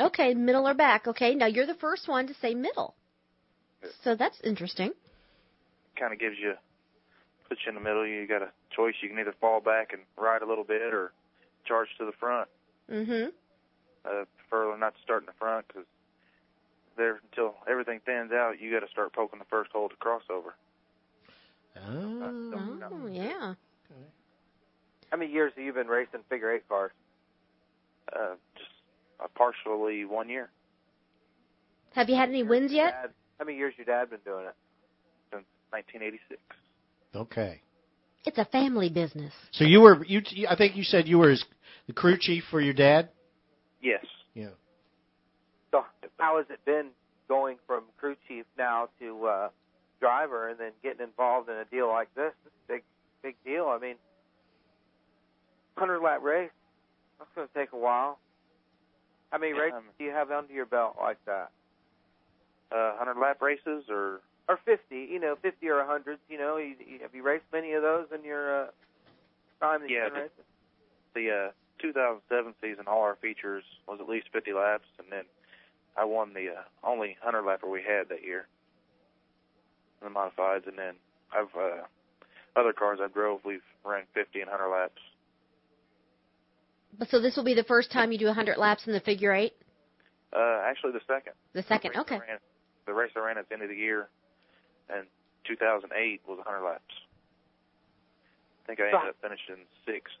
Okay, middle or back. Okay, now you're the first one to say middle. So that's interesting. Kind of gives you, puts you in the middle. You got a choice. You can either fall back and ride a little bit, or charge to the front. Mm-hmm. uh, prefer not to start in the front because there until everything thins out, you got to start poking the first hole to crossover. Oh, yeah. How many years have you been racing figure eight cars? Uh, just uh, partially one year Have you had any wins yet? Dad, how many years your dad been doing it? since 1986. Okay. It's a family business. So you were you? you- I think you said you were his, the crew chief for your dad. Yes. Yeah. So how has it been going from crew chief now to uh, driver, and then getting involved in a deal like this? This is a big, big deal. I mean, hundred lap race. That's going to take a while. How many races Um, do you have under your belt like that? Uh, 100 lap races or Or fifty? You know, fifty or a hundred. You know, you, you, have you raced many of those in your uh, time that Yeah, you've been the- racing? the uh, 2007 season. All our features was at least 50 laps, and then I won the uh, only 100 lapper we had that year in the modifieds, and then I've uh, other cars I drove. We've ran 50 and 100 laps. So this will be the first time you do 100 laps in the figure eight. Uh, actually, the second. The second. race I Okay. ran- the race I ran at the end of the year in 2008 was 100 laps. I think I ended up finishing sixth.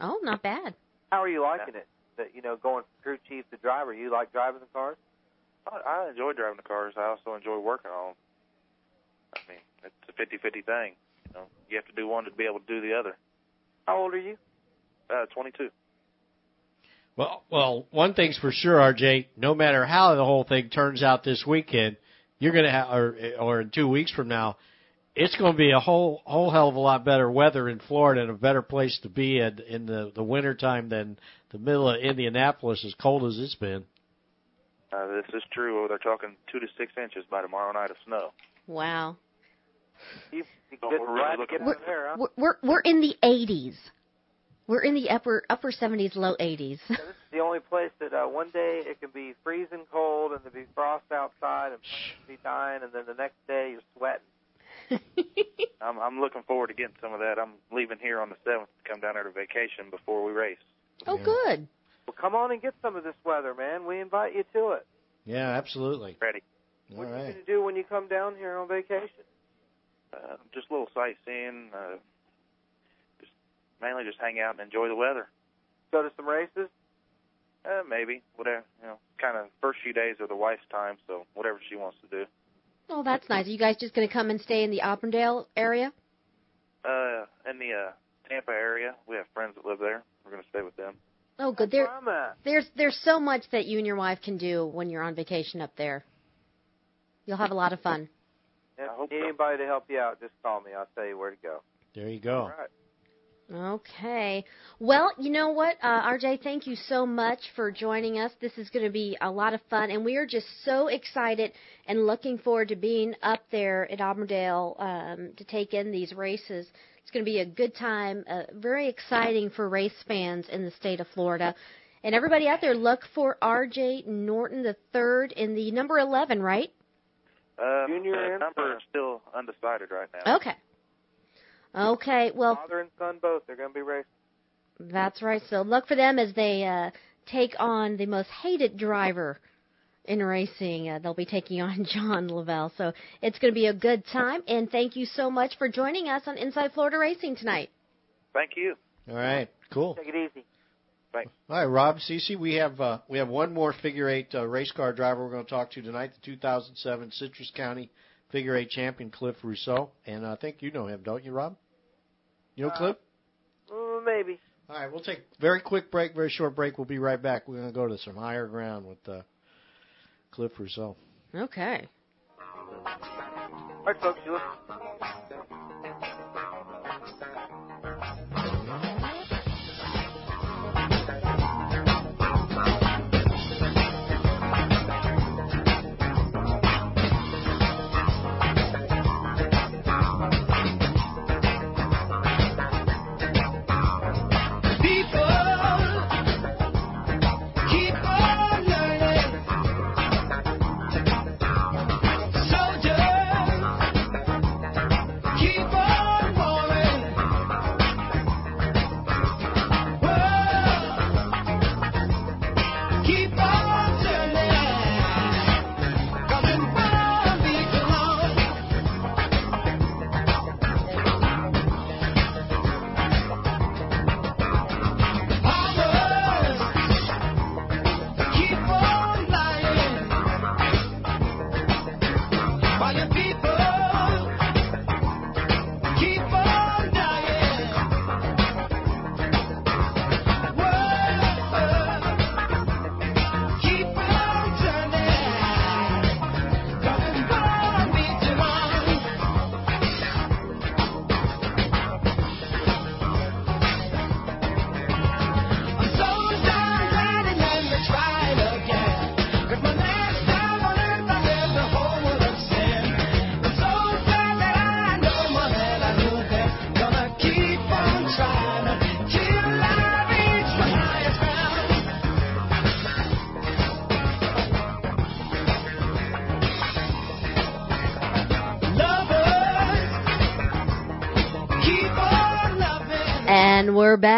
Oh, not bad. How are you liking it? That you know, going from crew chief to driver, you like driving the cars? I, I enjoy driving the cars. I also enjoy working on them. I mean, it's a fifty-fifty thing. You know, you have to do one to be able to do the other. How old are you? Uh, 22. Well, well, one thing's for sure, RJ. No matter how the whole thing turns out this weekend, you're gonna have, or or in two weeks from now, it's going to be a whole whole hell of a lot better weather in Florida and a better place to be in in the the winter time than the middle of Indianapolis, as cold as it's been. Uh, this is true. They're talking two to six inches by tomorrow night of snow. Wow. You, you So we're glad really to looking get out of there, huh? We're we're, we're in the 80s. We're in the upper upper 70s, low 80s. This is the only place that uh, one day it can be freezing cold and there'll be frost outside and planes be dying, and then the next day you're sweating. I'm I'm looking forward to getting some of that. I'm leaving here on the seventh to come down there to vacation before we race. oh, good. Well, come on and get some of this weather, man. We invite you to it. Yeah, absolutely. Ready. All what are you going to do when you come down here on vacation? Uh, just a little sightseeing. Uh, just mainly just hang out and enjoy the weather. Go to some races? Uh, maybe whatever. You know, kind of first few days are the wife's time, so whatever she wants to do. Oh, that's nice. Are you guys just going to come and stay in the Auburndale area? Uh, in the uh, Tampa area, we have friends that live there. We're going to stay with them. Oh, good. There, where I'm at. there's there's so much that you and your wife can do when you're on vacation up there. You'll have a lot of fun. If I hope you need so. anybody to help you out, just call me. I'll tell you where to go. There you go. All right. Okay. Well, you know what, uh, RJ, thank you so much for joining us. This is going to be a lot of fun, and we are just so excited and looking forward to being up there at Auburndale um, to take in these races. It's going to be a good time, uh, very exciting for race fans in the state of Florida. And everybody out there, look for RJ Norton the third in the number 11, right? Uh, Junior the number is still undecided right now. Okay. Okay. Well, Father and son both. They're going to be racing. That's right. So look for them as they uh, take on the most hated driver in racing. Uh, they'll be taking on John Lavelle. So it's going to be a good time. And thank you so much for joining us on Inside Florida Racing tonight. Thank you. All right. Cool. Take it easy. Thanks. All right, Rob, CC, we have uh, we have one more figure eight uh, race car driver we're going to talk to tonight. The 2007 Citrus County figure eight champion Cliff Rousseau, and I think you know him, don't you, Rob? You know Uh, Cliff? Mm, maybe. All right, we'll take a very quick break, very short break. We'll be right back. We're going to go to some higher ground with uh, Cliff Rousseau. Okay. All right, folks, you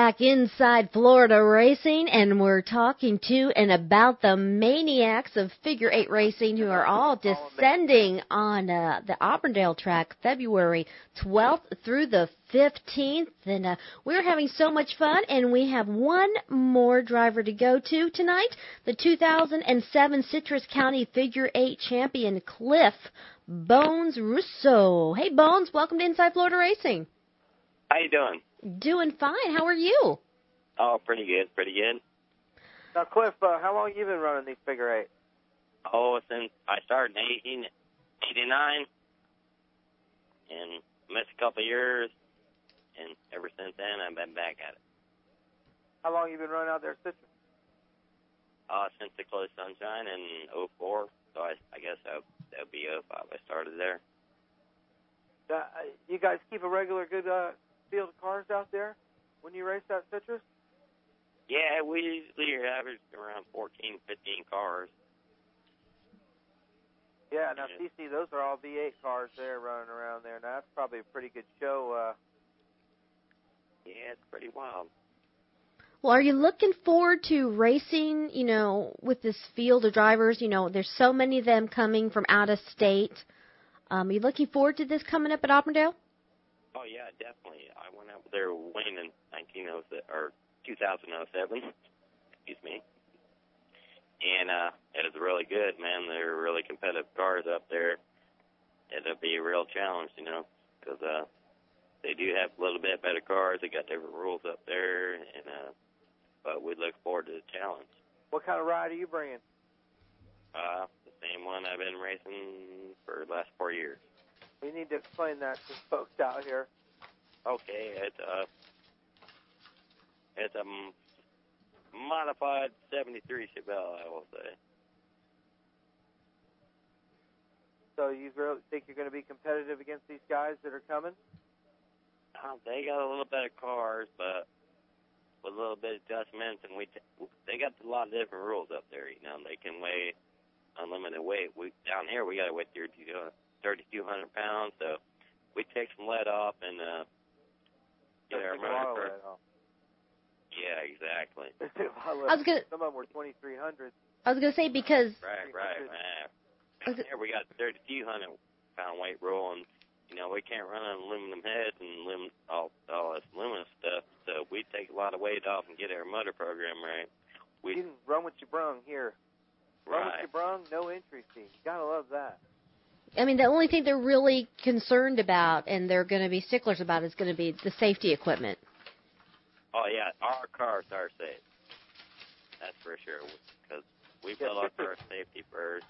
back inside Florida Racing, and we're talking to and about the maniacs of figure eight racing who are all descending on uh, the Auburndale track February 12th through the 15th. And uh, we're having so much fun, and we have one more driver to go to tonight the 2007 Citrus County Figure Eight champion, Cliff Bones Russo. Hey, Bones, welcome to Inside Florida Racing. How you doing? Doing fine. How are you? Oh, pretty good, pretty good. Now, Cliff, uh, how long you been running these figure eight? Oh, since I started in 1889, and missed a couple of years, and ever since then I've been back at it. How long you been running out there at Citrus? Uh, since the closed sunshine in '04, so I, I guess that that would be '05. I started there. Uh, you guys keep a regular good uh, field of cars out there when you race at Citrus? Yeah, we usually average around 14, 15 cars. Yeah, now CC, those are all V8 cars there running around there. Now that's probably a pretty good show. Uh, Yeah, it's pretty wild. Well, are you looking forward to racing, you know, with this field of drivers? You know, there's so many of them coming from out of state. Um, are you looking forward to this coming up at Auburndale? Oh yeah, definitely. I went out there winning in 1907 or 2007. Excuse me. And uh, it was really good, man. They're really competitive cars up there. It'll be a real challenge, you know, because uh, they do have a little bit better cars. They got different rules up there, and uh, but we look forward to the challenge. what kind of ride are you bringing? Uh, the same one I've been racing for the last four years. We need to explain that to folks out here. Okay, it's a it's a modified '73 Chevelle, I will say. So you really think you're going to be competitive against these guys that are coming? Uh, they got a little better cars, but with a little bit of adjustments, and we t- they got a lot of different rules up there. You know, they can weigh unlimited weight. We down here we got to weigh 3200 3,200 pounds, so we take some lead off and uh, get our Take a lot motor. lead off. Yeah, exactly. They take a lot of I was gonna- Some of them were 2,300. I was going to say because Right, right, man. Down here we got 3,200 pound weight rule, and you know we can't run on aluminum heads and aluminum, all all this aluminum stuff. So we take a lot of weight off and get our motor program right. We You can run what you brung here. Run what right. you brung, no entry fee. You gotta love that. I mean the only thing they're really concerned about and they're going to be sticklers about is going to be the safety equipment. Oh yeah, our cars are safe. That's for sure. Because we Yeah, build our Citrus- car safety first.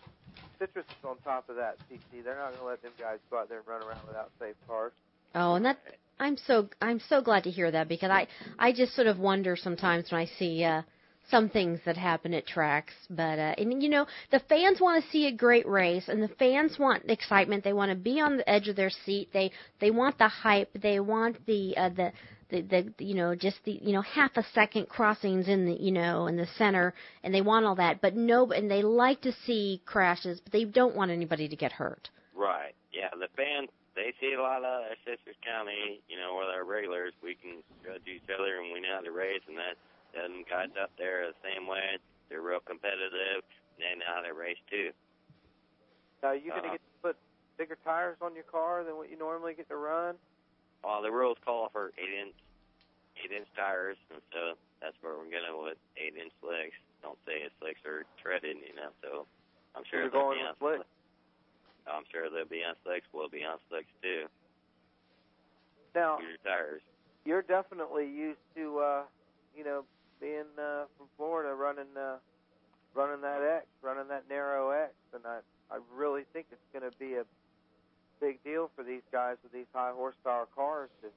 Citrus is on top of that, CC. They're not gonna let them guys go out there and run around without safe cars. Oh, and that I'm so I'm so glad to hear that because I I just sort of wonder sometimes when I see uh some things that happen at tracks, but uh and you know, the fans want to see a great race and the fans want excitement. They want to be on the edge of their seat. They they want the hype. They want the uh the the, the you know just the you know half a second crossings in the you know in the center and they want all that but no and they like to see crashes but they don't want anybody to get hurt Right. Yeah, the fans they see a lot of Citrus County, you know, with our regulars, we can judge each other and we know how to race and that them guys up there are the same way. They're real competitive and they know how to race too. Now, are you gonna Uh-huh. get to put bigger tires on your car than what you normally get to run? Well, the rules call for eight inch eight inch tires and so that's where we're gonna with eight inch slicks. Don't say it's slicks are treaded, you know, so I'm sure You're they'll going on slicks. I'm sure they'll be on slicks, we'll be on slicks too. Now, Your tires. you're definitely used to, uh, you know, being uh, from Florida, running, uh, running that X, running that narrow X, and I, I really think it's going to be a big deal for these guys with these high horsepower cars to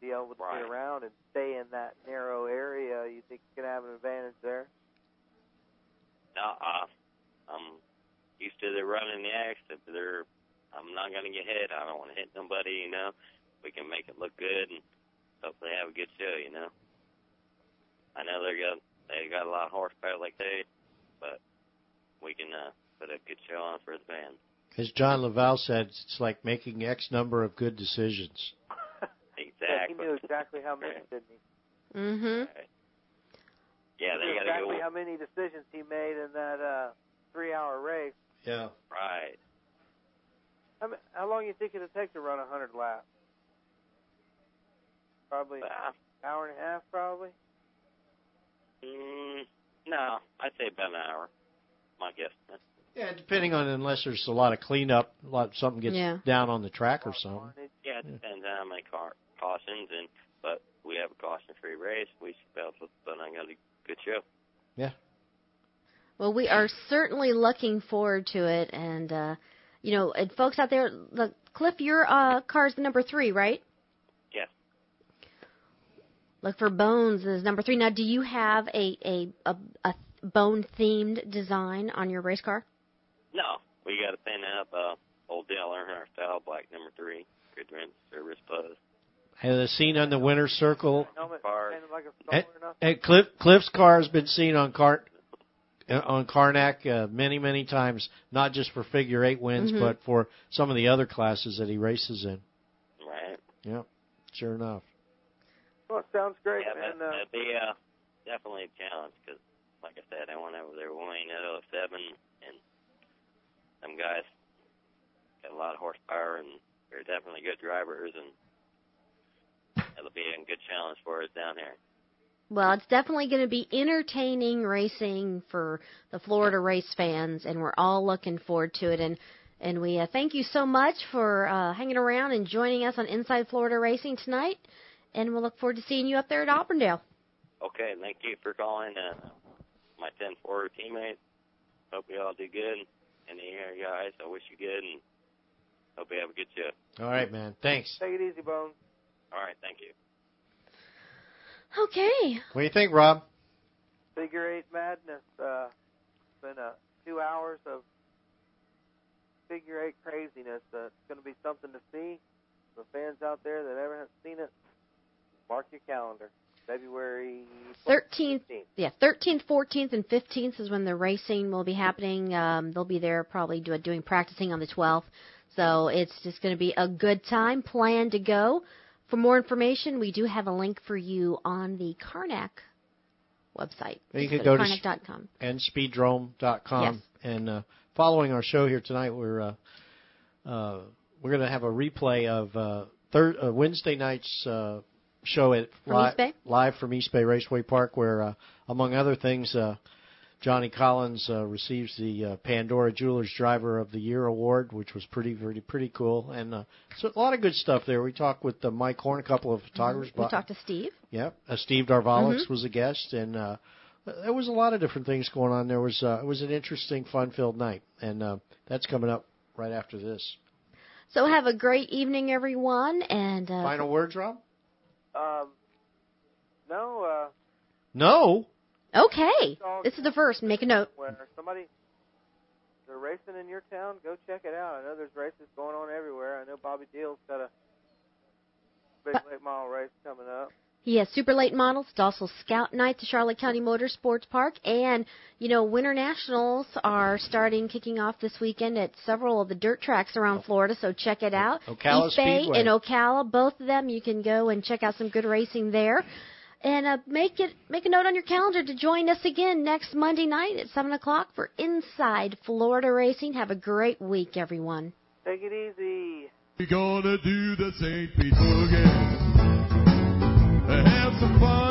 be able to Right. get around and stay in that narrow area. You think you're going to have an advantage there? No, uh, I'm used to the running the X. If they're, I'm not gonna get hit. I don't want to hit nobody. You know, we can make it look good and hopefully have a good show. You know, I know they got they got a lot of horsepower like they, but we can uh, put a good show on for the fans. As John Laval said, it's like making X number of good decisions. Yeah, he knew exactly how many, didn't he? Mm-hmm. Yeah, they got to exactly go how many decisions he made in that uh, three-hour race. Yeah. right. How, ma- how long you think it'll take to run a hundred laps? Probably Uh, hour and a half, probably. Mm, no, I'd say about an hour. My guess. Yeah, depending on unless there's a lot of cleanup, a lot something gets Yeah. down on the track or something. Yeah, it depends on how many car cautions, and but we have a caution-free race. We should be able to put on a good show. Yeah. Well, we are certainly looking forward to it, and uh, you know, and folks out there, look, Cliff, your uh, car's the number three, right? Yes. Look for Bones is number three. Now, do you have a a a, a bone themed design on your race car? No, we got to paint up uh, old Dale Earnhardt style black number three. Good rim service buzz. And the scene on the winner's circle. Helmet Car. painted like a And, solar enough. and Cliff Cliff's car has been seen on Car uh, on Karnak uh, many many times, not just for figure eight wins, Mhm. but for some of the other classes that he races in. Right. Yep, sure enough. Well, it sounds great, yeah, man. that, Uh, that'd be uh, definitely a challenge because, like I said, I went over there with Wayne at 07, and some guys got a lot of horsepower, and they're definitely good drivers, and it'll be a good challenge for us down here. Well, it's definitely going to be entertaining racing for the Florida race fans, and we're all looking forward to it. And and we uh, thank you so much for uh, hanging around and joining us on Inside Florida Racing tonight. And we'll look forward to seeing you up there at Auburndale. Okay, thank you for calling uh, my 10 forward teammates. Hope you all do good. And the air guys, I wish you good, and hope you have a good show. All right, man. Thanks. take it easy, Bones. All right, thank you. Okay. What do you think, Rob? Figure eight madness. Uh, it's been uh, two hours of figure eight craziness. Uh, it's going to be something to see. The fans out there that ever have seen it, mark your calendar. February 13th, yeah, 13th, 14th, and 15th is when the racing will be happening. Um, they'll be there probably do, doing practicing on the 12th. So it's just going to be a good time. Plan to go. For more information, we do have a link for you on the Karnak website. You Just can go to karnak.com. and speedrome.com. Yes. And uh, following our show here tonight, we're uh, uh, we're going to have a replay of uh, third uh, Wednesday night's uh, show at From li- live from East Bay Raceway Park, where uh, among other things, uh, Johnny Collins uh, receives the uh, Pandora Jewelers Driver of the Year award, which was pretty pretty pretty cool. And uh, so a lot of good stuff there. We talked with uh, Mike Horn, a couple of photographers. We about- talked to Steve. Yep, uh, Steve Darvalix Mhm. was a guest, and uh, there was a lot of different things going on. There was uh, it was an interesting, fun-filled night, and uh, that's coming up right after this. So have a great evening, everyone. And uh, Final words, Rob? Um, no, uh, No. Okay. This is the first. Make a note. when somebody they're racing in your town, go check it out. I know there's races going on everywhere. I know Bobby Deal's got a big late model race coming up. He has super late models. It's also Scout Night, the Charlotte County Motorsports Park, and you know Winter Nationals are starting, kicking off this weekend at several of the dirt tracks around Florida. So check it out. Ocala East Bay Speedway. and Ocala, both of them, you can go and check out some good racing there. And uh, make it make a note on your calendar to join us again next Monday night at seven o'clock for Inside Florida Racing. Have a great week, everyone. Take it easy. We're gonna do the St. Pete Boogie. Have some fun,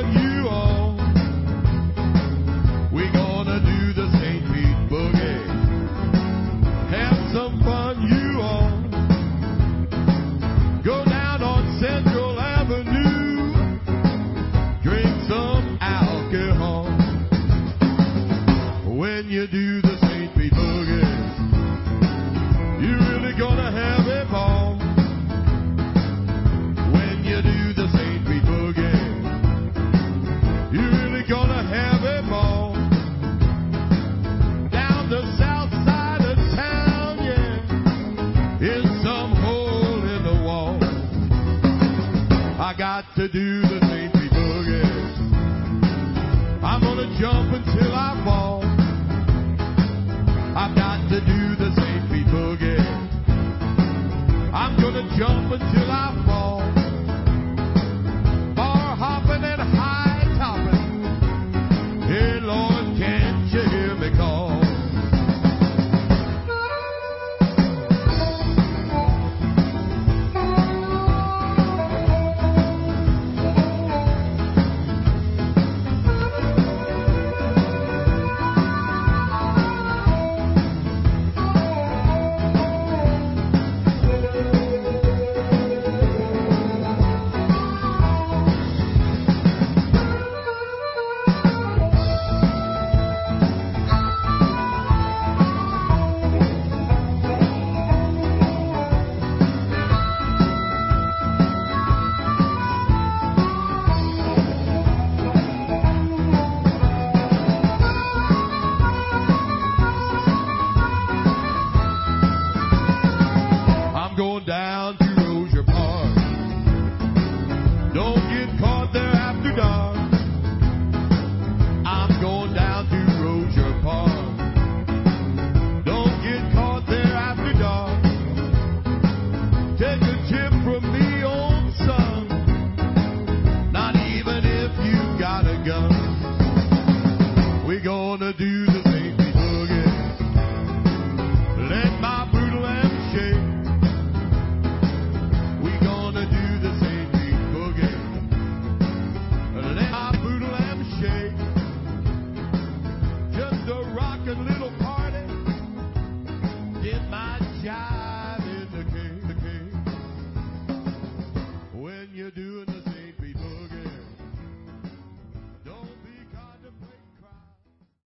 do the. Pete Boogie. I'm gonna jump until I fall. I've got to do the. Pete Boogie. I'm gonna jump until